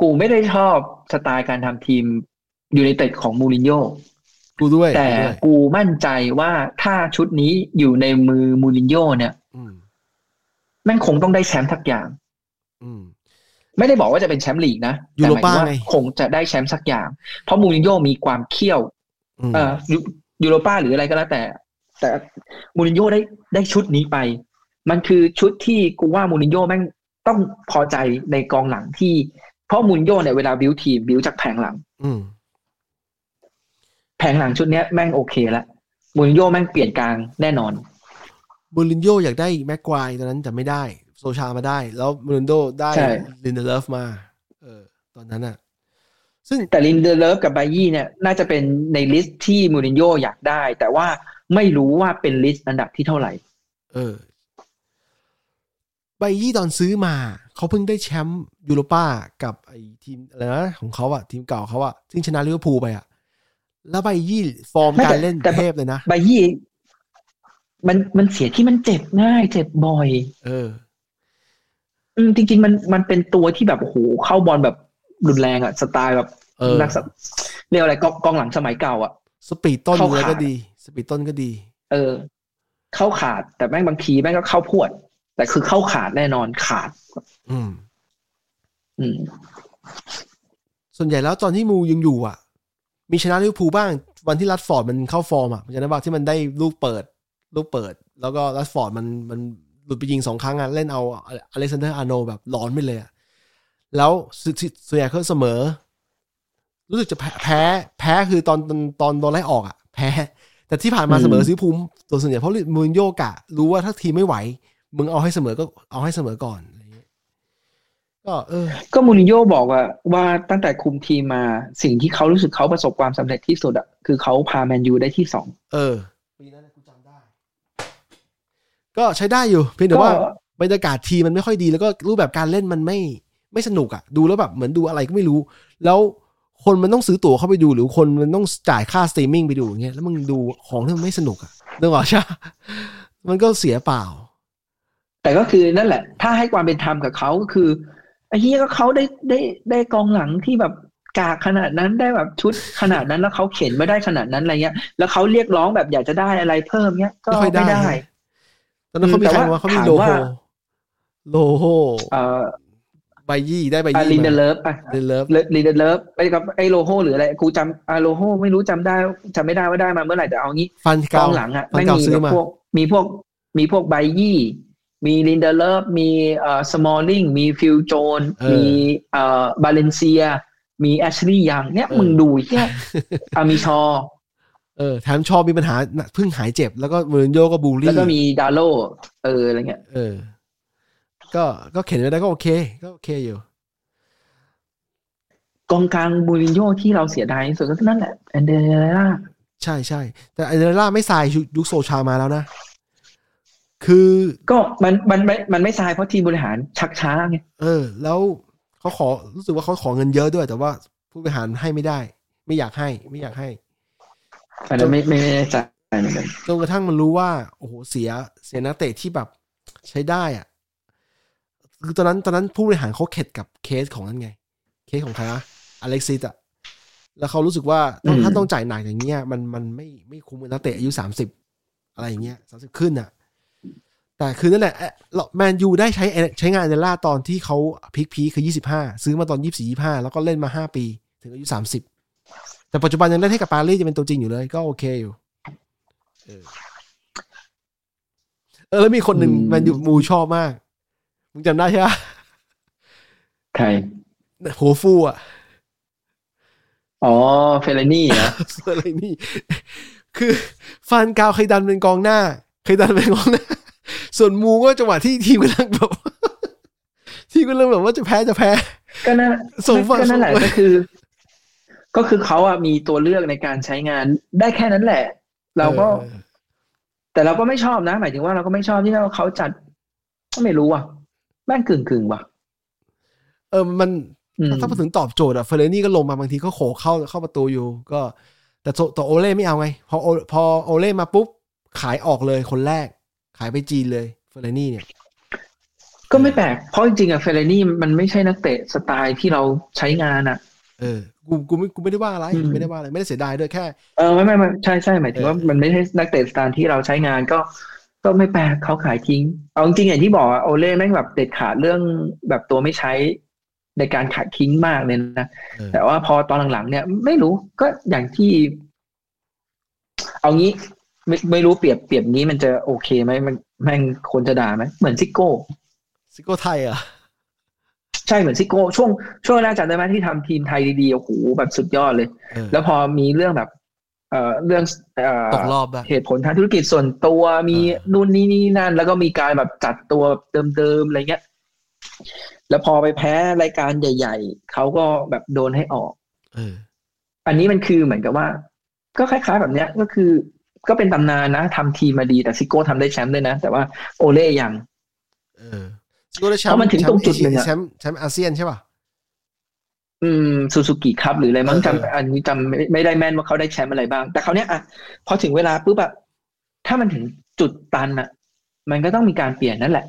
กูไม่ได้ชอบสไตล์การทำทีมยูไนเต็ดของมูรินโญ่กูด้วย แต่กูด้วยกูมั่นใจว่าถ้าชุดนี้อยู่ในมือมูรินโญ่เนี่ยอืมแม่งคงต้องได้แชมป์ทักอย่าง อืม ไม่ได้บอกว่าจะเป็นแชมป์ลีกนะยูโรป้าแต่หมยถึงว่าไงคงจะได้แชมป์สักอย่าง เพราะมูรินโญ่มีความเขี้ยวอืมเอ่อยูยูโรป้าหรืออะไรก็แล้วแต่ แต่มูรินโญ่ได้ได้ชุดนี้ไป มันคือชุดที่กูว่ามูรินโญ่แม่งต้องพอใจในกองหลังที่ เพราะมูรินโญ่เนี่ยเวลาบิวทีมบิวจากแผงหลัง อืมแผงหลังชุดเนี้ยแม่งโอเคแล้วมูรินโญ่แม่งเปลี่ยนกลางแน่ตอนมูรินโญ่อยากได้แม็กไกวร์ตอนนั้นแต่ไม่ได้ โซชามาได้ แล้วมูรินโญ่ได้ใช่ลินเดเลิฟมา เออ ตอนนั้นอะซึ่งแต่ลินเดเลิฟกับไบยี่เนี่ยน่าจะเป็นใน list ที่มูรินโญ่อยากได้ แต่ว่าไม่รู้ว่าเป็น list อันดับที่เท่าไหร่ เออไบยี่ตอนซื้อมา เขาเพิ่งได้แชมป์ยูโรป้ากับไอ้ทีมอะไรนะของเขาอะทีมเก่าเขาอะซึ่งชนะลิเวอร์พูลไปอะแล้วไบยี่ฟอร์มไม่แต่การเล่นแต่เทพเลยนะไบยี่ มันมันเสียที่มันเจ็บง่าย เจ็บบ่อย เออ อืมจริง ๆ มันมันเป็นตัวที่แบบโอ้โหเข้าบอลแบบรุนแรงอะสไตล์แบบเออนักสะเรียกอะไรกองกองหลังสมัยเก่าอะ speed ต้นเข้าเลยก็ขาดี speed ต้นก็ดี เออ เข้าขาดแต่แม่งบางทีแม่งก็เข้าพรวด แต่คือเข้าขาดแน่นอนขาด อืม อืม ส่วนใหญ่แล้วตอนที่มูยังอยู่อะ มีชนะลิเวอร์พูลบ้าง วันที่แรชฟอร์ดมันเข้าฟอร์มอะมันจะได้บ้างที่มันได้ลูกเปิด ลูกเปิด แล้วก็แรชฟอร์ดมันมัน หลุดไปยิงสองครั้งอะเล่นเอาอเล็กซานเดอร์อาร์โนลด์แบบร้อนไปเลยอะแล้วส่วนส่วนใหญ่เขาเสมอ รู้สึกจะแพ้แพ้แพ้คือตอนตอนตอนโดนไล่ออกอะ แพ้ แต่ที่ผ่านมาอืมเสมอซื้อภูมิตัวส่วนใหญ่เพราะมูรินโญ่กะ รู้ว่าถ้าทีมไม่ไหว มึงเอาให้เสมอก็เอาให้เสมอก่อนอะไรอย่างเงี้ยก็เออ ก็มูรินโญ่บอกว่าว่าตั้งแต่คุมทีมมาสิ่งที่เขารู้สึกเขาประสบความสำเร็จที่สุดอะคือเขาพาแมนยูได้ที่สองเออปีนั้นกูจำได้ ก็ใช้ได้อยู่ เพียงแต่ว่าก็บรรยากาศทีมมันไม่ค่อยดีแล้วก็รูปแบบการเล่นมันไม่ไม่สนุกอะดูแล้วแบบเหมือนดูอะไรก็ไม่รู้ แล้วคนมันต้องซื้อตั๋วเข้าไปดู หรือคนมันต้องจ่ายค่าสตรีมมิ่งไปดูอย่างเงี้ยแล้วมึงดูของที่มันไม่สนุกอะนึกออกใช่ปะมันก็เสียเปล่า แต่ก็คือนั่นแหละ ถ้าให้ความเป็นธรรมกับเขาก็คือไอ้เหี้ยก็เขาได้ได้ได้กองหลังที่แบบกากขนาดนั้นได้แบบชุดขนาดนั้นแล้วเขาเข็นไม่ได้ขนาดนั้นอะไรเงี้ย แล้วเขาเรียกร้องแบบอยากจะได้อะไรเพิ่มเงี้ย ก็ไม่ค่อยได้ไม่ได้ ตอนนั้นเขามีใครแต่ว่าว่าเขามีถามโลโฮว่าโลโฮเอ่อใบยี่ได้ใบอายี่รินเดมาเลิฟอะเดนเลิฟลีเดเลิฟไปกับไอ้โลโฮหรืออะไรกูจำอาโลโฮไม่รู้จำได้จำไม่ได้ว่าได้มาเมื่อไหร่แต่เอางี้ฟันกเก่าองหลังอะฟันไม่เก่ามีซื้อแบบมาพวกมีพวกมีพวกไบยี่มีลินเดเลิฟมีเอ่อสมอลลิงมีฟิลโจนเออมีเอ่อบาเลนเซีย มีแอชลีย์ยังเนี่ยเออมึงดูแค่อามิชอ เออแถมชอบมีปัญหาเพิ่งหายเจ็บ แล้วก็มูรินโญ่ก็บูลลี่ แล้วก็มีดาโลเอออะไรเงี้ย เออ ก็ก็เข็นไปได้ก็โอเค ก็โอเคอยู่กองกลางบูรินโญ่ที่เราเสียดายที่สุดก็นั่นแหละแอนเดร่าใช่ใช่แต่ไอเดลล่าไม่ทรายยุคโซชามาแล้วนะ คือก็มันมันไม่มันไม่ทรายเพราะทีมบริหารชักช้าไงเออ แล้วเขาขอรู้สึกว่าเขาขอเงินเยอะด้วย แต่ว่าผู้บริหารให้ไม่ได้ ไม่อยากให้ ไม่อยากให้ อันนั้นไม่ไม่ไม่แน่ใจเหมือนกันจนกระทั่งมันรู้ว่า โอ้โหเสียเสียนักเตะที่แบบใช้ได้อะคือตอนนั้นตอนนั้นผู้บริหารเขาเข็ดกับเคสของนั่นไง เคสของใครนะอเล็กซิสอะแล้วเขารู้สึกว่าต้องถ้าต้องจ่ายหนักอย่างเงี้ยมันมันไม่ไม่คุ้มกับนักเตะอายุสามสิบอะไรอย่างเงี้ยสามสิบขึ้นอะ แต่คือนั่นแหละแมนยูได้ใช้ใช้งานเดลล่าตอนที่เขาพีคพีคคือยี่สิบห้าซื้อมาตอนยี่สี่ยี่ห้าแล้วก็เล่นมาห้าปี ถึงอายุสามสิบ แต่ปัจจุบันยังเล่นให้กับปารีสจะเป็นตัวจริงอยู่เลย ก็โอเคอยู่ เออเออแล้วมีคนหนึ่งแมนยูมูชอบมาก มึงจำได้ใช่ไหมใครหัวฟูอะ อ๋อ เฟลนี่เหรออะไรนี่ คือฟันกาวเคยดันเป็นกองหน้าเคยดันเป็นกองหน้า ส่วนมูก็จังหวะที่ทีมกำลังแบบทีมกำลังแบบว่าจะแพ้จะแพ้ ก็นั่นส่งฝั่งก็นั่นแหละส่งไปก็คือ ก็คือเขาอะมีตัวเลือกในการใช้งานได้แค่นั้นแหละ เราก็ออแต่เราก็ไม่ชอบนะ หมายถึงว่าเราก็ไม่ชอบที่เขาจัดก็ไม่รู้อะแม่งกึ่งกึ่งๆว่ะ เออมันอืมถ้าพูดถึงตอบโจทย์อะเฟรนี่ก็ลงมาบางทีก็โขกเข้าเข้าประตูอยู่ ก็ แต่โซแต่โอเล่ไม่เอาไงพอโอพอโอเล่มาปุ๊บ ขายออกเลยคนแรก ขายไปจีนเลยเฟรนี่เนี่ยก็ไม่แปลก เพราะจริงๆอะเฟลนี่มันไม่ใช่นักเตะสไตล์ที่เราใช้งานอะ เออกูกูไม่กูไม่ได้ว่าอะไรอืมไม่ได้ว่าอะไรไม่ได้เสียดายด้วยแค่เออไม่ไม่ไม่ใช่ใช่หมายถึงว่าเออมันไม่ใช่นักเตะสไตล์ที่เราใช้งานก็ก็ไม่แปลกเขาขายทิ้ง เอาจริงๆอย่างที่บอกอะโอเล่แม่งแบบเด็ดขาดเรื่องแบบตัวไม่ใช้ในการขายทิ้งมากเลยนะเออแต่ว่าพอตอนหลังๆ เนี่ยไม่รู้ก็อย่างที่ เอางี้ไม่ไม่รู้เปรียบเปรียบนี้มันจะโอเคไหมมันแม่งคนจะด่าไหมเหมือนซิโก้ซิโก้ไทยเหรอะ ใช่เหมือนซิโก้ช่วงช่วงแรกจำได้ไหมที่ทำทีมไทยดีๆโอ้โหแบบสุดยอดเลยเออแล้วพอมีเรื่องแบบ เอ่อเรื่องเอ่อตกรอบได้เหตุผลทางธุรกิจส่วนตัวมีเออนู่นนี่นี่นั่น แล้วก็มีการแบบจัดตัวเดิมๆอะไรเงี้ยแล้วพอไปแพ้รายการใหญ่ ๆเขาก็แบบโดนให้ออกเอออันนี้มันคือเหมือนกับว่า ก็คล้าย ๆ แบบเนี้ยก็คือ ก็เป็นตำนานนะทำทีมมาดีแต่ซิโก้ทำได้แชมป์ด้วยนะ แต่ว่าโอเล่ยัง เออซิโก้ได้แชมเพราะมันป์ถึงตรงจุดหนึ่งอะแชมป์แชมป์อาเซียนใช่ป่ะอืมซูซูกิครับหรืออะไรมั้งเออจำอันนี้จำไม่ไม่ได้แม่นว่าเขาได้แชมป์อะไรบ้าง แต่เขาวเนี้ยอะพอถึงเวลาปุ๊บอะถ้ามันถึงจุดตันอะมันก็ต้องมีการเปลี่ยนนั่นแหละ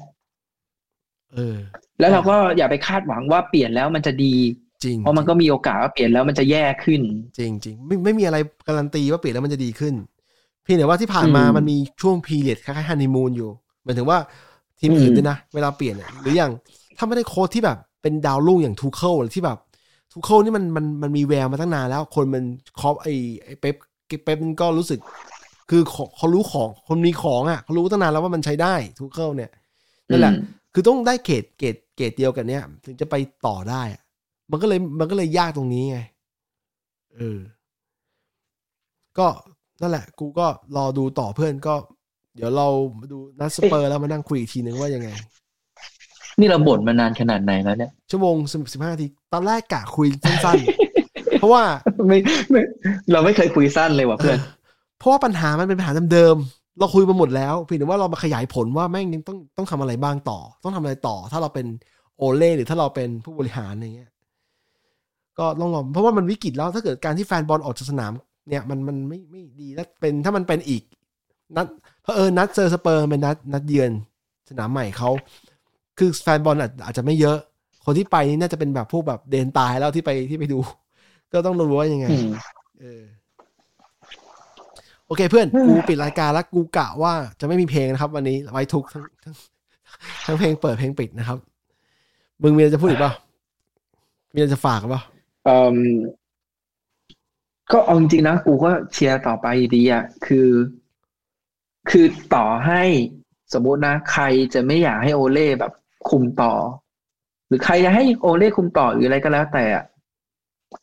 เออ แล้วเราก็อย่าไปคาดหวังว่าเปลี่ยนแล้วมันจะดีจริงเพราะมันก็มีโอกาสว่าเปลี่ยนแล้วมันจะแย่ขึ้น จริงจริงไม่ไม่มีอะไรการันตีว่าเปลี่ยนแล้วมันจะดีขึ้น เพียงแต่ว่าที่ผ่านมาอืมมันมีช่วง period คล้ายๆฮันนีมูนอยู่หมายถึงว่า ทีมอื่นอืมด้วยนะ เวลาเปลี่ยนอะหรืออย่างถ้าไม่ได้โค้ชที่แบบ เป็นดาวรุ่งอย่างทูเคิลหรือที่แบบทูเคิลนี่มันมันมันมีแววมาตั้งนานแล้ว คนมันคล็อปป์ไอไอเป๊ปเป๊ปมันก็รู้สึก คือเขาเขารู้ของคนมีของอะเขารู้ตั้งนานแล้วว่ามันใช้ได้ทูเคิลเนี่ยนั่นแหละอืมคือต้องได้เกรดเกรดเกรดเดียวกันเนี้ยถึงจะไปต่อได้อะมันก็เลยมันก็เลยยากตรงนี้ไงเออก็นั่นแหละ กูก็รอดูต่อเพื่อนก็ เดี๋ยวเรามาดูนัดสเปอร์แล้วมานั่งคุยอีกทีนึงว่ายังไง นี่เราบ่นมานานขนาดไหนแล้วเนี่ย ชั่วโมงสิบห้านาทีตอนแรกกะคุยสั้นๆ เพราะว่าไม่ไม่เราไม่เคยคุยสั้นเลยว่ะเพื่อน เพราะว่าปัญหามันเป็นปัญหาเดิมๆเราคุยมาหมดแล้วเพียงแต่ว่าเรามาขยายผลว่าแม่งยังต้องต้องทำอะไรบ้างต่อ ต้องทำอะไรต่อ ถ้าเราเป็นโอเล่หรือถ้าเราเป็นผู้บริหารอะไรเงี้ยก็ต้องรอเพราะว่ามันวิกฤตแล้วถ้าเกิดการที่แฟนบอลออกจากสนาม เนี่ยมันมันไม่ไม่ดีแล้วเป็นถ้ามันเป็นอีกนัด เพราะเออนัดเจอสเปอร์เป็นนัดนัดเยือนสนามใหม่เขาคือแฟนบอลอาจอาจจะไม่เยอะ คนที่ไปนี่น่าจะเป็นแบบพวกแบบเดนตายแล้วที่ไปที่ไปดู ก็ต้องรู้ว่ายังไงอืมเออโอเคเพื่อนกูปิดรายการแล้วกูกะว่าจะไม่มีเพลงนะครับ วันนี้ไว้ทุกทั้งทั้งทั้งเพลงเปิดเพลงปิดนะครับ มึงมีอะไรจะพูดอีกเปล่ามีอะไรจะฝากกันเปล่าเอ่มก็เอาจริงๆนะกูก็เชียร์ต่อไปดีอะคือ คือต่อให้สมมุตินะใครจะไม่อยากให้โอเล่แบบคุมต่อ หรือใครจะให้โอเล่คุมต่อหรืออะไรก็แล้วแต่อะ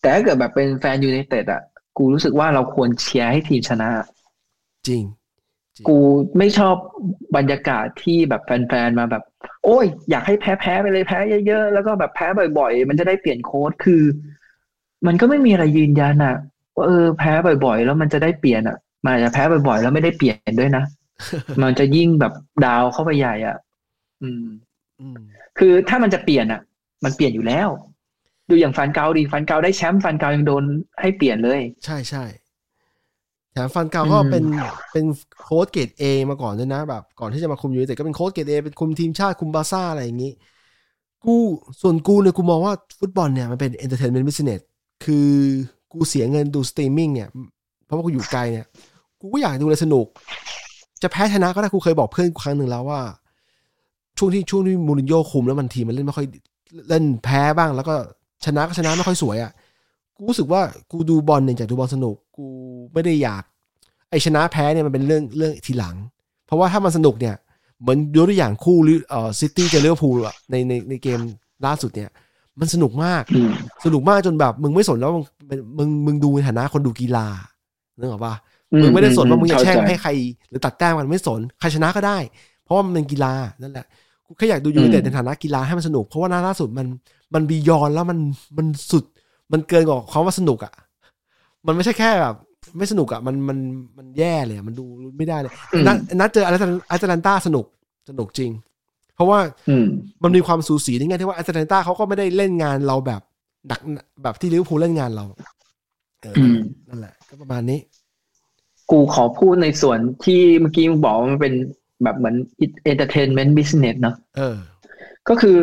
แต่ถ้าเกิดแบบเป็นแฟนยูไนเต็ดอะ กูรู้สึกว่าเราควรเชียร์ให้ทีมชนะ จริง กูไม่ชอบบรรยากาศที่แบบแฟนๆมาแบบ โอ้ย อยากให้แพ้แพ้ไปเลยแพ้เยอะๆ แล้วก็แบบแพ้บ่อยๆ มันจะได้เปลี่ยนโค้ดคือ มันก็ไม่มีอะไรยืนยันอะว่าเออแพ้บ่อยๆ แล้วมันจะได้เปลี่ยนอะ มันอาจจะแพ้บ่อยๆแล้วไม่ได้เปลี่ยนด้วยนะ มันจะยิ่งแบบ down เข้าไปใหญ่อะอืมอืมคือถ้ามันจะเปลี่ยนอะมันเปลี่ยนอยู่แล้ว ดูอย่างฟานกัลดิฟานกัลได้แชมป์ฟานกัลยังโดนให้เปลี่ยนเลย ใช่ใช่แถมฟานกัลก็อืมเป็นเป็นโค้ชเกรดเอมาก่อนด้วยนะแบบ ก่อนที่จะมาคุมยูไนเต็ดก็เป็นโค้ชเกรดเอเป็นคุมทีมชาติคุมบาร์ซ่าอะไรอย่างนี้ กูส่วนกูเนี่ยกูมองว่าฟุตบอลเนี่ยมันเป็น entertainment business คือกูเสียเงินดูสตรีมมิ่งเนี่ย เพราะว่ากูอยู่ไกลเนี่ย กูก็อยากดูอะไรสนุก จะแพ้ชนะก็ได้กูเคยบอกเพื่อนกูครั้งหนึ่งแล้วว่า ช่วงที่ช่วงที่มูรินโญ่คุมแล้วมันทีมมันเล่นไม่ค่อยเล่นแพ้บ้าง แล้วก็ชนะก็ชนะไม่ค่อยสวยอะกูรู้สึกว่ากูดูบอลเนี่ยจากดูบอลสนุก กูไม่ได้อยาก ไอชนะแพ้เนี่ยมันเป็นเรื่องเรื่องทีหลัง เพราะว่าถ้ามันสนุกเนี่ยเหมือนยกตัวอย่างคู่ลิเอ่อซิตี้เจอลิเวอร์พูลอะในในในเกมล่าสุดเนี่ย มันสนุกมากอืมสนุกมากจนแบบ มึงไม่สนแล้วมึงมึงมึงดูในฐานะคนดูกีฬานึกออกปะ มึงไม่ได้สนว่ามึงจะแช่งเข้าใจให้ใคร หรือตัดแต้มมันไม่สนใครชนะก็ได้ เพราะว่ามันเป็นกีฬานั่นแหละกูแค่อยากดูยูไนเต็ดอืมในฐานะกีฬาให้มันสนุก เพราะว่านัดล่าสุดมันมัน beyond แล้วมันมันสุด มันเกินกว่าความว่าสนุกอะมันไม่ใช่แค่แบบไม่สนุกอะมันมันมันแย่เลยอะมันดูไม่ได้เลยอืมนัดนัดเจออาร์อาตาลันตาสนุกสนุกจริง เพราะว่าอืมมันมีความสูสีในแง่ที่ว่าอาร์แลนตาเขาก็ไม่ได้เล่นงานเราแบบหนักแบบที่ลิเวอร์พูลเล่นงานเราเอออมนั่นแหละ ก็ประมาณนี้ กูขอพูดในส่วนที่เมื่อกี้มึงบอกว่ามันเป็นแบบเหมือน entertainment business เนอะเออก็คือ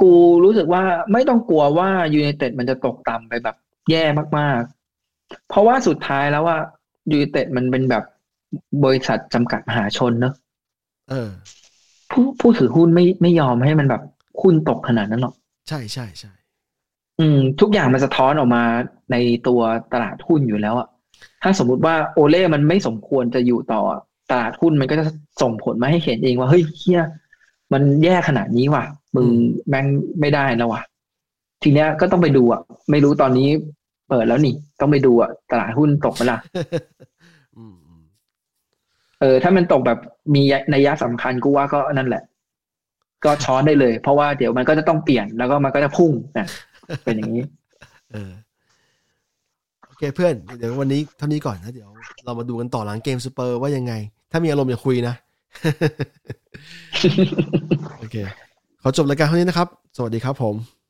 กูรู้สึกว่าไม่ต้องกลัวว่ายูไนเต็ดมันจะตกต่ำไปแบบแย่มากๆ เพราะว่าสุดท้ายแล้วว่ายูไนเต็ดมันเป็นแบบบริษัทจำกัดมหาชนเนอะเออผู้ผู้ถือหุ้นไม่ไม่ยอมให้มันแบบหุ้นตกขนาดนั้นหรอก ใช่ใช่ใช่อืม ทุกอย่างมันสะท้อนออกมาในตัวตลาดหุ้นอยู่แล้วอะ ถ้าสมมุติว่าโอเล่มันไม่สมควรจะอยู่ต่อตลาดหุ้นมันก็จะส่งผลมาให้เห็นเองว่าเฮ้ยเฮียมันแย่ขนาดนี้ว่ะ มึงแม่งไม่ได้แล้วว่ะ ทีเนี้ยก็ต้องไปดูอะ ไม่รู้ตอนนี้เปิดแล้วนี่ ต้องไปดูอะ ตลาดหุ้นตกไหมล่ะอืมอืมเออ ถ้ามันตกแบบมีนัยยะสำคัญกูว่าก็นั่นแหละ ก็ช้อนได้เลย เพราะว่าเดี๋ยวมันก็จะต้องเปลี่ยนแล้วก็มันก็จะพุ่งนะเป็นอย่างนี้ เออโอ เคเพื่อนเดี๋ยววันนี้เท่านี้ก่อนนะเดี๋ยวเรามาดูกันต่อหลังเกมสเปอร์ว่ายังไง ถ้ามีอารมณ์อย่าคุยนะ โอเค ขอจบรายการเท่านี้นะครับ สวัสดีครับผม